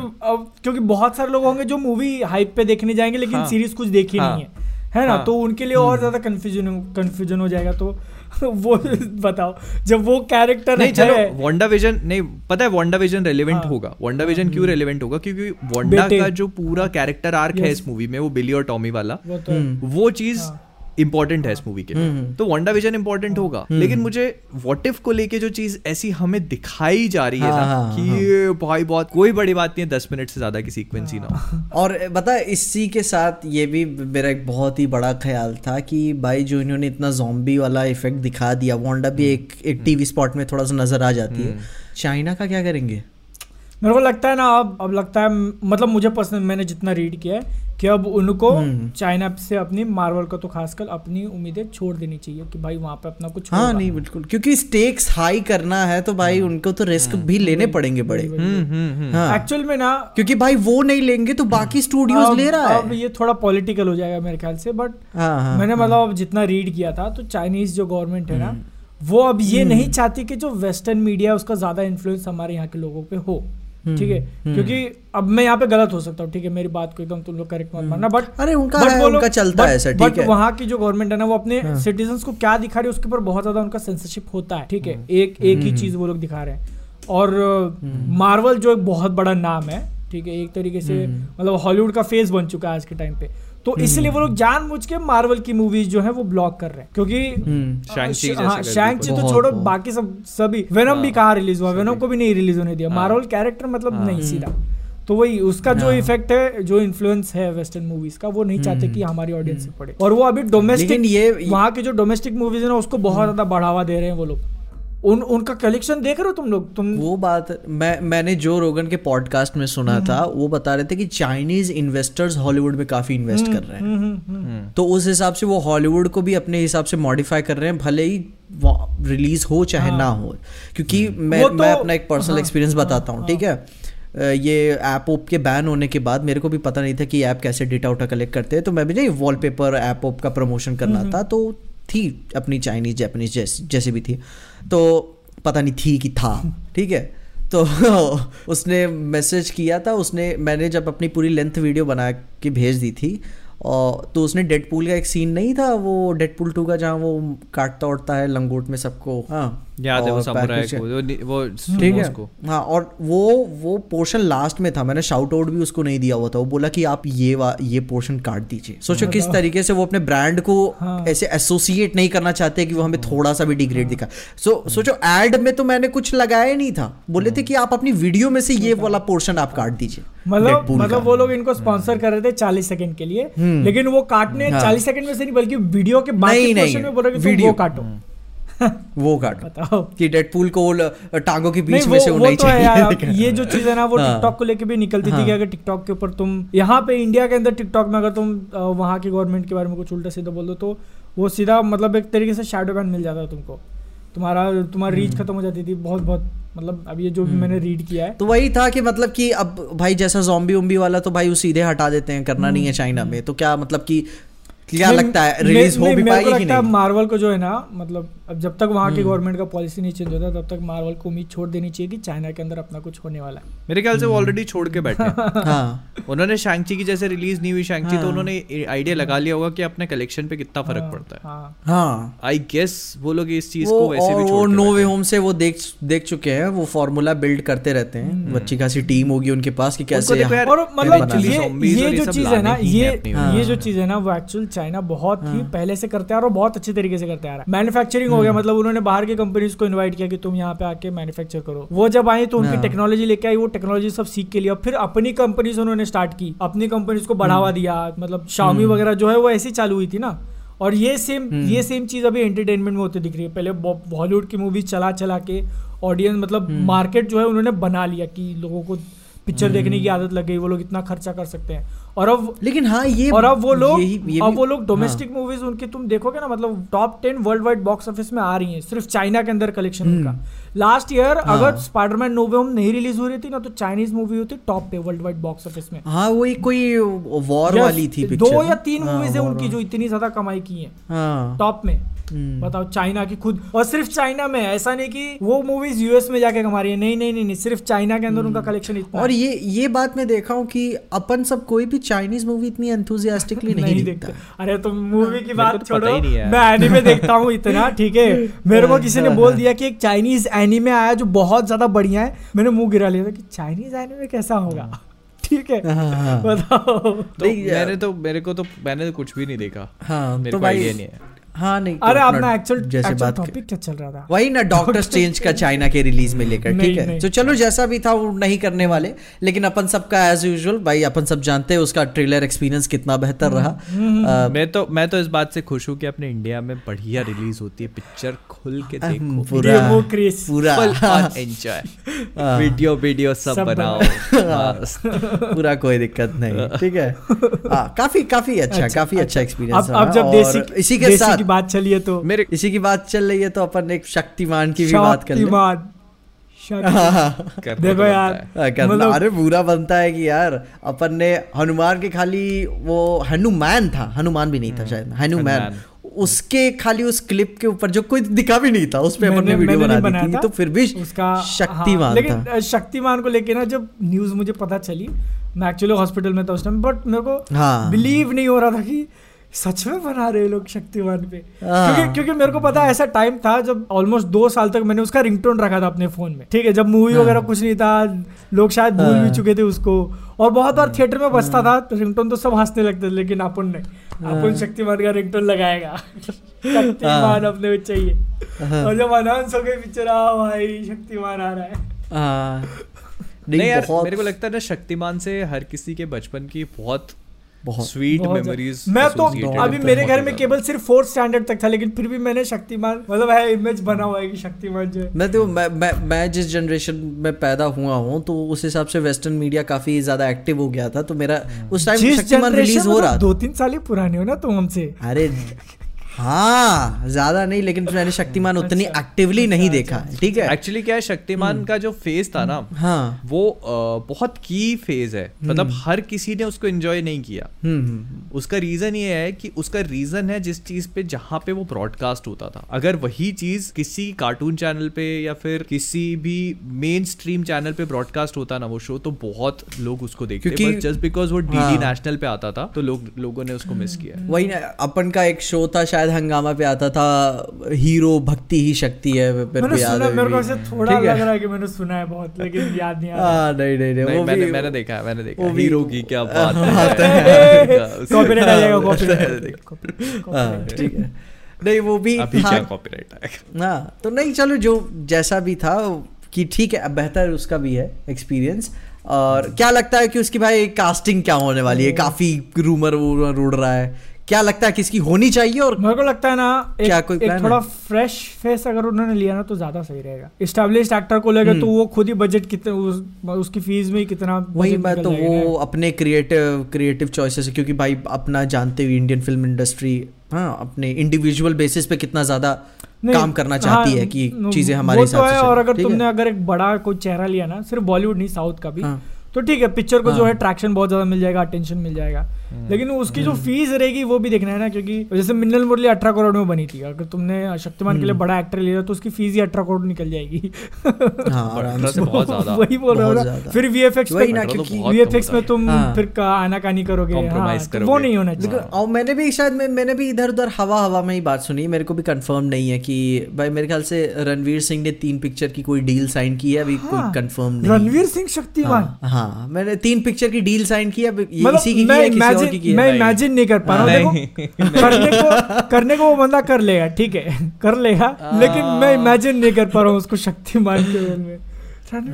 क्योंकि बहुत सारे लोग होंगे जो मूवी हाइप पे देखने जाएँगे लेकिन हाँ। सीरीज़ कुछ देखी हाँ। नहीं है। है ना हाँ। तो उनके लिए और ज़्यादा कंफ्यूजन कंफ्यूजन हो जाएगा तो वो बताओ जब वो कैरेक्टर नहीं चलो वॉन्डा वांडा विजन नहीं पता है वांडा विजन रेलिवेंट हाँ। होगा वांडा विजन क्यों रेलिवेंट होगा क्योंकि वांडा का जो पूरा कैरेक्टर आर्क है इस मूवी में वो बिली और टॉमी वाला वो तो है। चीज़ हाँ। इंपॉर्टेंट है इस मूवी के तो वांडा विजन इंपॉर्टेंट होगा लेकिन मुझे व्हाट इफ़ को लेके जो चीज़ ऐसी हमें दिखाई जा रही है हाँ, ना हाँ, कि भाई बहुत कोई बड़ी बात नहीं है दस मिनट से ज़्यादा की सीक्वेंस ही ना हो। और बता इसी के साथ ये भी मेरा एक बहुत ही बड़ा ख्याल था कि भाई जो इन्होंने इतना जोम्बी वाला इफ़ेक्ट दिखा दिया वांडा भी एक एक टीवी स्पॉट में थोड़ा सा नज़र आ जाती है। चाइना का क्या करेंगे? मेरे को लगता है ना अब अब लगता है मतलब मुझे पर्सनल मैंने जितना रीड किया है कि अब उनको हम्म। चाइना से अपनी मार्वल का तो खासकर अपनी उम्मीदें छोड़ देनी चाहिए कि भाई वहाँ पे अपना कुछ हाँ। नहीं बिल्कुल। क्योंकि स्टेक्स हाई करना है तो भाई उनको तो रिस्क भी लेने पड़ेंगे बड़े। हम्म हम्म हम्म। हाँ। एक्चुअल में ना क्योंकि भाई वो नहीं लेंगे तो बाकी स्टूडियोज ले रहा अब है ये थोड़ा पॉलिटिकल हो जाएगा मेरे ख्याल से बट हाँ हाँ मैंने मतलब अब जितना रीड किया था तो चाइनीज़ जो गवर्नमेंट है ना वो अब ये नहीं चाहती कि जो वेस्टर्न मीडिया है उसका ज़्यादा इन्फ्लुएंस हमारे यहाँ के लोगों पे हो। ठीक है? क्योंकि अब मैं यहाँ पे गलत हो सकता हूँ। ठीक है मेरी बात को एकदम तुम लोग करेक्ट मत मानना बट अरे उनका बट है, उनका चलता but- है सर ठीक है। वहाँ की जो गवर्नमेंट है ना वो अपने सिटीजन को क्या दिखा रही है उसके ऊपर बहुत ज़्यादा उनका सेंसरशिप होता है। ठीक है? एक एक ही चीज़ वो लोग दिखा रहे हैं। और मार्वल जो एक बहुत बड़ा नाम है ठीक है? एक तरीके से मतलब हॉलीवुड का फेस बन चुका है आज के टाइम पे। तो इसलिए वो लोग जानबूझ के मार्वल की मूवीज़ जो है वो ब्लॉक कर रहे हैं। क्योंकि हम्म जैसे हाँ शैंक तो छोड़ो बाकी सब सभी। वेनम भी कहाँ रिलीज़ हुआ? वेनम को भी नहीं रिलीज़ होने दिया। हाँ। मार्वल कैरेक्टर मतलब हाँ। नहीं सीधा। तो वही उसका जो हाँ। इफ़ेक्ट है जो इन्फ्लुएंस है वेस्टर्न मूवीज़ का वो नहीं चाहते कि हमारी ऑडियंस से पड़े और वो अभी डोमेस्टिक ये- वहाँ के जो डोमेस्टिक मूवीज़ है ना उसको बहुत ज़्यादा बढ़ावा दे रहे हैं वो लोग। उन उनका कलेक्शन देख रहे हो तुम लोग? तुम वो बात मैं मैंने जो रोगन के पॉडकास्ट में सुना था वो बता रहे थे कि चाइनीज़ इन्वेस्टर्स हॉलीवुड में काफ़ी इन्वेस्ट कर रहे हैं। हम्म, हम्म, हम्म। तो उस हिसाब से वो हॉलीवुड को भी अपने हिसाब से मॉडिफाई कर रहे हैं भले ही रिलीज़ हो चाहे ना हो। क्योंकि मैं तो- मैं अपना एक पर्सनल हाँ, एक्सपीरियंस बताता हूँ ठीक है? ये ऐप ओप के बैन होने के बाद मेरे को भी पता नहीं था कि ऐप कैसे डेटा उटा कलेक्ट करते हैं तो मैं भी नहीं वॉलपेपर ऐप ओप का प्रमोशन करना था तो थी अपनी चाइनीज़ जापानीज जैसे जैसे भी थी। तो पता नहीं थी कि था। ठीक है? तो उसने मैसेज किया था। उसने, मैंने जब अपनी पूरी लेंथ वीडियो बना के भेज दी थी और तो उसने डेडपूल का एक सीन नहीं था, वो डेडपूल टू का जहाँ वो काटता उड़ता है, लंगोट में सबको। हाँ। याद है वो समुराई को वो- वो ठीक है। हाँ और वो वो पोर्शन लास्ट में था मैंने शाउट आउट भी उसको नहीं दिया हुआ था। वो बोला कि आप ये वा, ये पोर्शन काट दीजिए। सोचो किस तरीके से वो अपने ब्रांड को हाँ। ऐसे एसोसिएट नहीं करना चाहते कि वो हमें थोड़ा सा भी डिग्रेड दिखा। सो सोचो एड में तो मैंने कुछ लगाया नहीं था। बोले थे कि आप अपनी वीडियो में से ये वाला पोर्शन आप काट दीजिए। मतलब मतलब वो लोग इनको स्पॉन्सर कर रहे थे चालीस सेकंड के लिए लेकिन वो काटने हाँ। चालीस सेकंड में से नहीं बल्कि वीडियो के बाकी पोर्शन में बोल रहे तुम वीडियो। काटो। वो काटो बताओ। कि डेडपूल को टांगों के बीच में से वो, नहीं तो है यार चाहिए ये जो चीज़ है ना वो हाँ। टिकटॉक को लेके भी निकलती थी हाँ। कि अगर टिकटॉक के ऊपर तुम यहाँ पे इंडिया के अंदर टिकटॉक में अगर तुम वहाँ की गवर्नमेंट के बारे में कुछ उल्टा सीधा बोल दो तो वो सीधा मतलब एक तरीके से शेडो बैन मिल जाता है तुमको। तुम्हारा तुम्हारी रीच खत्म हो जाती थी बहुत बहुत मतलब अब ये जो भी मैंने रीड किया है। तो वही था कि मतलब कि अब भाई जैसा जॉम्बी उम्बी वाला तो भाई वो सीधे हटा देते हैं करना नहीं है चाइना में। तो क्या मतलब कि क्या लगता है रिलीज़ हो भी पाएगी कि लगता नहीं? मार्वल को जो है ना मतलब अब जब तक वहाँ की हम्म। गवर्नमेंट का पॉलिसी नहीं चेंज होता तब तक मार्वल को उम्मीद छोड़ देनी चाहिए कि चाइना के अंदर अपना कुछ होने वाला है। मेरे ख्याल से वो ऑलरेडी छोड़ के बैठे हैं। हाँ। उन्होंने शैंगची की जैसे रिलीज़ नहीं हुई शैंगची तो हाँ। उन्होंने आइडिया लगा लिया होगा कि अपने कलेक्शन पे कितना फ़र्क हाँ, पड़ता है। हाँ। हाँ। आई गेस वो लोग इस चीज़ को वैसे भी वो छोड़ के नो वे होम से वो देख देख चुके हैं वो फॉर्मूला बिल्ड करते रहते हैं। अच्छी खासी टीम होगी उनके पास कि कैसे और मतलब ये जो चीज़ है ना ये हैं हाँ। ये जो चीज़ है ना वो एक्चुअल चाइना बहुत ही पहले से करते आ रहा है और बहुत अच्छे तरीके से करते आ रहा है मैन्युफैक्चरिंग हो गया हम्म। मतलब उन्होंने बाहर की कंपनीज़ को इनवाइट किया कि तुम यहाँ पे आके मैन्युफैक्चर करो वो जब आई तो उनकी हाँ। टेक्नोलॉजी लेके आई वो टेक्नोलॉजी सब सीख के लिया फिर अपनी कंपनीज़ उन्होंने स्टार्ट की अपनी कंपनीज़ को बढ़ावा। दिया मतलब शामी वगैरह जो है वो ऐसी चालू हुई थी ना और ये सेम। ये सेम चीज़ अभी एंटरटेनमेंट में होती दिख रही है पहले बॉलीवुड की मूवीज़ चला चला के ऑडियंस मतलब। मार्केट जो है उन्होंने बना लिया कि लोगों को पिक्चर देखने की आदत लग गई वो लोग इतना खर्चा कर सकते हैं और अब लेकिन हाँ ये और अब वो लोग अब वो लोग हाँ। डोमेस्टिक मूवीज़ उनकी तुम देखोगे ना मतलब top ten worldwide box office में आ रही है सिर्फ़ चाइना के अंदर कलेक्शन। उनका लास्ट ईयर हाँ। अगर स्पाइडरमैन नो वे होम नहीं रिलीज़ हो रही थी ना तो चाइनीज़ मूवी होती टॉप पे वर्ल्ड वाइड बॉक्स ऑफ़िस में हाँ वो एक कोई वॉर वाली थी दो या तीन हाँ, मूवीज़ है उनकी जो इतनी ज़्यादा कमाई की है हाँ टॉप में हम्म। बताओ चाइना की खुद और सिर्फ़ चाइना में ऐसा नहीं कि वो मूवीज़ यूएस में जाके कमा रही है। नहीं नहीं नहीं नहीं सिर्फ़ चाइना के अंदर उनका कलेक्शन इतना और ये ये बात मैं देखा हूँ कि अपन सब कोई भी चाइनीज़ मूवी इतनी एंथुजियास्टिकली नहीं, देखता। अरे तुम मूवी की बात तो छोड़ो। ही नहीं है। मैं एनीमे देखता हूँ इतना ठीक है? मेरे को किसी ने बोल दिया कि एक चाइनीज़ एनिमे आया जो बहुत ज़्यादा बढ़िया है। मैंने मुँह गिरा लिया था कि चाइनीज़ एनीमे कैसा होगा? ठीक है? हाँ, हाँ। बताओ। तो मैंने तो मेरे को तो मैंने तो कुछ भी नहीं देखा। हाँ मेरे तो को भाई आइडिया नहीं है। हाँ नहीं तो अरे अपना अपना एक्चुअल जैसे एक्चुअल बात टॉपिक क्या चल रहा था। वही ना डॉक्टर स्ट्रेंज का चाइना के रिलीज़ में लेकर ठीक है? तो चलो जैसा भी था वो नहीं करने वाले। लेकिन अपन सबका एज यूजुअल भाई अपन सब जानते हैं उसका ट्रेलर एक्सपीरियंस कितना बेहतर रहा। मैं तो मैं तो इस बात से खुश हूँ कि अपने इंडिया में बढ़िया रिलीज़ होती है। पिक्चर खुल के देखो। पूरा। पूरा। एंजॉय हाँ। वीडियो वीडियो सब बनाओ। हाँ। पूरा कोई दिक्कत नहीं ठीक है? हाँ काफ़ी काफ़ी अच्छा काफ़ी अच्छा एक्सपीरियंस अब अब जब इसी के साथ की बात चली है तो। मेरे इसी की बात चल रही है तो अपन एक शक्तिमान की भी बात कर शक्तिमान। देखो यार है। हाँ, करना मतलब- अरे बुरा बनता है कि यार अपन ने हनुमान के खाली वो हनुमान था हनुमान भी नहीं था शायद हनुमान। उसके खाली उस क्लिप के ऊपर जो कोई दिखा भी नहीं था उस पे अपन ने वीडियो बना दी बनाया थी तो फिर भी उसका शक्तिमान हाँ, लेकिन शक्तिमान को लेके ना जब न्यूज़ मुझे पता चली मैं एक्चुअली हॉस्पिटल में था उस टाइम बट मेरे को हाँ। बिलीव नहीं हो रहा था कि सच में बना रहे लोग शक्तिमान पे। हाँ। क्योंकि क्योंकि मेरे को पता है ऐसा टाइम था जब ऑलमोस्ट दो साल तक मैंने उसका रिंगटोन रखा था अपने फ़ोन में। ठीक है जब मूवी वगैरह कुछ नहीं था लोग शायद भूल भी हाँ। चुके थे उसको। और बहुत बार थिएटर में बजता था तो रिंगटोन तो सब हंसने लगते थे लेकिन अपन ने अपन शक्तिमान का रिंगटोन लगाएगा। शक्तिमान अपने में चाहिए हाँ। और जब अनाउंस हो गई पिक्चर आ भाई शक्तिमान आ रहा है। हाँ। नहीं यार मेरे को लगता है ना शक्तिमान से हर किसी के बचपन की बहुत स्वीट मेमोरीज मैं तो अभी मेरे घर में। केवल सिर्फ़ फोर्थ स्टैंडर्ड तक था लेकिन फिर भी मैंने शक्तिमान मतलब है इमेज बना हुआ है कि शक्तिमान जो मैं तो मैं मैं मैं जिस जनरेशन में पैदा हुआ हूँ तो उस हिसाब से वेस्टर्न मीडिया काफ़ी ज़्यादा एक्टिव हो गया था तो मेरा उस टाइम शक्तिमान रिलीज़ हो रहा तो दो तीन साल ही पुराने हो ना तुम हमसे। अरे हाँ ज़्यादा नहीं लेकिन मैंने शक्तिमान उतनी अच्छा, एक्टिवली नहीं अच्छा, देखा ठीक है? एक्चुअली क्या है शक्तिमान का जो फ़ेज़ था ना हाँ। वो बहुत की फ़ेज़ है। मतलब हर किसी ने उसको एंजॉय नहीं किया। हम्म हम्म। उसका रीजन ये है कि उसका रीजन है जिस चीज़ पे जहाँ पे वो ब्रॉडकास्ट होता था। अगर वही चीज़ किसी कार्टून चैनल पे या फिर किसी भी मेन स्ट्रीम चैनल पे ब्रॉडकास्ट होता ना वो शो तो बहुत लोग उसको देखते क्योंकि- जस्ट बिकॉज़ वो डीडी हाँ। नेशनल पे आता था तो लोग लोगों ने उसको मिस किया वही ना अपन का एक शो था शायद हंगामा पे आता था हीरो भक्ति ही शक्ति है मेरे को मैंने याद सुना है मेरे को ऐसे थोड़ा लग रहा है कि मैंने सुना है बहुत लेकिन याद नहीं आ रहा। हाँ नहीं नहीं नहीं वो मैंने भी मैंने देखा है मैंने देखा। वो हीरो की क्या बात है। कॉपीराइट आ जाएगा कॉपीराइट हाँ ठीक है। नहीं वो भी अभी क्या कॉपीराइट आएगा? हाँ तो नहीं चलो जो जैसा भी था कि ठीक है बेहतर उसका भी है एक्सपीरियंस और क्या लगता है कि उसकी भाई कास्टिंग क्या होने वाली है? काफ़ी रूमर उड़ रहा है। क्या लगता है किसकी होनी चाहिए और मेरे को लगता है ना एक, क्या कोई एक थोड़ा फ्रेश फेस अगर उन्होंने लिया ना तो ज़्यादा सही रहेगा। स्टैब्लिश एक्टर को लेकर तो वो खुद ही बजट कितने उस, उसकी फ़ीस में ही कितना वही मैं तो वो अपने क्रिएटिव क्रिएटिव चॉइसेस क्योंकि भाई अपना जानते हुए इंडियन फ़िल्म इंडस्ट्री हाँ अपने इंडिविजुअल बेसिस पे कितना ज़्यादा काम करना चाहती हाँ, है कि चीज़ें हमारे हिसाब तो से और अगर तुमने अगर एक बड़ा कोई चेहरा लिया ना सिर्फ़ बॉलीवुड नहीं साउथ का भी हाँ। तो ठीक है पिक्चर को जो है। ट्रैक्शन बहुत ज़्यादा मिल जाएगा अटेंशन मिल जाएगा। लेकिन उसकी जो फ़ीस रहेगी वो भी देखना है ना क्योंकि जैसे मिन्नल मुरली अठारह करोड़ में बनी थी अगर तुमने शक्तिमान के लिए बड़ा एक्टर लिया तो उसकी फ़ीस ही अठारह करोड़ निकल जाएगी। हाँ वही बोल रहा हूँ। फिर अठारह तो क्योंकि बहुत वीएफएक्स कम में तुम हाँ। फिर का आनाकानी करोगे। हाँ, तो वो नहीं होना चाहिए। और मैंने भी शायद मैंने भी इधर उधर हवा हवा में ही बात सुनी मेरे को भी कंफर्म नहीं है कि भाई मेरे ख्याल से रणवीर सिंह ने तीन पिक्चर की कोई डील साइन की है अभी कोई हाँ, कंफर्म नहीं। रणवीर सिंह शक्तिमान? हाँ, हाँ मैंने तीन पिक्चर की डील साइन की है मतलब इसी की की है इमेजिन मैं इमेजिन नहीं कर पा रहा हूँ। करने को करने को वो बंदा कर लेगा ठीक है? कर लेगा लेकिन मैं इमेजिन नहीं कर पा रहा हूँ उसको शक्तिमान के रोल में।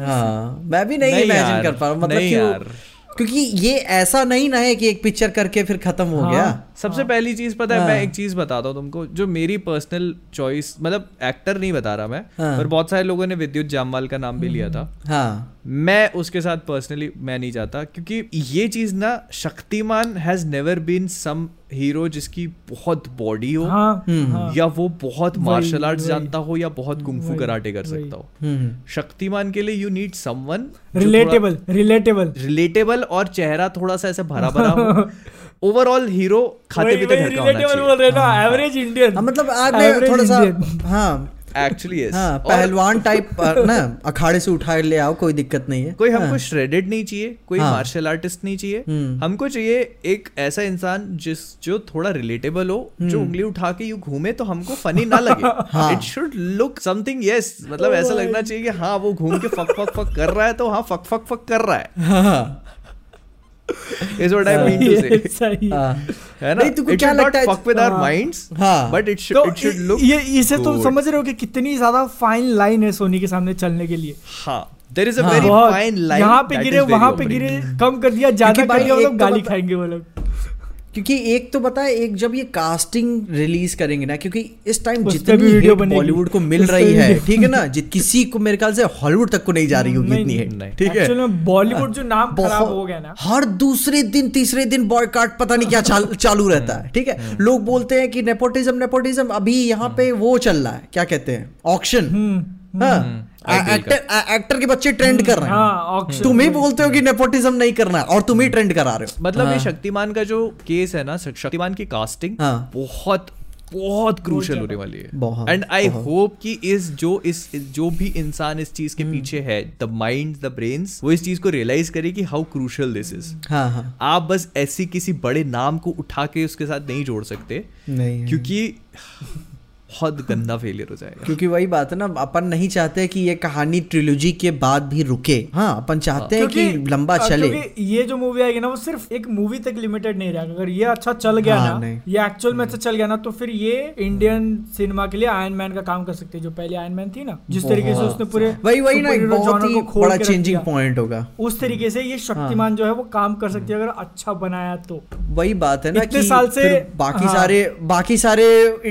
हाँ मैं भी नहीं इमेजिन कर पा रहा हूँ मतलब। क्योंकि ये ऐसा नहीं ना है कि एक पिक्चर करके फिर खत्म हो हाँ। गया। सबसे हाँ, पहली चीज़ पता है हाँ, मैं हाँ। एक चीज़ बताता हूँ तुमको जो मेरी पर्सनल चॉइस मतलब एक्टर नहीं बता रहा मैं हाँ। पर बहुत सारे लोगों ने विद्युत जामवाल का नाम भी लिया था। हाँ। मैं उसके साथ पर्सनली मैं नहीं जाता क्योंकि ये चीज़ ना Shaktimaan has never been some hero जिसकी बहुत बॉडी हो हाँ हम्म। हाँ। या वो बहुत मार्शल आर्ट्स जानता हो या बहुत कुंफू कराटे कर सकता हो। हम्म शक्तिमान के लिए you need someone relatable relatable relatable और चेहरा थोड़ा सा ऐसे भरा भरा हो। ओवरऑल हीरो खाते पीते घर का होना रिलेटेबल बोल रहे चाहिए एवरेज इंडियन हाँ, मतलब आज थोड़ा सा हाँ एक्चुअली यस हाँ पहलवान टाइप ना अखाड़े से उठा ले आओ कोई दिक्कत नहीं है कोई हाँ, हमको श्रेडेड नहीं चाहिए कोई हाँ। मार्शल आर्टिस्ट नहीं चाहिए हम्म। हमको चाहिए एक ऐसा इंसान जिस जो थोड़ा रिलेटेबल हो जो हम्म। उंगली उठा के यू घूमे तो हमको फनी ना लगे हाँ। It should look something yes मतलब ऐसा लगना चाहिए कि हाँ वो घूम के फक फक फक कर रहा है तो हाँ फक फक फक कर रहा है हाँ, is what I mean to say सही है। हाँ। है ना नहीं, तुमको क्या लगता है- फक विद आवर हाँ। माइंड्स हाँ। बट इट तो शुड इट शुड लुक ये इसे तुम समझ रहे हो कि कितनी ज़्यादा फाइन लाइन है सोनी के सामने चलने के लिए हाँ there is a. Very fine line यहाँ पे गिरे वहाँ पे गिरे कम कर दिया ज़्यादा कर दिया वो लोग तो गाली खाएँगे वो लोग क्योंकि एक तो बताए एक जब ये कास्टिंग रिलीज़ करेंगे ना क्योंकि इस टाइम जितनी वीडियो बॉलीवुड को मिल रही है ठीक है ना? जित किसी को मेरे ख्याल से हॉलीवुड तक को नहीं जा रही होगी इतनी हिट ठीक है? बॉलीवुड जो नाम खराब हो गया ना। हर दूसरे दिन तीसरे दिन बॉयकाट पता नहीं क्या चाल, चालू रहता है ठीक है? लोग बोलते हैं कि नेपोटिज्म नेपोटिज्म अभी यहाँ पे वो चल रहा है क्या कहते हैं? ऑक्शन हम्म हाँ। एक्टर एक्टर के बच्चे ट्रेंड कर रहे हैं। हाँ तुम ही बोलते हो कि नेपोटिज्म नहीं करना और तुम ही ट्रेंड करा रहे हो। मतलब हाँ। ये शक्तिमान का जो केस है ना शक्तिमान की कास्टिंग हाँ। बहुत बहुत क्रूशल होने वाली है। एंड आई होप कि इस जो इस जो भी इंसान इस चीज़ के पीछे है द माइंड द ब्रेन्स वो इस चीज़ को रियलाइज़ करे कि हाउ क्रूशल दिस इज़ आप बस ऐसी किसी बड़े नाम को उठा के उसके साथ नहीं जोड़ सकते नहीं क्योंकि बहुत गंदा फेलियर हो जाएगा। क्योंकि वही बात है ना अपन नहीं चाहते कि ये कहानी ट्रिलोजी के बाद भी रुके। हाँ अपन चाहते हैं कि लंबा चले। क्योंकि ये जो मूवी आएगी ना वो सिर्फ़ एक मूवी तक लिमिटेड नहीं रहेगा अगर ये अच्छा चल गया हाँ, ना ये एक्चुअल में अच्छा चल गया ना तो फिर ये इंडियन सिनेमा के लिए आयरन मैन का काम कर सकती है जो पहले आयरन मैन थी ना। जिस तरीके से उसने पूरे वही वही ना बहुत ही बड़ा चेंजिंग पॉइंट होगा। उस तरीके से ये शक्तिमान जो है वो काम कर सकती है अगर अच्छा बनाया तो। वही बात है ना इतने साल से- बाकी हाँ। सारे बाकी सारे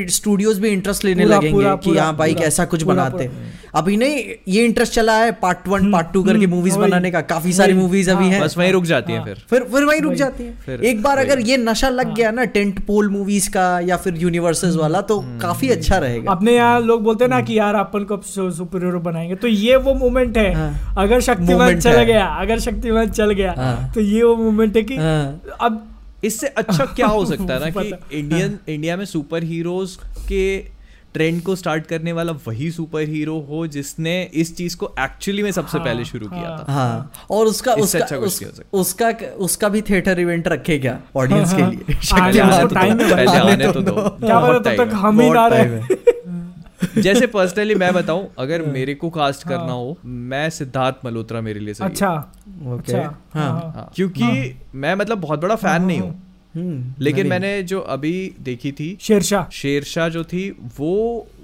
स्टूडियोज भी इंटरेस्ट लेने पूरा, लगेंगे पूरा, कि हाँ भाई कैसा कुछ बनाते अभी नहीं ये इंटरेस्ट चला है पार्ट वन पार्ट टू करके हम्म, मूवीज़ बनाने का। काफ़ी सारी मूवीज़ अभी हाँ। हैं। बस वहीं रुक जाती है हाँ। फिर। फिर फिर वही रुक जाती है। फिर एक बार अगर ये नशा लग गया ना टेंट पोल मूवीज़ का या फिर यूनिवर्सेस वाला तो हम्म। काफ़ी अच्छा रहेगा। अपने यहाँ लोग बोलते हैं ना कि यार अपन को सुपर हीरो बनाएँगे। तो ये वो मोमेंट है। हाँ। अगर शक्तिमान चल गया अगर शक्तिमान चल गया हाँ। तो ये वो मोमेंट है कि हाँ। अब इससे अच्छा क्या हो सकता है ना कि इंडियन इंडिया में सुपर हीरोज के ट्रेंड को स्टार्ट करने वाला वही सुपर हीरो हो जिसने इस चीज़ को एक्चुअली में सबसे हाँ, पहले शुरू हाँ, किया हाँ। था। हाँ और उसका उसका अच्छा उस, हो। उसका उसका भी थिएटर इवेंट रखे क्या ऑडियंस के हाँ, लिए? हाँ। पहले आने आने तो दो, है तो दो दो। क्या पता तब तक हम ही ना रहे। जैसे पर्सनली मैं बताऊँ अगर मेरे को कास्ट करना हो मैं सिद्धार्थ मल्होत्रा मेरे लिए सही अच्छा। ओके अच्छा। हाँ। हाँ, क्योंकि मैं मतलब बहुत बड़ा फ़ैन नहीं हूँ। लेकिन मैंने जो अभी देखी थी शेरशाह। शेरशाह जो थी वो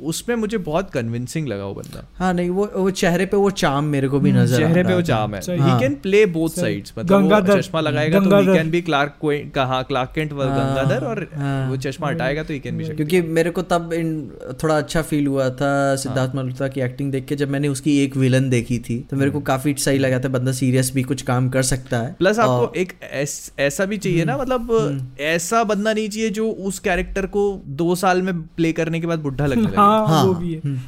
उसमें मुझे बहुत कन्विंसिंग लगा वो बंदा। हाँ नहीं वो वो चेहरे पे वो चाम मेरे को भी नज़र आ चेहरे पे वो चाम है। ही। हाँ। कैन प्ले बोथ साइड्स मतलब वो चश्मा लगाएगा तो ही कैन बी क्लार्क कहा क्लार्क केंट व हाँ, गंगाधर और हाँ। वो चश्मा हटाएगा तो ही। कैन बी क्योंकि मेरे को तब इन थोड़ा अच्छा फील हुआ था सिद्धार्थ मल्होत्रा की एक्टिंग देख के जब मैंने उसकी एक विलन देखी थी तो मेरे को काफ़ी सही लगा था बंदा सीरियस भी कुछ काम कर सकता है। प्लस आपको एक ऐसा भी चाहिए ना मतलब ऐसा बंदा नहीं चाहिए जो उस कैरेक्टर को दो साल में प्ले करने के बाद बुढ़ा लगने लगे। हाँ हाँ, वो भी है। हम्म।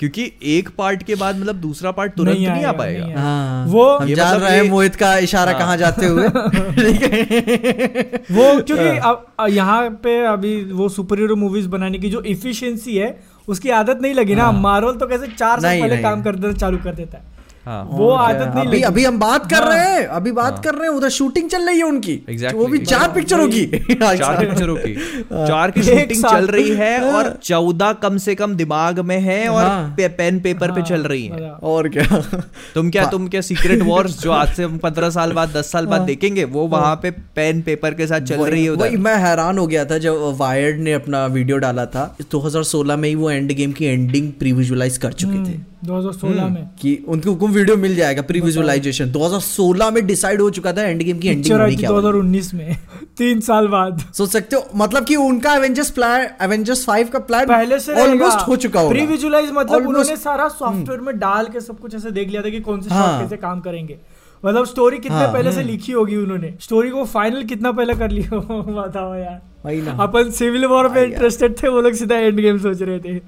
क्योंकि एक पार्ट के बाद मतलब दूसरा पार्ट तुरंत नहीं नहीं, आ पाएगा। नहीं हाँ। वो हम जान मतलब रहे हैं मोहित का इशारा हाँ। कहाँ जाते हुए। वो क्योंकि अब अब यहाँ पे अभी वो सुपर हीरो मूवीज़ बनाने की जो इफिशियंसी है उसकी आदत नहीं लगी ना। मार्वल तो कैसे चार साल पहले काम कर देना चालू कर देता है। हाँ। वो आदत नहीं अभी अभी हम बात कर हाँ। रहे हैं अभी बात कर रहे हैं उधर शूटिंग चल रही है उनकी। Exactly. वो भी चार पिक्चरों की चार पिक्चरों की चार की शूटिंग चल रही है और चौदह कम से कम दिमाग में है और हाँ। पे, पेन पेपर पे हाँ, चल रही है। और क्या? तुम क्या तुम क्या सीक्रेट वॉर्स जो आज से पंद्रह साल बाद दस साल बाद हाँ। देखेंगे वो वहाँ पे पेन पेपर के साथ चल रही है वही मैं हैरान हो गया था जब वायर्ड ने अपना वीडियो डाला था। 2016 में ही वो एंड गेम की एंडिंग प्री विजुअलाइज कर चुके थे। 2016 में। कि उनको वीडियो मिल जाएगा प्री विजुअलाइजेशन 2016 में डिसाइड हो चुका था एंड गेम की एंडिंग होनी क्या 2019 में तीन साल बाद। सोच सकते हो मतलब कि उनका एवेंजर्स प्लान एवेंजर्स 5 का प्लान पहले से ऑलमोस्ट हो चुका प्री विजुअलाइज मतलब उन्होंने सारा सॉफ्टवेयर में डाल के सब कुछ ऐसे देख लिया था कि कौन से हाँ। शॉट कैसे काम करेंगे। मतलब स्टोरी कितने हाँ, पहले से लिखी होगी उन्होंने। स्टोरी को फाइनल कितना पहले कर लिया? बताओ यार। अपन सिविल वॉर हाँ इंटरेस्टेड थे वो लोग सीधा एंड गेम सोच रहे थे।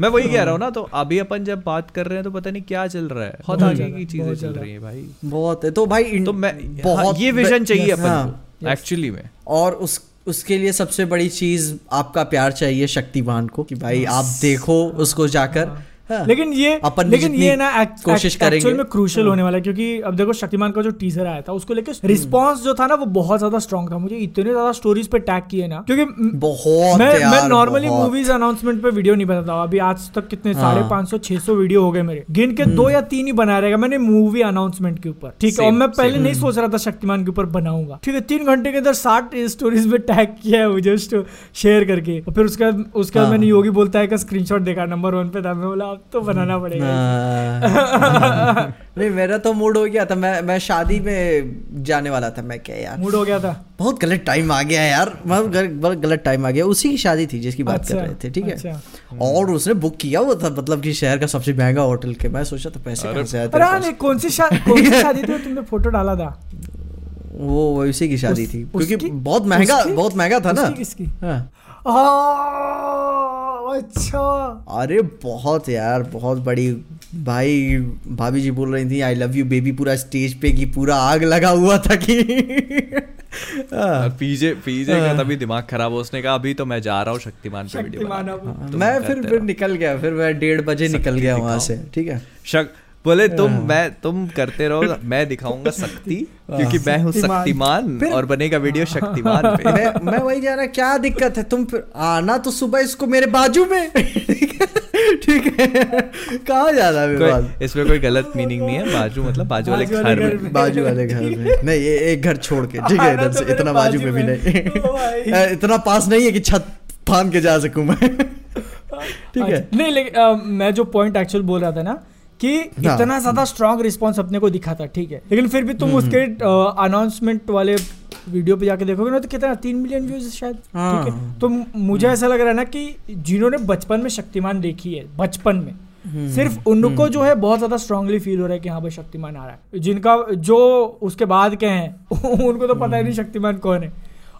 मैं वही कह रहा हूँ ना तो अभी अपन जब बात कर रहे हैं तो पता नहीं क्या चल रहा है। बहुत बहुत आगे की चीज़ें चल रही है भाई। बहुत है। तो भाई तो मैं बहुत हाँ, ये विजन चाहिए अपन हाँ, एक्चुअली में। और उस उसके लिए सबसे बड़ी चीज़ आपका प्यार चाहिए शक्तिवान को कि भाई आप देखो उसको जाकर। हाँ। लेकिन ये लेकिन ये ना कोशिश करेंगे। में क्रूशियल होने वाला है क्योंकि अब देखो शक्तिमान का जो टीजर आया था उसको लेके रिस्पांस जो था ना वो बहुत ज़्यादा स्ट्रांग था। मुझे इतने ज़्यादा स्टोरीज पे टैग किए ना क्योंकि बहुत मैं मैं नॉर्मली मूवीज़ अनाउंसमेंट पे वीडियो नहीं बनाता हूँ। अभी आज तक कितने हाँ। साढ़े पाँच सौ छह सौ वीडियो हो गए मेरे। गिन के दो या तीन ही बना रहेगा मैंने मूवी अनाउंसमेंट के ऊपर। ठीक है और मैं पहले नहीं सोच रहा था शक्तिमान के ऊपर बनाऊँगा। ठीक है तीन घंटे के अंदर साठ स्टोरीज में टैग किया है मुझे शेयर करके। और फिर उसके बाद उसके बाद हाँ। मैंने योगी बोलता है का स्क्रीनशॉट देखा नंबर वन पे था। मैं बोला अब तो बनाना पड़ेगा हाँ। नहीं मेरा तो मूड हो गया था। मैं मैं शादी में जाने वाला था। मैं क्या यार? मूड हो गया था? बहुत गलत टाइम आ गया यार। मतलब बहुत गलत टाइम आ गया। उसी की शादी थी जिसकी बात अच्छा, कर रहे थे ठीक है? अच्छा। और उसने बुक किया वो था मतलब कि शहर का सबसे महँगा होटल के। मैं सोचा था पैसे कहाँ से तेरे हाँ कौन सी शा, कौन सी शादी थी तुमने फ़ोटो डाला था? वो वो उसी की शादी थी। क्योंकि बहुत महँगा बहुत महँगा था ना। किसकी? हाँ। अच्छा। अरे बहुत यार बहुत बड़ी भाई भाभी जी बोल रही थी आई लव यू बेबी पूरा स्टेज पे की पूरा आग लगा हुआ था कि हाँ। पीजे पीजे का तभी दिमाग खराब हो उसने कहा अभी तो मैं जा रहा हूँ शक्तिमान पे वीडियो तुम मैं फिर फिर निकल गया फिर मैं डेढ़ बजे निकल गया वहाँ से ठीक है? शक बोले तुम हाँ। मैं तुम करते रहो मैं दिखाऊँगा शक्ति क्योंकि मैं हूँ शक्तिमान। और बनेगा वीडियो शक्तिमान पे। मैं मैं वही जा रहा क्या दिक्कत है? तुम फिर आना तो सुबह इसको मेरे बाजू में। ठीक है? कहाँ है मेरे बाद कोई इसमें कोई गलत मीनिंग नहीं है। बाजू मतलब बाजू वाले घर में। बाजू वाले घर में। नहीं ये एक घर छोड़ के। ठीक है इधर तो से इतना बाजू में भी नहीं। इतना पास नहीं है कि छत फान के जा सकूँ मैं। ठीक है? अच्छा, नहीं लेकिन मैं जो पॉइंट एक्चुअल बोल रहा था ना कि हाँ। इतना ज़्यादा स्ट्रांग रिस्पॉन्स अपने को दिखा था ठीक है। लेकिन फिर भी तुम उसके अनाउंसमेंट वाले वीडियो पे जाके देखोगे ना तो कितना तीन मिलियन व्यूज़ शायद हाँ। ठीक है। तो मुझे ऐसा लग रहा है ना कि जिन्होंने बचपन में शक्तिमान देखी है बचपन में सिर्फ़ उनको जो है बहुत ज़्यादा स्ट्रांगली फील हो रहा है कि हाँ भाई शक्तिमान आ रहा है। जिनका जो उसके बाद के हैं उनको तो पता ही नहीं शक्तिमान कौन है।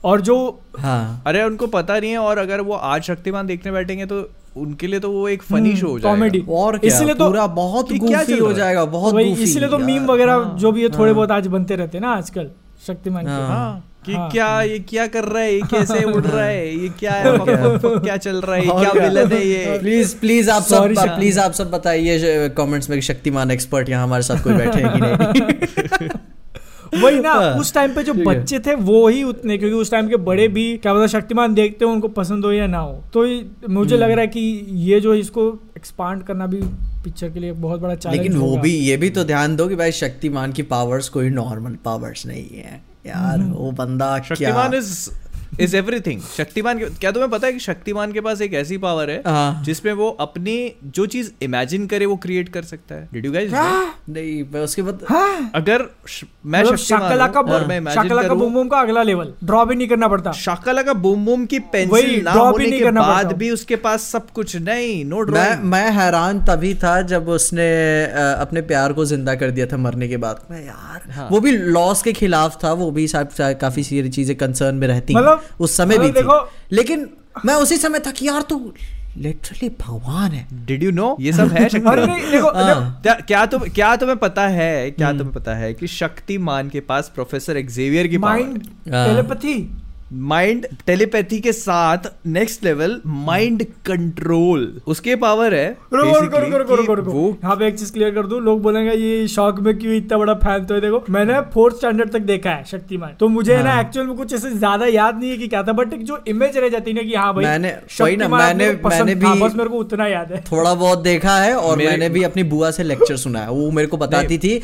और जो हाँ अरे उनको पता नहीं है और अगर वो आज शक्तिमान देखने बैठेंगे तो उनके लिए तो वो एक फनी शो हो जाएगा कॉमेडी और इसलिए तो पूरा बहुत क्या गूफी हो जाएगा बहुत इसलिए तो मीम वगैरह हाँ, जो भी है थोड़े हाँ। बहुत आज बनते रहते हैं ना आजकल शक्तिमान के हाँ। हाँ कि हाँ। क्या ये क्या कर रहा है ये कैसे उड़ रहा है ये क्या है और क्या? चल रहा है क्या? विलन है ये प्लीज़ प्लीज़ आप सब प्लीज़ आप सब बताइए कमेंट्स में शक्तिमान एक्सपर्ट यहाँ हमारे साथ कोई बैठे हैं कि नहीं वही ना हाँ, उस टाइम पे जो बच्चे थे वो ही उतने क्योंकि उस टाइम के बड़े भी क्या बोलते शक्तिमान देखते हो उनको पसंद हो या ना हो। तो मुझे हम्म। लग रहा है कि ये जो इसको एक्सपांड करना भी पिक्चर के लिए बहुत बड़ा चैलेंज लेकिन वो भी ये भी तो ध्यान दो कि भाई शक्तिमान की पावर्स कोई नॉर्मल पावर्स नहीं है। यार वो बंदा Shaktimaan is is everything Shaktimaan के- क्या तुम्हें पता है कि शक्तिमान के पास एक ऐसी पावर है। जिसमें वो अपनी जो चीज़ इमेजिन करे वो क्रिएट कर सकता है? डिड यू गाइस नहीं मैं उसके बाद हाँ। अगर मैं मतलब शाकला का और मैं इमेजिन शाकला का बूम बूम का अगला लेवल ड्रॉ भी नहीं करना पड़ता। शाकला का बूम बूम की पेंसिल ना होने के बाद भी उसके पास सब कुछ नहीं नो ड्राइंग मैं हैरान तभी था जब उसने अपने प्यार को ज़िंदा कर दिया था मरने के बाद। मैं यार हाँ। वो भी लॉस के खिलाफ था वो भी काफ़ी सारी चीज़ें कंसर्न में रहती हैं। मतलब- उस समय भी थी। देखो- लेकिन मैं उसी समय था कि यार तू लिटरली भगवान है। डिड यू नो ये सब है अरे नहीं देखो हाँ। क्या क्या तुम क्या तुम्हें पता है क्या हम्म। तुम्हें पता है कि शक्तिमान के पास प्रोफेसर एक्जेवियर की माइंड हाँ। टेलीपैथी माइंड टेलीपैथी के साथ नेक्स्ट लेवल माइंड कंट्रोल उसके पावर है रुको रुको basically रुको रुको कि रुको। रुको यहाँ पे एक चीज़ क्लियर कर दूँ लोग बोलेंगे ये शौक में क्यों इतना बड़ा फ़ैन तो है? देखो मैंने फोर्थ स्टैंडर्ड तक देखा है शक्तिमान। तो मुझे है ना। एक्चुअल में कुछ ऐसे ज़्यादा याद नहीं है कि क्या था बट एक जो इमेज रह जाती है ना कि हाँ भाई मैंने- वही ना, मैंने- मैंने भी- बस मेरे को उतना याद है। थोड़ा बहुत देखा है और मैंने भी अपनी बुआ से लेक्चर सुना है। वो मेरे को बताती थी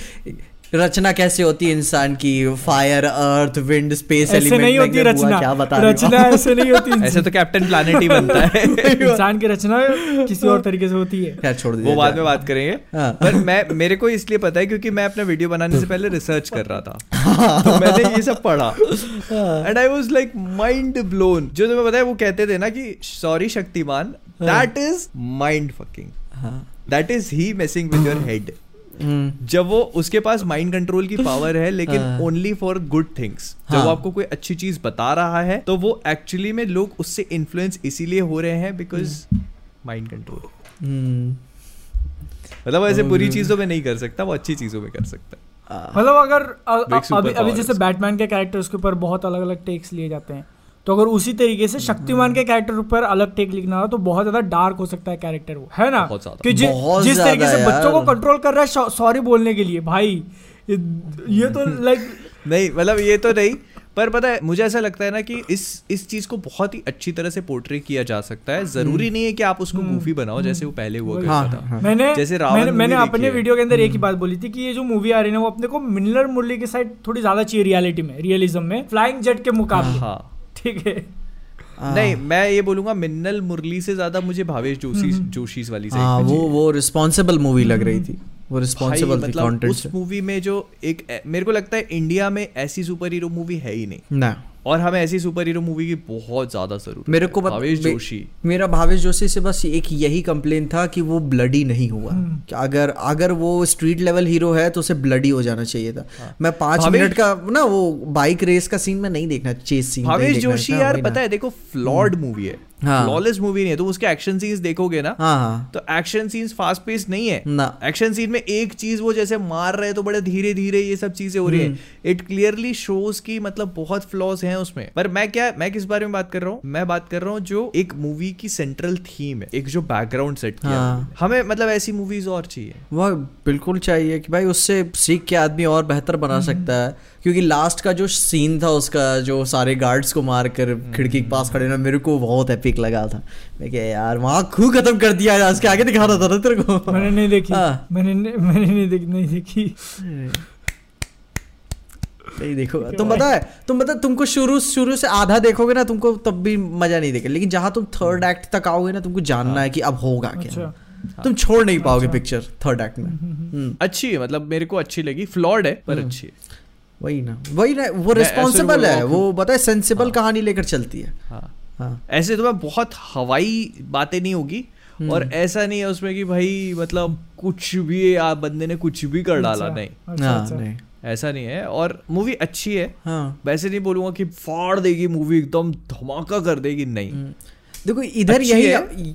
रचना कैसे होती है इंसान की? फायर अर्थ विंड स्पेस ऐसे नहीं होती रचना। क्या बता रचना ऐसे नहीं होती ऐसे तो कैप्टन प्लानिट ही बनता है। इंसान की रचना किसी और तरीके से होती है। खैर छोड़ वो बाद में बात करेंगे। हाँ। पर मैं मेरे को इसलिए पता है क्योंकि मैं अपना वीडियो बनाने से पहले रिसर्च कर रहा था। तो मैंने ये सब पढ़ा। And I was like mind blown जो तुम्हें पता है वो कहते थे ना कि sorry Shaktimaan that is mind fucking that is he messing with your head जब वो उसके पास माइंड कंट्रोल की पावर है लेकिन। ओनली फॉर गुड थिंग्स जब हाँ। वो आपको कोई अच्छी चीज़ बता रहा है तो वो एक्चुअली में लोग उससे इन्फ्लुएंस इसीलिए हो रहे हैं बिकॉज़ माइंड कंट्रोल हम्म, मतलब ऐसे बुरी चीज़ों में नहीं कर सकता वो अच्छी चीज़ों में कर सकता। मतलब अगर अभी अभी जैसे बैटमैन के कैरेक्टर उसके ऊपर बहुत अलग अलग टेक्स लिए जाते हैं। तो अगर उसी तरीके से शक्तिमान के कैरेक्टर ऊपर अलग टेक लिखना हो तो बहुत ज़्यादा डार्क हो सकता है कैरेक्टर वो है ना? कि जि, जिस तरीके से बच्चों को कंट्रोल कर रहा है सॉरी बोलने के लिए भाई। ये, तो लाइक नहीं मतलब ये तो नहीं पर पता है मुझे ऐसा लगता है ना कि इस इस चीज़ को बहुत ही अच्छी तरह से पोर्ट्रे किया जा सकता है। ज़रूरी नहीं है कि आप उसको गूफी बनाओ जैसे वो पहले हुआ। करता हाँ, था। हाँ। मैंने जैसे रावण मैंने, मैंने अपने वीडियो के अंदर एक ही बात बोली थी कि ये जो मूवी आ रही है वो अपने को मिनलर मुरली के साइड थोड़ी ज़्यादा चाहिए रियलिटी में रियलिज्म में फ्लाइंग जेट के मुकाबले। हाँ। ठीक है। आ, नहीं मैं ये बोलूँगा मिन्नल मुरली से ज़्यादा मुझे भावेश जोशी हम्म। जोशी वाली से साइड वो वो रिस्पॉन्सिबल मूवी लग रही थी। वो रिस्पॉन्सिबल थी मतलब उस मूवी में जो एक मेरे को लगता है इंडिया में ऐसी सुपर हीरो मूवी है ही नहीं। ना। और हमें ऐसी सुपर हीरो मूवी की बहुत ज़्यादा ज़रूरत मेरे को भावेश जोशी मेरा भावेश जोशी से बस एक यही कंप्लेन था कि वो ब्लडी नहीं हुआ हम्म। कि अगर अगर वो स्ट्रीट लेवल हीरो है तो उसे ब्लडी हो जाना चाहिए था हाँ। मैं पाँच। मिनट का ना वो बाइक रेस का सीन में नहीं देखना चेस सीन भावेश जोशी यार पता है देखो फ्लॉड मूवी है हाँ। फ्लॉलेस मूवी नहीं है तो उसके एक्शन सीन्स देखोगे ना हाँ हाँ। तो एक्शन सीन्स फास्ट पेस नहीं है। ना। एक्शन सीन में एक चीज़ वो जैसे मार रहे तो बड़े धीरे धीरे ये सब चीज़ें हो रही हम्म। है इट क्लियरली शोज़ की मतलब बहुत फ्लॉज हैं उसमें। पर मैं क्या मैं किस बारे में बात कर रहा हूँ? मैं बात कर रहा हूँ जो एक मूवी की सेंट्रल थीम है एक जो बैकग्राउंड सेट किया हाँ। हमें मतलब ऐसी मूवीज़ और चाहिए। वह बिल्कुल चाहिए कि भाई उससे सीख के आदमी और बेहतर बना सकता है। क्योंकि लास्ट का जो सीन था उसका जो सारे गार्ड्स को मार कर खिड़की के पास खड़े ना मेरे को बहुत एपिक लगा था। मैं क्या यार वहाँ खूब खत्म कर दिया यार उसके आगे दिखा रहा था ना तेरे को। मैंने नहीं देखी। हाँ। मैंने मैंने नहीं देखी नहीं देखी। नहीं देखो तुम पता है तुम पता तुमको शुरू शुरू से आधा देखोगे ना तुमको तब भी मज़ा नहीं देगा लेकिन जहाँ तुम थर्ड एक्ट तक आओगे ना तुमको जानना है कि अब होगा क्या। अच्छा। तुम छोड़ नहीं पाओगे पिक्चर थर्ड एक्ट में। हम्म, अच्छी है मतलब मेरे को अच्छी लगी फ्लॉड है पर हम्म। अच्छी है। वही ना वही ना वो ही रिस्पॉन्सिबल है वो पता है सेंसिबल हाँ। कहानी लेकर चलती है हाँ हाँ ऐसे तो मैं बहुत हवाई बातें नहीं होगी हम्म। और ऐसा नहीं है उसमें कि भाई मतलब कुछ भी आप बंदे ने कुछ भी कर डाला अच्छा, नहीं अच्छा, हाँ, अच्छा। नहीं ऐसा नहीं है और मूवी अच्छी है हाँ वैसे नहीं बोलूँगा कि फाड़ देगी मूवी एकदम धमाका कर देगी नहीं हम्म। देखो इधर यही है।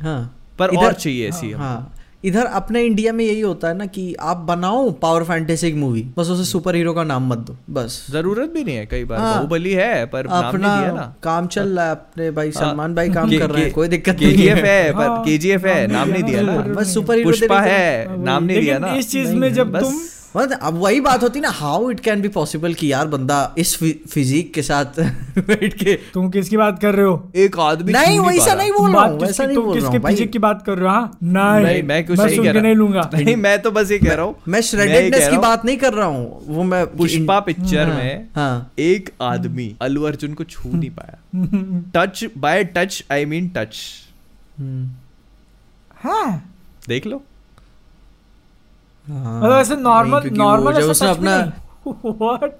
हाँ पर इधर- और चाहिए ऐसी हमको। हाँ इधर अपने इंडिया में यही होता है ना कि आप बनाओ पावर फैंटेसी की मूवी बस उसे सुपर हीरो का नाम मत दो बस। ज़रूरत भी नहीं है कई बार हाँ। बाहुबली है पर नाम अपना नहीं दिया ना। काम चल रहा है अपने भाई हाँ। सलमान भाई काम के- कर रहे हैं कोई दिक्कत नहीं है। है पर हाँ, केजीएफ है नाम नहीं दिया ना। बस सुपर हीरो पुष्पा है हाँ, नाम नहीं दिया ना। इस चीज़ में जब बस। तुम मतलब अब वही बात होती ना how it can be possible कि यार बंदा इस फिजिक के साथ बैठ के तुम किसकी बात कर रहे हो? एक आदमी नहीं वैसा नहीं बोल रहा बात हूँ वैसा नहीं बोल रहा किसके हूँ भाई। पीछे की बात कर रहे हो हाँ? नहीं नहीं मैं कुछ नहीं कह रहा। नहीं लूँगा। नहीं मैं तो बस ये कह रहा हूँ। मैं श्रेडेडनेस की बात नहीं कर रहा हूँ वो मैं पुष्पा पिक्चर हाँ, में हाँ। एक आदमी अल्लू अर्जुन को छू नहीं पाया। Touch by touch I mean touch हाँ। देख लो। मतलब ऐसे नॉर्मल नॉर्मल उसने अपना-। What?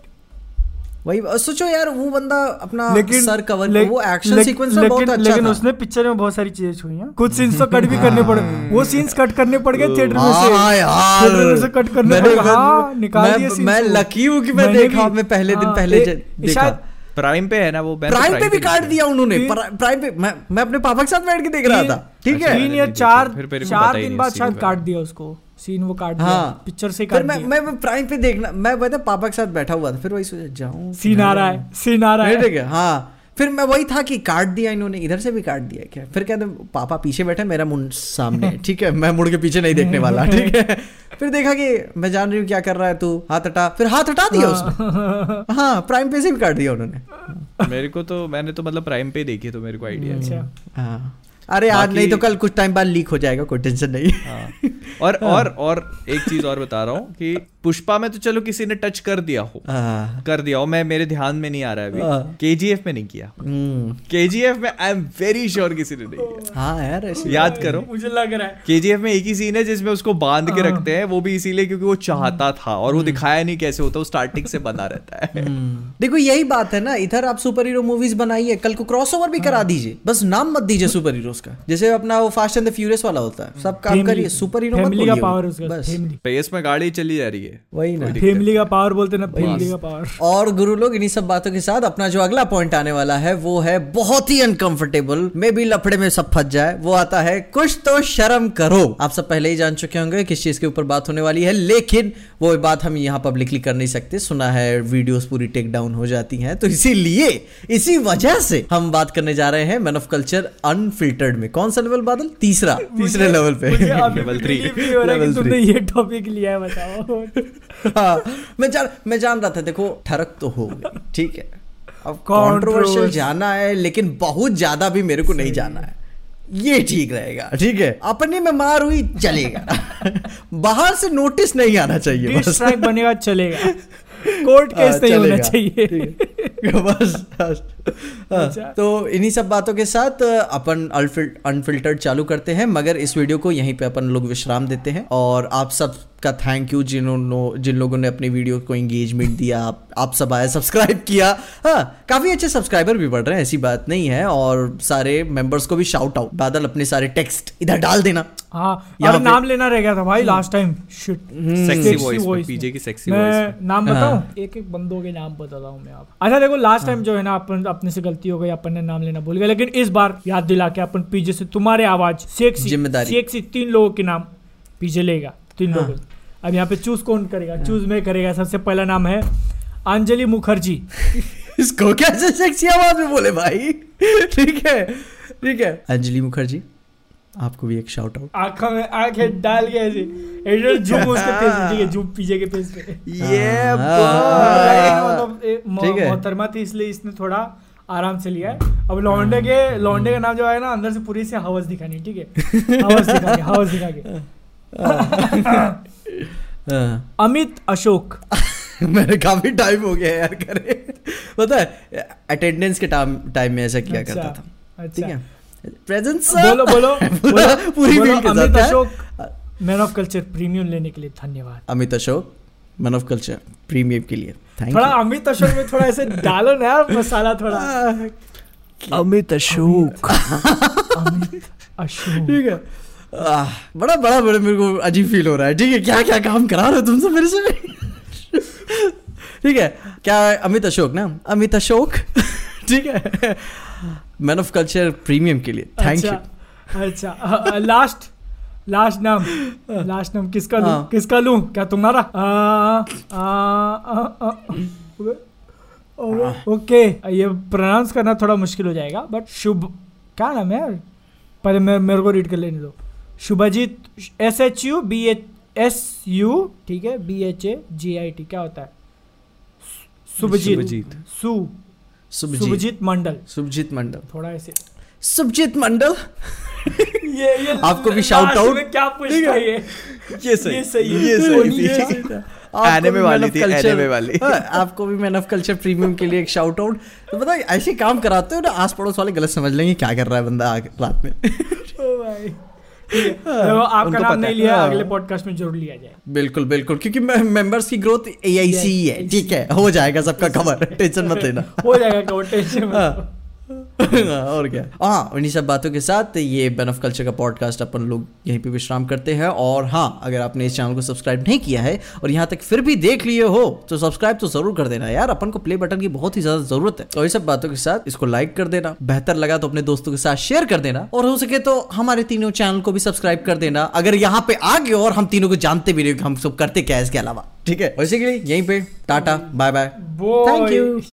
वही सोचो यार वो बंदा अपना लेकिन सर कवर ले- वो एक्शन सीक्वेंस में बहुत लेकिन- अच्छा लेकिन था। उसने पिक्चर में बहुत सारी चीज़ें छुई हैं। कुछ सीन्स तो कट भी करने पड़े वो सीन्स कट करने पड़ गए थिएटर में से। हाँ यार। थिएटर में से कट करने पड़ गए। हाँ निकाल दिए मैं लकी हूँ कि मैं देखा मैं पहले दिन हाँ, पहले देखा। प्राइम पे है ना वो मैं तो प्राइम पे भी काट दिया उन्होंने। प्राइम पे मैं मैं अपने पापा के साथ बैठ के देख रहा था। ठीक अच्छा, है। तीन या चार मेरे को चार दिन बाद शायद काट दिया उसको। सीन वो काट दिया हाँ। पिक्चर से फिर काट मैं मैं मैं प्राइम पे देखना मैं पता पापा के साथ बैठा हुआ था फिर वही सोचा जाऊँ सीन आ रहा है सीन आ रहा है। ठीक है। हाँ फिर मैं वही था कि काट दिया इन्होंने इधर से भी काट दिया क्या? फिर कहते पापा पीछे बैठे मेरा मुँह सामने। ठीक है मैं मुड़ के पीछे नहीं देखने वाला ठीक है। फिर देखा कि मैं जान रही हूँ क्या कर रहा है तू हाथ हटा। फिर हाथ हटा दिया उसने। हाँ प्राइम पे से भी काट दिया उन्होंने। मेरे को तो मैंने तो मतलब प्राइम पे देखी तो मेरे को आइडिया अच्छा। हाँ। अरे आज नहीं तो कल कुछ टाइम बाद लीक हो जाएगा कोई टेंशन नहीं हाँ। और और और एक चीज़ और बता रहा हूँ कि पुष्पा में तो चलो किसी ने टच कर दिया हो। हाँ, कर दिया हो। मैं मेरे ध्यान में नहीं आ रहा है। हाँ। अभी केजीएफ में नहीं किया। हम्म, केजीएफ में आई एम वेरी श्योर किसी ने नहीं किया। हाँ यार याद करो। मुझे लग रहा है। केजीएफ में एक ही सीन है जिसमें उसको बाँध के हाँ। रखते हैं। वो भी इसीलिए क्योंकि वो चाहता था और वो हम्म। दिखाया नहीं कैसे होता वो स्टार्टिंग से बना रहता है। हम्म। देखो यही बात है ना इधर आप सुपर हीरो मूवीज़ बनाइए कल को क्रॉसओवर भी करा दीजिए। बस नाम मत दीजिए सुपर हीरोज का। जैसे अपना वो फास्ट एंड द फ्यूरियस वाला होता है। सब काम करिए सुपर हीरो मत का बोलिए पावर बस। फैमिली पेस में गाड़ी चली जा रही है। वही ना। फैमिली का पावर बोलते ना फैमिली का पावर। और गुरु लोग इन्हीं सब बातों के साथ अपना जो अगला पॉइंट आने वाला है वो है बहुत ही अनकंफर्टेबल मे भी लफड़े में सब फंस जाए वो आता है कुछ तो शर्म करो। आप सब पहले ही जान चुके होंगे किस चीज़ के ऊपर बात होने वाली है लेकिन वो बात हम यहाँ पब्लिकली कर नहीं सकते। सुना है वीडियोस पूरी टेक डाउन हो जाती हैं। तो इसीलिए इसी वजह से हम बात करने जा रहे हैं मैन ऑफ़ कल्चर अनफिल्टर्ड में। कौन सा लेवल बादल? तीसरा। तीसरे लेवल पे। हो कि Level तुमने ये टॉपिक लिया है बताओ। हाँ, मैं जान मैं जान रहा था देखो ठरक तो हो ठीक है। अब. कंट्रोवर्शियल जाना है लेकिन बहुत ज़्यादा भी मेरे को नहीं जाना है। ये ठीक रहेगा। ठीक है। अपने में मार हुई चलेगा। बाहर से नोटिस नहीं आना चाहिए बस। बनेगा चलेगा। कोर्ट हाँ, केस नहीं होना चाहिए। है। बस। हाँ, अच्छा। तो इन्हीं सब बातों के साथ अपन अनफिल्टर्ड चालू करते हैं मगर इस वीडियो को यहीं पे अपन लोग विश्राम देते हैं। और आप सब का थैंक यू जिन्होंने जिन लोगों ने अपनी वीडियो को एंगेजमेंट दिया आप आप सब आए सब्सक्राइब किया। हाँ काफ़ी अच्छे सब्सक्राइबर भी बढ़ रहे हैं ऐसी बात नहीं है। और सारे मेंबर्स को भी शाउट आउट बादल अपने सारे टेक्स्ट इधर डाल देना। हाँ नाम लेना रह गया था भाई last time shit sexy voice PJ की सेक्सी वॉइस मैं नाम बताऊँ? एक एक बंदों के नाम बताता हूँ मैं आप। अच्छा देखो लास्ट टाइम जो है ना अपन अपने से गलती हो गई अपन ने नाम लेना भूल गए। लेकिन इस बार याद दिला के अपन पीजे से तुम्हारे आवाज़ सेक्सी ज़िम्मेदारी। सेक्सी तीन लोगों के नाम पीछे लेगा तीन हाँ। लोगों अब यहाँ पे चूज़ कौन करेगा? चूज़ में करेगा सबसे पहला नाम है अंजलि मुखर्जी। इसको कैसे सेक्सी आवाज़ में बोले भाई? ठीक है ठीक है। अंजलि मुखर्जी आपको भी एक शाउट आउट आँखों में आँखें डाल के ऐसे ऐसे झूम उसके फेस पे ठीक है झूम पीछे के फेस पे। ये हाँ। मतलब ए, मो- ठीक है। मोहतरमा थी इसलिए इसने थोड़ा आराम से लिया है। अब लौंडे के लौंडे का नाम जो है ना अंदर से पूरी से हवस दिखानी ठीक है? हवस दिखा के हवस दिखा के। अमित अशोक। मैंने काफ़ी टाइम हो गया यार करे। पता है अटेंडेंस के टाइम टाइम में ऐसा किया अच्छा, करता था। ठीक अच्छा। है? प्रेजेंस बोलो बोलो पूरा बोलो, पूरी बोलो, के अमित साथ Ashok man of culture premium लेने के लिए धन्यवाद। Amit Ashok man of culture premium के लिए। थोड़ा अमित अशोक में थोड़ा ऐसे डालो ना यार मसाला थोड़ा। अमित अशोक। अशोक। ठीक है। आह, बड़ा बड़ा बड़ा मेरे को अजीब फील हो रहा है। ठीक है क्या क्या काम करा रहे हो तुमसे मेरे से? ठीक है क्या अमित अशोक ना? अमित अशोक। ठीक है। मैन ऑफ़ कल्चर प्रीमियम के लिए। थैंक यू अच्छा अच्छा लास्ट लास्ट नाम लास्ट नाम किसका लूँ। किसका लूँ क्या तुम्हारा आ, आ, आ, आ, ओके- ये प्रोनाउंस करना थोड़ा मुश्किल हो जाएगा बट शुभ क्या नाम है यार? पहले मैं मेरे को रीड कर लेने दो। Shubhajit S H U B H S U ठीक है? B H A G I T क्या होता है? शुभजीत। शुभजीत। सु। सुभजीत शुभजीत मंडल। सुभजीत मंडल। थोड़ा ऐसे। सुभजीत मंडल? ये ये आपको भी out? में क्या पूछता है। ये? ये सही ये सही है। ये ये सही सही थी। आपको वाली थी, anime वाली। हाँ, आपको भी मैन ऑफ़ कल्चर प्रीमियम के लिए एक शाउट आउट तो पता है ऐसे काम कराते हो ना आस पड़ोस वाले गलत समझ लेंगे क्या कर रहा है बंदा आगे रात में। ओ भाई। तो आपका नाम नहीं लिया हाँ। अगले पॉडकास्ट में ज़रूर लिया जाए। बिल्कुल बिल्कुल क्योंकि मेंबर्स की ग्रोथ ए आई सी है ठीक है हो जाएगा सबका कवर टेंशन मत लेना। हो जाएगा कवर टेंशन हाँ। और क्या। हाँ उन्हीं सब बातों के साथ ये बेन ऑफ़ कल्चर का पॉडकास्ट अपन लोग यहीं पे विश्राम करते हैं। और हाँ अगर आपने इस चैनल को सब्सक्राइब नहीं किया है और यहाँ तक फिर भी देख लिए हो तो सब्सक्राइब तो ज़रूर कर देना यार। अपन को प्ले बटन की बहुत ही ज़्यादा ज़रूरत है। और ये सब बातों के साथ इसको लाइक कर देना। बेहतर लगा तो अपने दोस्तों के साथ शेयर कर देना। और हो सके तो हमारे तीनों चैनल को भी सब्सक्राइब कर देना। अगर यहाँ पे आ गए और हम तीनों को जानते भी नहीं कि हम सब करते क्या है इसके अलावा। ठीक है? वैसे के लिए यहीं पे tata bye bye thank you